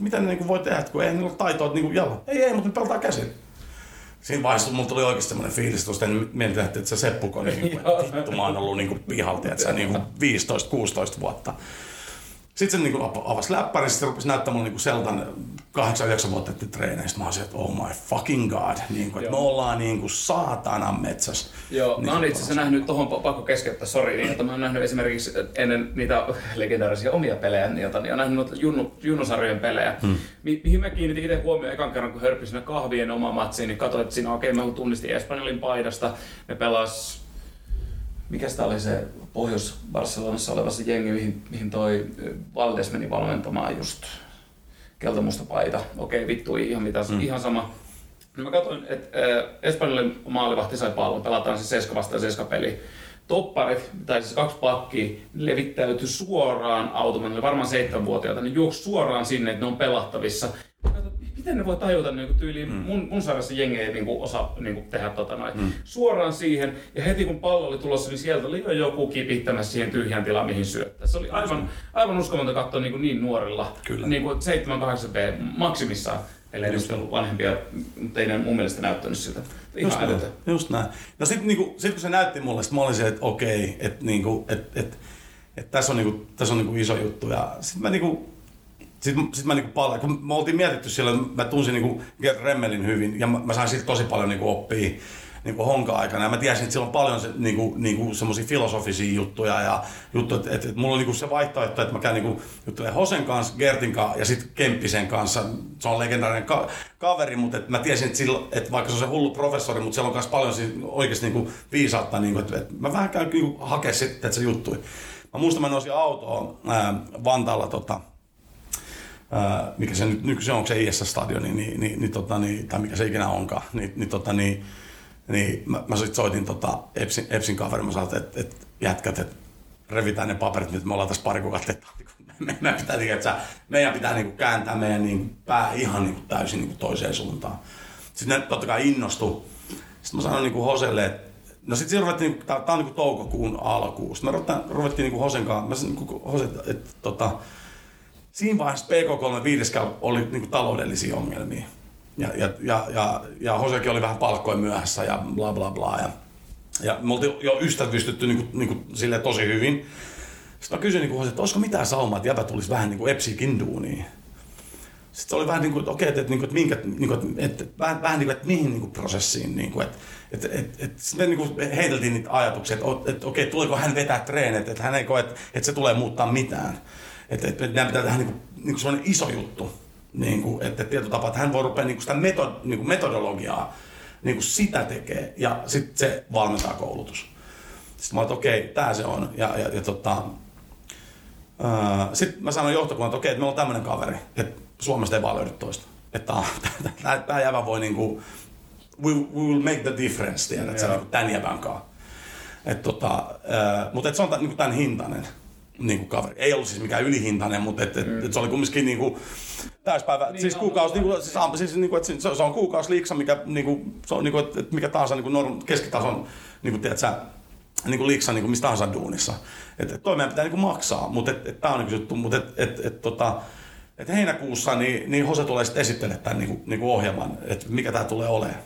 [SPEAKER 3] mitä ne niin voi tehdä, kun ei niillä ole taitoa niin kuin jalo. Ei, ei, mutta ne pelataan käsin. Siinä vaiheessa mulla tuli oikeasti semmoinen fiilis, että en mietin, että se Seppuko, niin kuin, vittu mä oon ollut niin kuin pihalta, että se niin 15-16 vuotta. Sitten se niin avasi läppäri, sitten rupesi näyttämään niin Seltan 8-9 vuotta treeneistä. Mä olisin, että oh my fucking god, niin kuin, että me ollaan niin kuin saatana metsässä.
[SPEAKER 2] Joo,
[SPEAKER 3] niin
[SPEAKER 2] mä oon itse asiassa nähnyt, tuohon pakko keskeyttää, sori, niin, että mä oon nähnyt esimerkiksi ennen niitä legendaarisia omia pelejä, niin, jota, niin oon nähnyt noita junnu, junnusarjojen pelejä, hmm. mi- mihin mä kiinnitin itse huomioon ekan kerran, kun hörppi siinä kahvien oma matsiin, niin katsoin, että siinä okei, okay, mä tunnistin Espanjalin paidasta, me pelas mikä sitä oli se Pohjois-Barcelonassa oleva se jengi, mihin, mihin toi Valdes meni valmentamaan just keltamusta paita. Okei, vittu, ihan, mitä, mm. ihan sama. No mä katsoin, että äh, Espanjalle maalivahti sai pallon, pelataan se seska vastaan seska peli. Topparit, tai siis kaksi pakkia, levittäytyi suoraan automaatille, varmaan seitsemänvuotiaita, ne juoksi suoraan sinne, että ne on pelattavissa miten ne voi tajuta niin kuin tyyliin, mm. mun, mun sarjassa jengi ei niin kuin, osaa niin kuin, tehdä tota noin, mm. suoraan siihen, ja heti kun pallo oli tulossa, niin sieltä oli jo joku kipittämässä siihen tyhjään tilaan, mihin syöttää. Se oli aivan, aivan uskomaton katsoa niin, kuin niin nuorilla, Kyllä. niin kuin 7-8B maksimissaan. Ellei just ollut vanhempia, mutta ei ne mun mielestä näyttänyt siltä. Ihan
[SPEAKER 3] just
[SPEAKER 2] näin.
[SPEAKER 3] Just näin. No sitten niinku, sit kun se näytti mulle, sit mä olin se, että okei, että niinku, et, et, et tässä on, niinku, tässä on niinku iso juttu. Ja sitten mä niinku, sitten sit mä niinku palaan, kun me oltiin mietitty siellä, mä tunsin niinku Remmelin hyvin ja mä, mä sain siitä tosi paljon niinku oppia niinku honka-aikana. Ja mä tiesin, että siellä on paljon se, niinku, niinku semmoisia filosofisia juttuja ja juttuja, että, että, että mulla on niinku se vaihtoehto, että mä käyn niinku juttelemaan Hosen kanssa, Gertin kanssa ja sitten Kemppisen kanssa. Se on legendaarinen ka- kaveri, mutta että mä tiesin, että, sillä, että vaikka se on se hullu professori, mutta siellä on myös paljon oikeasti niinku viisautta, niinku, että, että mä vähän käyn niinku hakea sitten, että se juttui. Mä muistan, mä nousin autoon ää, Vantaalla tota, mikä se nyt, se onko se IS-stadioni, niin, niin, niin, tota, niin, tai mikä se ikinä onkaan, niin, niin, tota, niin, niin mä, mä sit soitin tota Epsin, Epsin kaverin, mä sanoin, että, että jätkät, että revitään ne paperit nyt, me ollaan tässä pari kuukautta, että meidän pitää, että meidän pitää niin kuin kääntää meidän niin pää ihan niin kuin täysin niin kuin toiseen suuntaan. Sitten ne totta kai innostu. Sitten mä sanoin niin kuin Hoselle, että No sitten ruvettiin, niin tää, tää on niin toukokuun alkuun. Sitten me ruvettiin, ruvettiin kuin Hosen kanssa, mä sanoin, niin kuin Hose, että, tota, siinä vaiheessa PK3 oli niin kuin taloudellisia ongelmia. Ja, ja, ja, ja, ja Hosekin oli vähän palkkoja myöhässä ja bla bla bla. Ja, ja me oltiin jo ystävystytty niin kuin, niin kuin, sille tosi hyvin. Sitten mä kysyin niin kuin, että olisiko mitään saumaa, että jäbä tulisi vähän niin kuin Epsikin duuniin. Sitten se oli vähän niin kuin, että okei, että, että, että, minkä, niin kuin, että, että vähän, vähän niin kuin, että mihin niin kuin prosessiin. Niin kuin, että, että, että, että sitten niin kuin heiteltiin niitä ajatuksia, että, että okei, tuleeko hän vetää treenit, että hän ei koe, että, että se tulee muuttaa mitään. Että, että nämä pitää tehdä niin kuin, niin kuin iso juttu. Niin kuin, että tietyllä tapaa, että hän voi rupea niin kuin sitä metod, niin kuin metodologiaa, niin kuin sitä tekee ja sitten se valmentaa koulutus. Sitten mä olin, että okei, tämä se on. Ja, ja, ja tota, sitten mä sanoin johtokunnan, että okei, että meillä on tämmöinen kaveri, että Suomesta ei vaan löydy toista. Että tämä jävä voi niinku, we, we will make the difference, tiedät, yeah. niin tämän jävän kanssa. Et tota, mutta et se on niinku tämän hintainen niin kuin kaveri. Ei ollut siis mikään ylihintainen, mutta et, et, mm. et se oli kumminkin niin kuin täyspäivä, niin, siis kuukausi, niin kuin, siis, siis niin kuin, että se, se on kuukausi liiksa, mikä, niin kuin, se on niin kuin, että mikä tahansa niin kuin norm, keskitason, niin kuin, tiedät, sä, niin kuin liiksa niin kuin mistä tahansa duunissa. Että et toi meidän pitää niin kuin maksaa, mutta et, et, tämä on niin kuin juttu, mutta et, et, et, tota, et heinäkuussa niin, niin Hose tulee sitten esittelemään tämän niin kuin, niin kuin ohjelman, että mikä tämä tulee olemaan.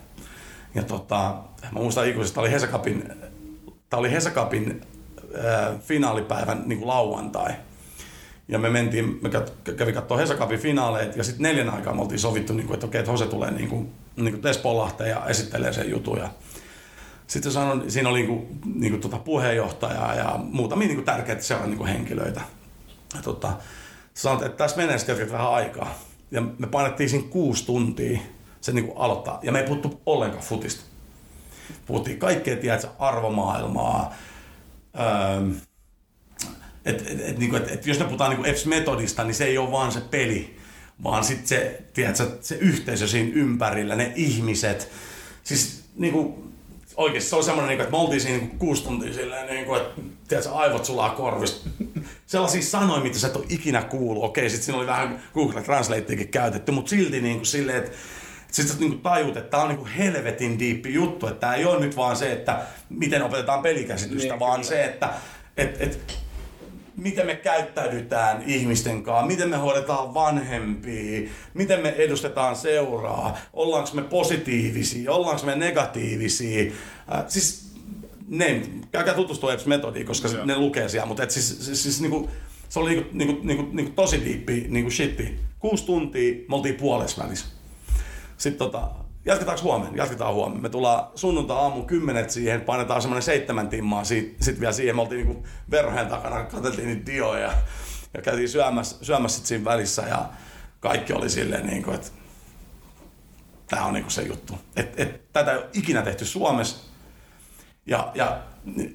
[SPEAKER 3] Ja tota, mä muistan ikuisesti, tämä oli Hesakapin, tämä oli Hesakapin äh, finaalipäivän niin kuin lauantai. Ja me mentiin, me kävi katsoa Hesakapin finaaleet ja sitten neljän aikaa me oltiin sovittu, niin kuin, että okei, että Hose tulee niin kuin, niin kuin Espoonlahteen ja esittelee sen jutun. Ja sitten sanon, siinä oli niin kuin, niin kuin tuota puheenjohtaja ja muutamia niin kuin tärkeitä seuran niin kuin henkilöitä. Ja tota, sanoin, että tässä menee sitten vähän aikaa. Ja me painettiin siinä kuusi tuntia se niin kuin aloittaa. Ja me ei puhuttu ollenkaan futista. Puhuttiin kaikkea, tiedätkö, arvomaailmaa. Öö, et, et, et, niin et, et, jos me puhutaan niin EPS-metodista, niin se ei ole vaan se peli, vaan sitten se, tiedätkö, se yhteisö siinä ympärillä, ne ihmiset. Siis niin kuin, oikeasti se on semmoinen, niin että me oltiin siinä niin kuusi tuntia silleen, niin kuin, että tiedätkö, aivot sulaa korvista. Sellaisia sanoja, mitä sä et ole ikinä kuullut. Okei, sitten siinä oli vähän Google Translateakin käytetty, mutta silti niin kuin silleen, että sitten sä niin tajut, että tämä on niin helvetin diippi juttu, että tämä ei ole nyt vaan se, että miten opetetaan pelikäsitystä, niin, vaan kyllä. se, että et, et, miten me käyttäydytään ihmisten kanssa, miten me hoidetaan vanhempia, miten me edustetaan seuraa, ollaanko me positiivisia, ollaanko me negatiivisia. Äh, siis ne, käykää tutustua Eps metodiin, koska se, ne lukee siellä, mutta et siis, siis, siis niinku, se oli niinku, niinku, niinku, niinku tosi diippi niinku shitti. Kuusi tuntia, me oltiin puolessa välissä. Sitten tota, jatketaanko huomenna? Jatketaan huomenna. Me tullaan sunnuntai aamu kymmenet siihen, painetaan semmoinen seitsemän timmaa sitten vielä siihen. Me oltiin niinku verhojen takana, katseltiin niitä dioja ja, ja käytiin syömässä, syömässä sit siinä välissä ja kaikki oli silleen niin kuin, että tämä on niinku se juttu. Et, et, tätä ei ole ikinä tehty Suomessa ja, ja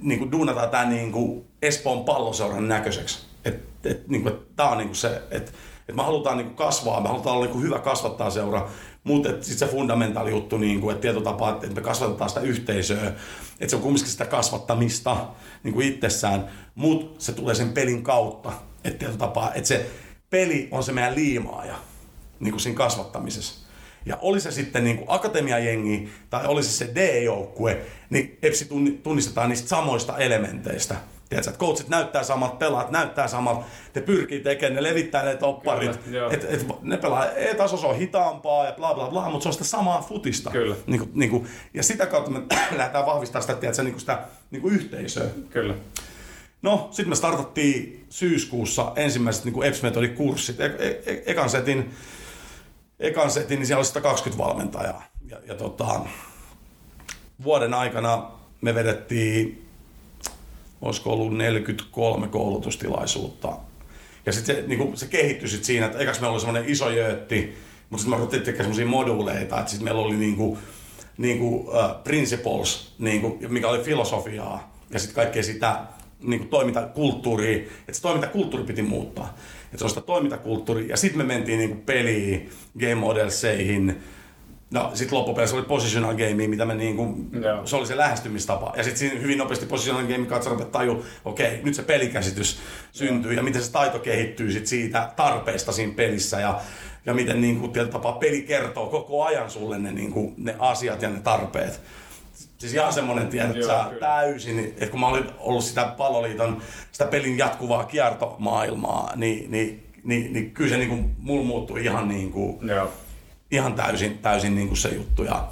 [SPEAKER 3] niin kuin duunataan tämä niin kuin Espoon palloseuran näköiseksi. Et, et, niin kuin, tämä on niin kuin se, että et me halutaan niin kuin kasvaa, me halutaan olla niin kuin hyvä kasvattaa seura, mutta sitten se fundamentaali juttu, niin kuin, että tietotapa, että me kasvatetaan sitä yhteisöä, että se on kumminkin sitä kasvattamista niin kuin itsessään, mutta se tulee sen pelin kautta, että tietotapa, että se peli on se meidän liimaaja niin kuin siinä kasvattamisessa. Ja oli se sitten niin kuin akatemiajengi tai olisi se D-joukkue, niin EPSI tunnistetaan niistä samoista elementeistä. Tiedätkö, että coachit näyttää samat, pelaat näyttää samat, te pyrkii tekemään, ne levittää ne topparit. et, et, ne pelaa E-taso, se on hitaampaa ja bla bla bla, mutta se on sitä samaa futista.
[SPEAKER 2] Kyllä.
[SPEAKER 3] Niin kuin, niin kuin, ja sitä kautta me lähdetään vahvistamaan sitä, tiedätkö, niin kuin sitä niin kuin yhteisöä.
[SPEAKER 2] Kyllä.
[SPEAKER 3] No, sitten me startattiin syyskuussa ensimmäiset niin EPS-metodikurssit. E- e- e- ekan setin, ekan setin, niin siellä oli 120 valmentajaa. Ja, ja tota, vuoden aikana me vedettiin olisiko ollut 43 koulutustilaisuutta. Ja sitten se, niin se kehittyi sit siinä, että ekaks meillä oli semmoinen iso jöötti, mutta sitten me ruvettiin tekemään semmoisia moduuleita, että sitten meillä oli niin kuin, niin kuin, uh, principles, niin kuin, mikä oli filosofiaa, ja sitten kaikkea sitä niin kuin toimintakulttuuria, että se toimintakulttuuri piti muuttaa. Että se on sitä toimintakulttuuria, ja sitten me mentiin kuin peliin, game modelseihin, No sitten loppupeleissä oli positional game, mitä me niinku, yeah. se oli se lähestymistapa. Ja sitten siinä hyvin nopeasti positional game katsonut, taju, okei, okay, nyt se pelikäsitys syntyy ja miten se taito kehittyy sit siitä tarpeesta siinä pelissä ja, ja miten niinku, tapaa peli kertoo koko ajan sulle ne, niinku, ne asiat ja ne tarpeet. Siis ihan semmoinen, tiedät, että sä täysin, että kun mä olin ollut sitä palloliiton, sitä pelin jatkuvaa kiertomaailmaa, niin, niin, niin, niin kyllä se niinku, mulla muuttui ihan niin kuin, yeah ihan täysin, täysin niin kuin se juttu. Ja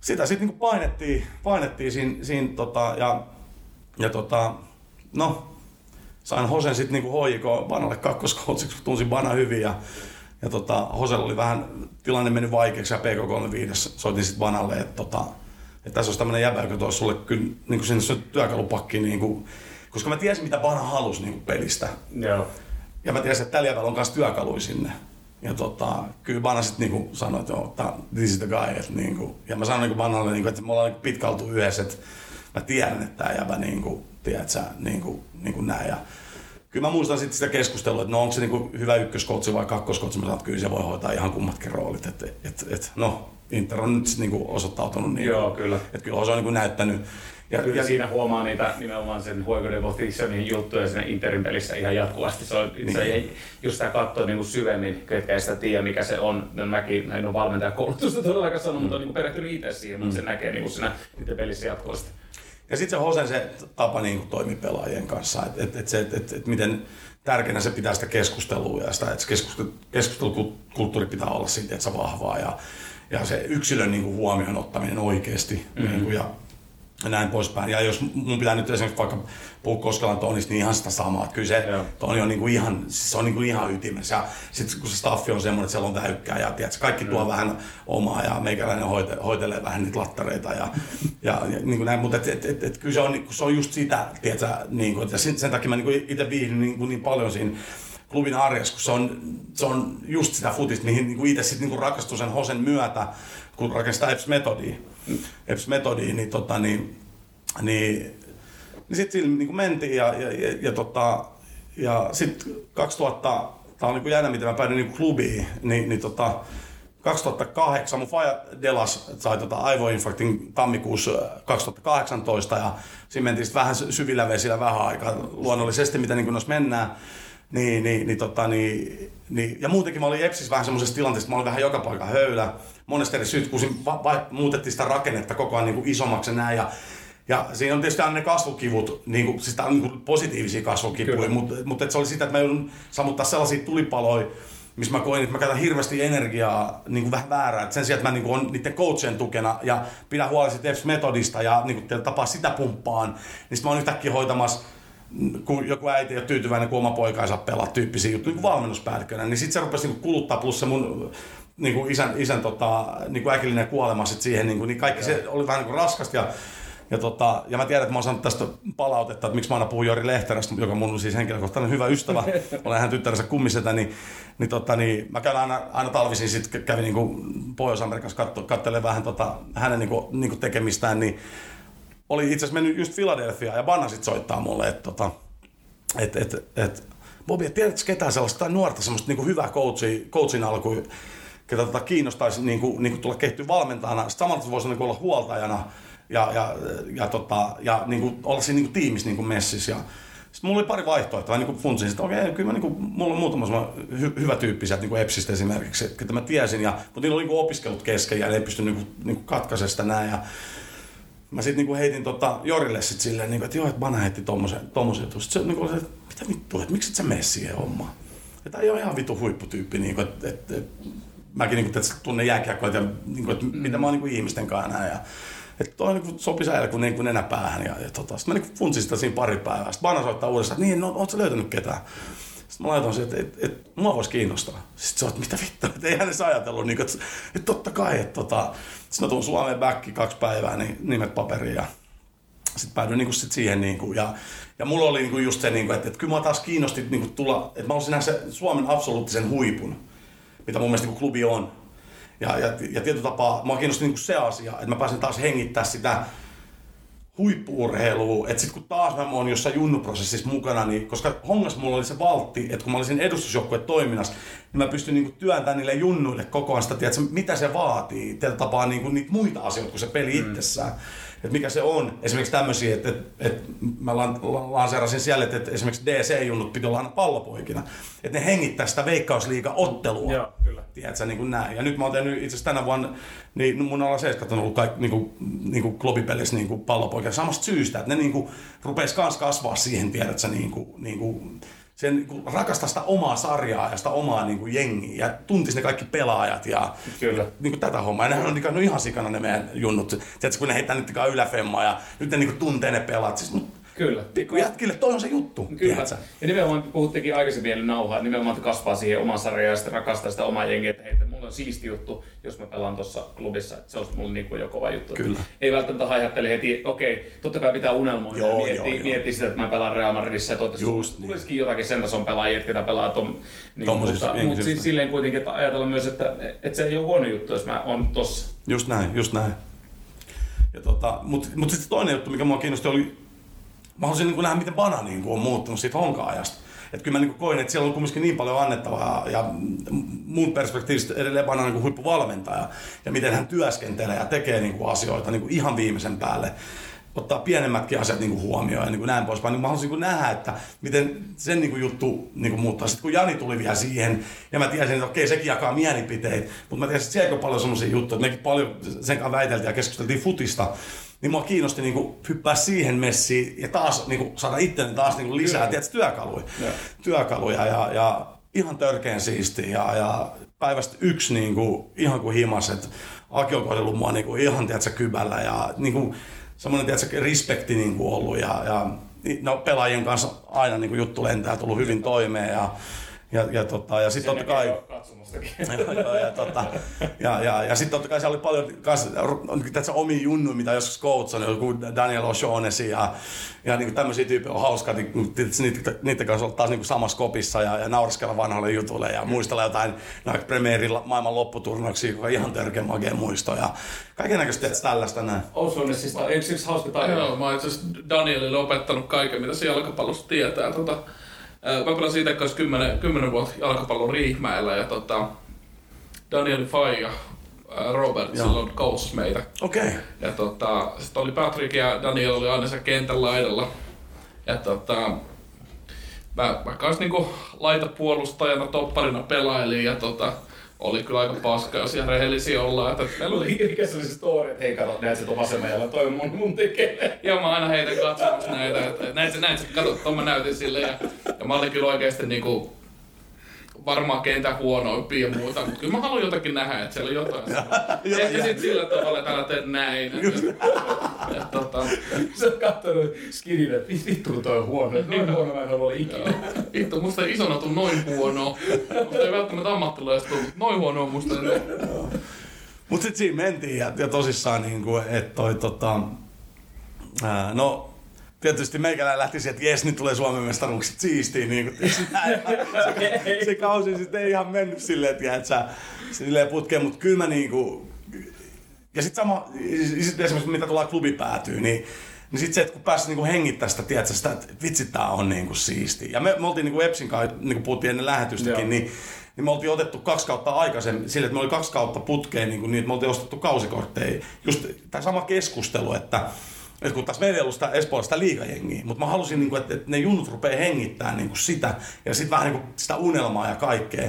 [SPEAKER 3] sitä sitten niin painettiin, painettiin siinä, siinä tota, ja, ja tota, no, sain Hosen sitten niin HJK Banalle kakkoskoutsiksi, tunsin Bana hyvin ja, ja tota, Hosella oli vähän tilanne mennyt vaikeaksi ja PK35 soitin sitten Banalle, että tota, että tässä olisi tämmöinen jäbä, joka toisi sulle kyllä niin kuin sinne työkalupakkiin, niin kuin, koska mä tiesin, mitä Bana halusi niin kuin pelistä.
[SPEAKER 2] Joo.
[SPEAKER 3] Ja mä tiesin, että tällä jäbällä on myös työkaluja sinne. Ja tota, kyllä Bana sitten niinku sanoi, että joo, this is the guy. Et niinku, ja mä sanoin niinku Banalle, niinku, että me ollaan niinku pitkä oltu yhdessä, että mä tiedän, että tämä jäbä niinku, tiedät sä, niinku, niinku näin. Ja kyllä mä muistan sitten sitä keskustelua, että no onko se niinku hyvä ykköskotsi vai kakkoskotsi. Mä sanoin, että kyllä se voi hoitaa ihan kummatkin roolit. Et, et, et, no, Inter on nyt niinku osoittautunut niin.
[SPEAKER 2] Joo, kyllä.
[SPEAKER 3] Että kyllä se on niinku näyttänyt.
[SPEAKER 2] Ja, Kyllä ja siinä huomaa niitä nimenomaan sen Huoikoden Positionin juttuja siinä Interin pelissä ihan jatkuvasti. Se on, niin. se, just sitä katsoa niin kuin syvemmin, ketkä ei sitä tiedä, mikä se on. No, mäkin en ole valmentajakoulutusta todellakaan sanonut, mm. mutta on niin perehtynyt itse siihen, mutta mm. se näkee niin kuin siinä pelissä jatkuvasti.
[SPEAKER 3] Ja sitten se Hosen se tapa niin kuin toimi pelaajien kanssa, että et, et et, et, et miten tärkeänä se pitää sitä keskustelua ja sitä, että keskustelukulttuuri pitää olla siitä, että se vahvaa ja, ja se yksilön niin kuin huomioon ottaminen oikeasti. Mm-hmm. Niin kuin, ja ja näin poispäin. Ja jos mun pitää nyt esimerkiksi vaikka puhua Koskelan Tonista, niin ihan sitä samaa. Että kyllä se Joo. Toni on niinku ihan, siis se on niinku ihan ytimessä. Ja sitten kun se staffi on semmoinen, että siellä on täykkää ja tiedätkö, kaikki tuo mm. vähän omaa ja meikäläinen hoite, hoitelee vähän niitä lattareita ja, ja, ja niin kuin näin. Mutta et, et, et, et, kyllä se on, se on just sitä, tiedätkö, niin kuin, että sen, sen takia mä niin itse viihdyn niin, kuin niin paljon siinä klubin arjessa, kun se on, se on just sitä futista, mihin niin itse sitten niin rakastui sen Hosen myötä, kun rakensi EPS-metodia. EPS-metodiin, niin, tota, niin, niin, niin sitten sillä niin mentiin ja, ja, ja, ja, tota, ja sitten 2000, tämä on niin jännä, miten mä päädyin niin klubiin, niin, niin tota, 2008 mun faja Delas sai tota aivoinfarktin tammikuussa 2018 ja siinä mentiin vähän syvillä vesillä vähän aikaa luonnollisesti, mitä niin noissa mennään. Niin, niin, niin, tota, niin, niin, ja muutenkin mä olin Epsissä vähän semmoisessa tilanteessa, että mä olin vähän joka paikka höylä. Monesta eri syyt, kun va- va- muutettiin sitä rakennetta koko ajan niin kuin isommaksi ja näin. Ja, ja siinä on tietysti aina ne kasvukivut, niin kuin, siis on niin kuin positiivisia kasvukipuja, mutta, mutta se oli sitä, että mä joudun sammuttaa sellaisia tulipaloja, missä mä koin, että mä käytän hirveästi energiaa niin kuin vähän väärää. Et sen sijaan, että mä niin kuin on niiden coachien tukena ja pidän huolta siitä metodista ja niin kuin, tapaa sitä pumppaan, niin sitten mä oon yhtäkkiä hoitamassa kun joku äiti ei ole tyytyväinen, kun oma poika ei saa pelaa tyyppisiä juttuja niin valmennuspäällikkönä, niin sitten se rupesi niin kuluttaa, plus se mun niin kuin isän, isän tota, niin kuin äkillinen kuolema sit siihen, niin, kuin, niin kaikki se oli vähän niin kuin raskasta ja ja, tota, ja mä tiedän, että mä oon saanut tästä palautetta, että miksi mä aina puhun Jori Lehterästä, joka mun on siis henkilökohtainen hyvä ystävä, olen hän tyttärensä kummisetä, niin, niin, tota, niin mä käyn aina, aina talvisin, sitten kävin niin Pohjois-Amerikassa katso, katselemaan vähän tota, hänen niin kuin, niin kuin tekemistään, niin oli itse asiassa mennyt just Philadelphia ja Banna sit soittaa mulle, että tota, et, et, et, Bobi, tiedätkö ketään sellaista nuorta semmoista niin hyvää coachi, coachin alku, ketä tota kiinnostaisi niin kuin, niin kuin tulla kehittyä valmentajana. Sitten samalla voisi niin olla huoltajana ja, ja, ja, tota, ja niin kuin, olla siinä niin tiimissä niin messissä. Ja, sitten mulla oli pari vaihtoehtoa, niin kuin funtsin, että okei, kyllä mä, niin kuin, mulla on muutama hy, hyvä tyyppi sieltä niin kuin Epsistä esimerkiksi, että mä tiesin, ja, mutta niillä oli niin kuin opiskelut kesken ja ne ei pysty niin kuin, niin kuin katkaisemaan sitä näin. Ja, mä sitten niinku heitin tota Jorille sit silleen, niinku, että joo, että Bana heitti tommosen, tommosen jutun. Sitten se niinku, että mitä vittua, että miksi et sä mene siihen hommaan? Että ei ole ihan vitu huipputyyppi, niinku, että et, et, mäkin niinku, että tunnen jääkiekkoa, ja niinku, että mm. mitä mä oon niinku ihmisten kanssa näin. Ja, että toi niinku sopi säillä kuin, niinku nenäpäähän. Ja, ja tota, sitten mä niinku funtsin sitä siinä pari päivää. Sitten Bana soittaa uudestaan, että niin, no, ootko sä löytänyt ketään? Sitten mä laitoin sen, että, että, että, että mua voisi kiinnostaa. Sitten se on, että mitä vittua, että eihän edes ajatellut, niin, että, että totta kai, että tota, sitten mä tuun Suomeen backi kaksi päivää, niin nimet paperiin ja sitten päädyin niin kuin sit siihen. Niin kuin, ja, ja mulla oli niin kuin just se, niin kuin, että, että kyllä mä taas kiinnosti niin kuin tulla, että mä olisin nähdä Suomen absoluuttisen huipun, mitä mun mielestä niin kuin klubi on. Ja, ja, ja tietyllä tapaa mä kiinnosti niin kuin se asia, että mä pääsin taas hengittää sitä huippuurheilua, että sitten kun taas mä oon jossain junnuprosessissa mukana, niin koska hongas mulla oli se valtti, että kun mä olisin edustusjoukkueen toiminnassa, niin mä pystyn niinku työntämään niille junnuille koko ajan sitä, tiedätkö, mitä se vaatii, tällä tapaa niinku niitä muita asioita kuin se peli mm. itsessään että mikä se on. Esimerkiksi tämmöisiä, että, että, että mä lanseerasin siellä, että, että esimerkiksi DC-junnut piti olla aina pallopoikina. Että ne hengittää sitä veikkausliiga-ottelua. Joo, kyllä. Tiedätkö, niin kuin näin. Ja nyt mä oon tehnyt itse asiassa tänä vuonna, niin mun ala 7 on ollut kaikki niin kuin, niin kuin klubipelissä niin kuin pallopoikina samasta syystä, että ne niin kuin, rupes kans kasvaa siihen, tiedätkö, niin kuin, niin kuin, sen niin rakastaa sitä omaa sarjaa ja sitä omaa niin kuin, jengiä ja tuntisi ne kaikki pelaajat ja Kyllä. Niin kuin, tätä hommaa. Ja nehän on niin kuin, ihan sikana ne meidän junnut. Tiedätkö, kun ne heittää nyt yläfemmaa ja nyt ne niin kuin, tuntee ne pelaat. Siis,
[SPEAKER 2] Kyllä.
[SPEAKER 3] Pikku jätkille toi on se juttu.
[SPEAKER 2] Kyllä. Tiedätkö? Ja nimenomaan puhuttekin aikaisemmin vielä nauhaa, nimenomaan että kasvaa siihen oman sarjaan ja sitten rakastaa sitä omaa jengiä, että hei, mulla on siisti juttu, jos mä pelaan tuossa klubissa, että se olisi mulla niin jo kova juttu.
[SPEAKER 3] Kyllä.
[SPEAKER 2] Ei välttämättä haihattele heti, okei, okay, totta kai pitää unelmoida joo, ja miettiä, joo, miettiä sitä, että mä pelaan Real Madridissa ja toivottavasti niin. tulisikin jotakin sen tason pelaajia, jotka pelaa tom, niin, mutta, mutta siis silleen kuitenkin, että ajatella myös, että, että se ei ole huono juttu, jos mä oon tossa.
[SPEAKER 3] Just näin, just näin. Ja tota, mutta mut sitten toinen juttu, mikä mua kiinnosti, oli mä haluaisin niin nähdä, miten Bana niin on muuttunut siitä honka-ajasta. Että kyllä mä niin koin, että siellä on kumminkin niin paljon annettavaa ja mun perspektiivistä edelleen Bana niin huippuvalmentaja ja miten hän työskentelee ja tekee niin kuin asioita niin kuin ihan viimeisen päälle. ottaa pienemmätkin asiat niin kuin huomioon ja niin kuin näin poispäin. Niin mä haluaisin niin nähdä, että miten sen niin kuin juttu niin kuin muuttaa. Sitten kun Jani tuli vielä siihen, ja mä tiesin, että okei, sekin jakaa mielipiteitä, mutta mä tiesin, että siellä on paljon semmoisia juttuja, että mekin paljon sen kanssa väiteltiin ja keskusteltiin futista, niin mua kiinnosti niin kuin hyppää siihen messiin ja taas niin kuin saada itselleni taas niin kuin lisää tiedätkö, työkaluja. työkaluja ja, ja ihan törkeän siistiä ja, ja päivästä yksi niin kuin, ihan kuin himas, että Aki on kohdellut mua niin kuin, ihan tiedätkö, kybällä ja niin kuin, semmoinen tiedätkö, respekti niin kuin ollut ja, ja no, pelaajien kanssa aina niin kuin, juttu lentää, tullut hyvin toimeen ja ja, ja, tota, ja sitten totta kai... ja, ja, ja, tota, ja, ja, ja sitten totta kai siellä oli paljon kans, tässä omia junnuja, mitä joskus coachan, joku Daniel O'Shaughnessy ja, ja niin tämmöisiä tyyppejä on hauska, niin, niitä, niiden kanssa olla taas niin samassa kopissa ja, ja nauraskella vanhalle jutulle ja muistella jotain Premierin maailman lopputurnauksia, joka on ihan törkeä makea muisto ja kaiken näköistä tällaista näin.
[SPEAKER 2] O'Shaughnessysta, eikö yksi hauska tarina?
[SPEAKER 1] Joo, mä oon itse Danielille opettanut kaiken, mitä siellä jalkapallossa tietää. Tota, Mä pelasin itse kanssa 10, 10 vuotta jalkapallon Riihmäellä ja tota, Daniel Faija Robert Joo. silloin koussas meitä.
[SPEAKER 3] Okei. Okay.
[SPEAKER 1] Ja tota, sitten oli Patrick ja Daniel oli aina se kentän laidalla. Ja tota, mä, mä kanssa niinku laitapuolustajana, topparina pelailin ja tota, oli kyllä aika paska, jos ihan rehellisiä ollaan. Että
[SPEAKER 2] meillä oli mikä se story, että hei kato, näet se on vasemmalla, toi mun, mun tekee.
[SPEAKER 1] ja mä aina heitä katsomassa näitä, että näit se, näit se, kato, tuon mä näytin sille. Ja, ja mä olin kyllä oikeasti niinku, varmaan kentä huonoimpia ja muuta, mutta kyllä mä haluan jotakin nähdä, että siellä on jotain. Ehkä sitten sillä tavalla, että älä tee näin.
[SPEAKER 2] Et, tota... Sä oot kattonut skinille, että vittu toi on huono. Noin huono mä en ole ikinä.
[SPEAKER 1] Vittu, musta ei isona tuu noin huono. Musta ei välttämättä ammattilaista tuu, mutta noin huono on musta.
[SPEAKER 3] Mut sit siinä mentiin ja, ja tosissaan niinku, että toi tota... Ää, no, tietysti meikäläinen lähti sieltä, että jes, nyt tulee Suomen mestaruukset siistiin. Niin kuin, se, se kausi sitten ei ihan mennyt silleen, että sä silleen putkeen, mutta kyllä mä niin kuin, ja sitten sama, sit esimerkiksi mitä tuolla klubi päätyy, niin niin sitten se, että kun pääsi niinku hengittää sitä, tiedätkö, sitä, että vitsi, tää on niinku siisti. Ja me, me oltiin niinku Epsin kanssa, niin kuin puhuttiin ennen lähetystäkin, Joo. niin, niin me oltiin otettu kaksi kautta aikaisemmin, sille, että me oli kaksi kautta putkeen, niin, kuin, niin että me oltiin ostettu kausikortteja. Just tämä sama keskustelu, että et kun taas meillä ei ollut sitä liikajengiä, mutta mä halusin, niin kuin, että, että ne junnut rupeaa hengittämään niin kuin sitä ja sitten vähän niin kuin sitä unelmaa ja kaikkea.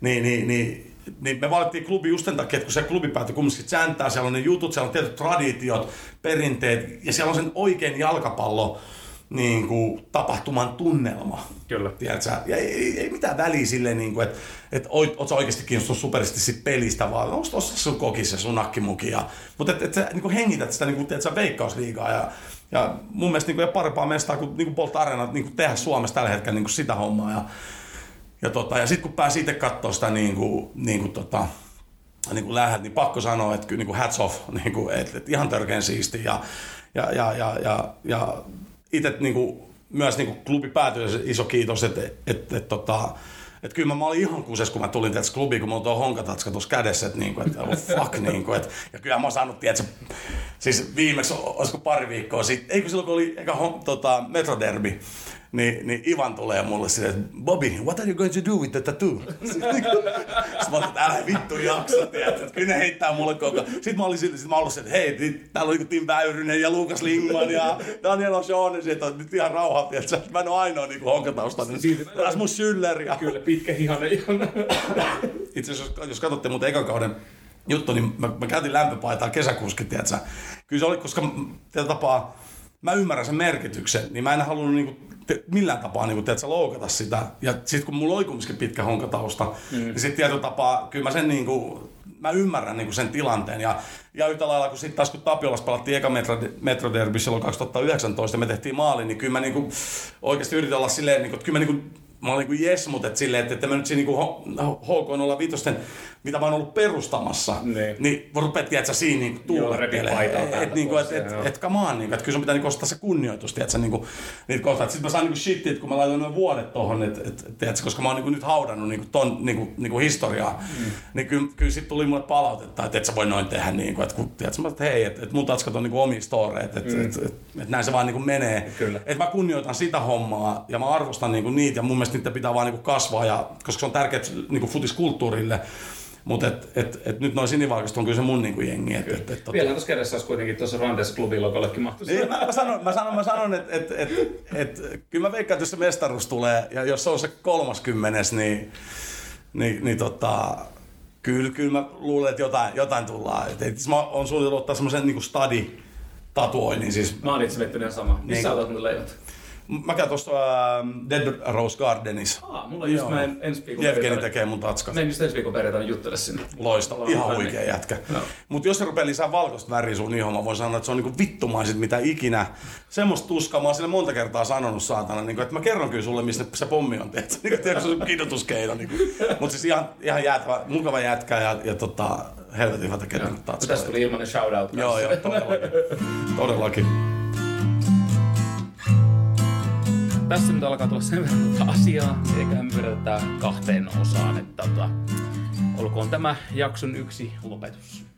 [SPEAKER 3] Niin, niin, niin, niin me valittiin klubi just sen takia, että kun se klubi päätyi kumminkin säntää, siellä on ne jutut, siellä on tietyt traditiot, perinteet ja siellä on sen oikein jalkapallo niin kuin, tapahtuman tunnelma.
[SPEAKER 2] Kyllä.
[SPEAKER 3] Tiedätkö? Ja ei, ei, ei, mitään väliä silleen, niin kuin, että, että oot, sä oikeasti kiinnostunut superisti sit pelistä, vaan onko tuossa sun kokis ja sun nakkimuki. Ja, mutta että et sä niin kuin hengität sitä niin kuin, tiedätkö, veikkausliigaa. Ja, ja mun mielestä niin kuin, ei parempaa mestaa kuin, niin kuin Bolt Arena niin kuin tehdä Suomessa tällä hetkellä niin kuin sitä hommaa. Ja, ja, tota, ja sitten kun pääsi itse katsoa sitä niin kuin, niin kuin, tota, niin kuin lähdet, niin pakko sanoa, että kyllä niin kuin hats off, niin kuin, että, että ihan törkeän siisti. Ja, ja, ja, ja, ja, ja itse niin kuin, myös niin kuin klubi päätyi iso kiitos, että et, et, et, tota, että kyllä mä, mä olin ihan kuses, kun mä tulin tässä klubiin, kun mulla on honkatatska tuossa kädessä, että niinku, että oh fuck, niinku, että, ja kyllä mä oon saanut, tiedätkö, siis viimeksi, olisiko pari viikkoa sitten, eikö silloin kun oli eka tota, Metroderby, niin, niin Ivan tulee mulle silleen, että Bobby, what are you going to do with the tattoo? Sitten mä olin, että älä vittu jaksa, tiedätkö, kyllä ne heittää mulle koko Sitten mä olin silleen, sit mä olin että hei, täällä on niin Tim Väyrynen ja Lukas Lingman ja Daniel O'Shaughnessy, että nyt ihan rauha, tiedätkö, mä en ole ainoa niin honkataustainen. Rasmus Schüller ja...
[SPEAKER 2] Kyllä, pitkä hihane ihan.
[SPEAKER 3] Itse asiassa, jos, jos katsotte muuten ekan kauden juttu, niin mä, mä käytin lämpöpaitaa kesäkuuski, tiedätkö? Kyllä se oli, koska tällä tapaa mä ymmärrän sen merkityksen, niin mä en halunnut niinku te, millään tapaa niin kuin, loukata sitä. Ja sitten kun mulla oli kumminkin pitkä honkatausta, mm. niin sitten tietyllä tapaa, kyllä mä sen niin kuin, mä ymmärrän niin kuin sen tilanteen. Ja, ja yhtä lailla kun sitten taas kun Tapiolassa pelattiin eka metro, metroderby silloin 2019 ja me tehtiin maali, niin kyllä mä niin kuin, oikeasti yritin olla silleen, niin kuin, että kyllä mä niin kuin, mä olin niin kuin jes, mutta et silleen, että, että mä nyt siinä niin HK05 mitä mä oon ollut perustamassa, niin, niin rupeat, tiedätkö, siinä niin tuulettelee. Että niinku, et, et, et, come on, niin, että kyllä sun pitää niin ostaa se kunnioitus, tiedätkö, niin kuin, niitä kohtaa. Sitten mä saan niin shit, että kun mä laitan noin vuodet tohon, että et, tiedätkö, koska mä oon niin nyt haudannut niin ton niin kuin, niin kuin historiaa, mm. niin kyllä, kyllä sitten tuli mulle palautetta, että et sä voi noin tehdä, niin kuin, että kun, tiedätkö, mä että hei, että et mun tatskat on niin omia storeita, että mm. et, et, et, näin se vaan niin kuin menee. Että mä kunnioitan sitä hommaa ja mä arvostan niin kuin niitä ja mun mielestä niitä pitää vaan niin kuin kasvaa, ja, koska se on tärkeää niin kuin futiskulttuurille Mutta et, et, et nyt noin sinivalkoiset on kyllä se mun niinku jengi. Et, et, et,
[SPEAKER 2] Vielä tuossa kädessä olisi kuitenkin tuossa Randes Clubin logollekin mahtuisi.
[SPEAKER 3] niin, mä, mä, sanon, mä sanon, mä sanon että et, et, et, kyllä mä veikkaan, että jos se mestaruus tulee, ja jos se on se kolmaskymmenes, niin, niin, niin tota, kyllä, kyllä mä luulen, että jotain, jotain tullaan. Et, et, mä oon suunnitellut ottaa semmoisen niin stadi tatuoinnin. Siis,
[SPEAKER 2] Mä oon itse miettinyt sama. Missä
[SPEAKER 3] Niin.
[SPEAKER 2] otat mulle leivät?
[SPEAKER 3] Mä käyn tuossa äh, Dead Rose Gardenissa.
[SPEAKER 2] Aa, mulla on just
[SPEAKER 3] Joo.
[SPEAKER 2] mä en, ensi viikon
[SPEAKER 3] Jevgeni tekee mun tatskat.
[SPEAKER 2] Mä just ensi viikon perjantaina juttele sinne.
[SPEAKER 3] Loistava,
[SPEAKER 2] Ollaan
[SPEAKER 3] ihan huikea
[SPEAKER 2] niin.
[SPEAKER 3] jätkä.
[SPEAKER 2] Joo.
[SPEAKER 3] Mutta jos se rupeaa lisää valkoista väriä sun ihoon, mä voin sanoa, että se on niinku vittumaisit mitä ikinä. Semmoista tuskaa, mä oon sille monta kertaa sanonut saatana, niinku, että mä kerron kyllä sulle, mistä se pommi on tehty. Niinku, tiedätkö, se on kidutuskeino. Niinku. Mutta siis ihan, ihan jäätävä, mukava jätkä ja, ja tota, helvetin hyvä tekee niinku
[SPEAKER 2] Mutta
[SPEAKER 3] tatskaa.
[SPEAKER 2] Tästä tuli ilmanen shoutout.
[SPEAKER 3] Joo, joo, todellakin. todellakin.
[SPEAKER 2] Tässä nyt alkaa tulla sen verran asiaa, eikä me vedetään kahteen osaan. Että, tota, olkoon tämä jakson yksi lopetus.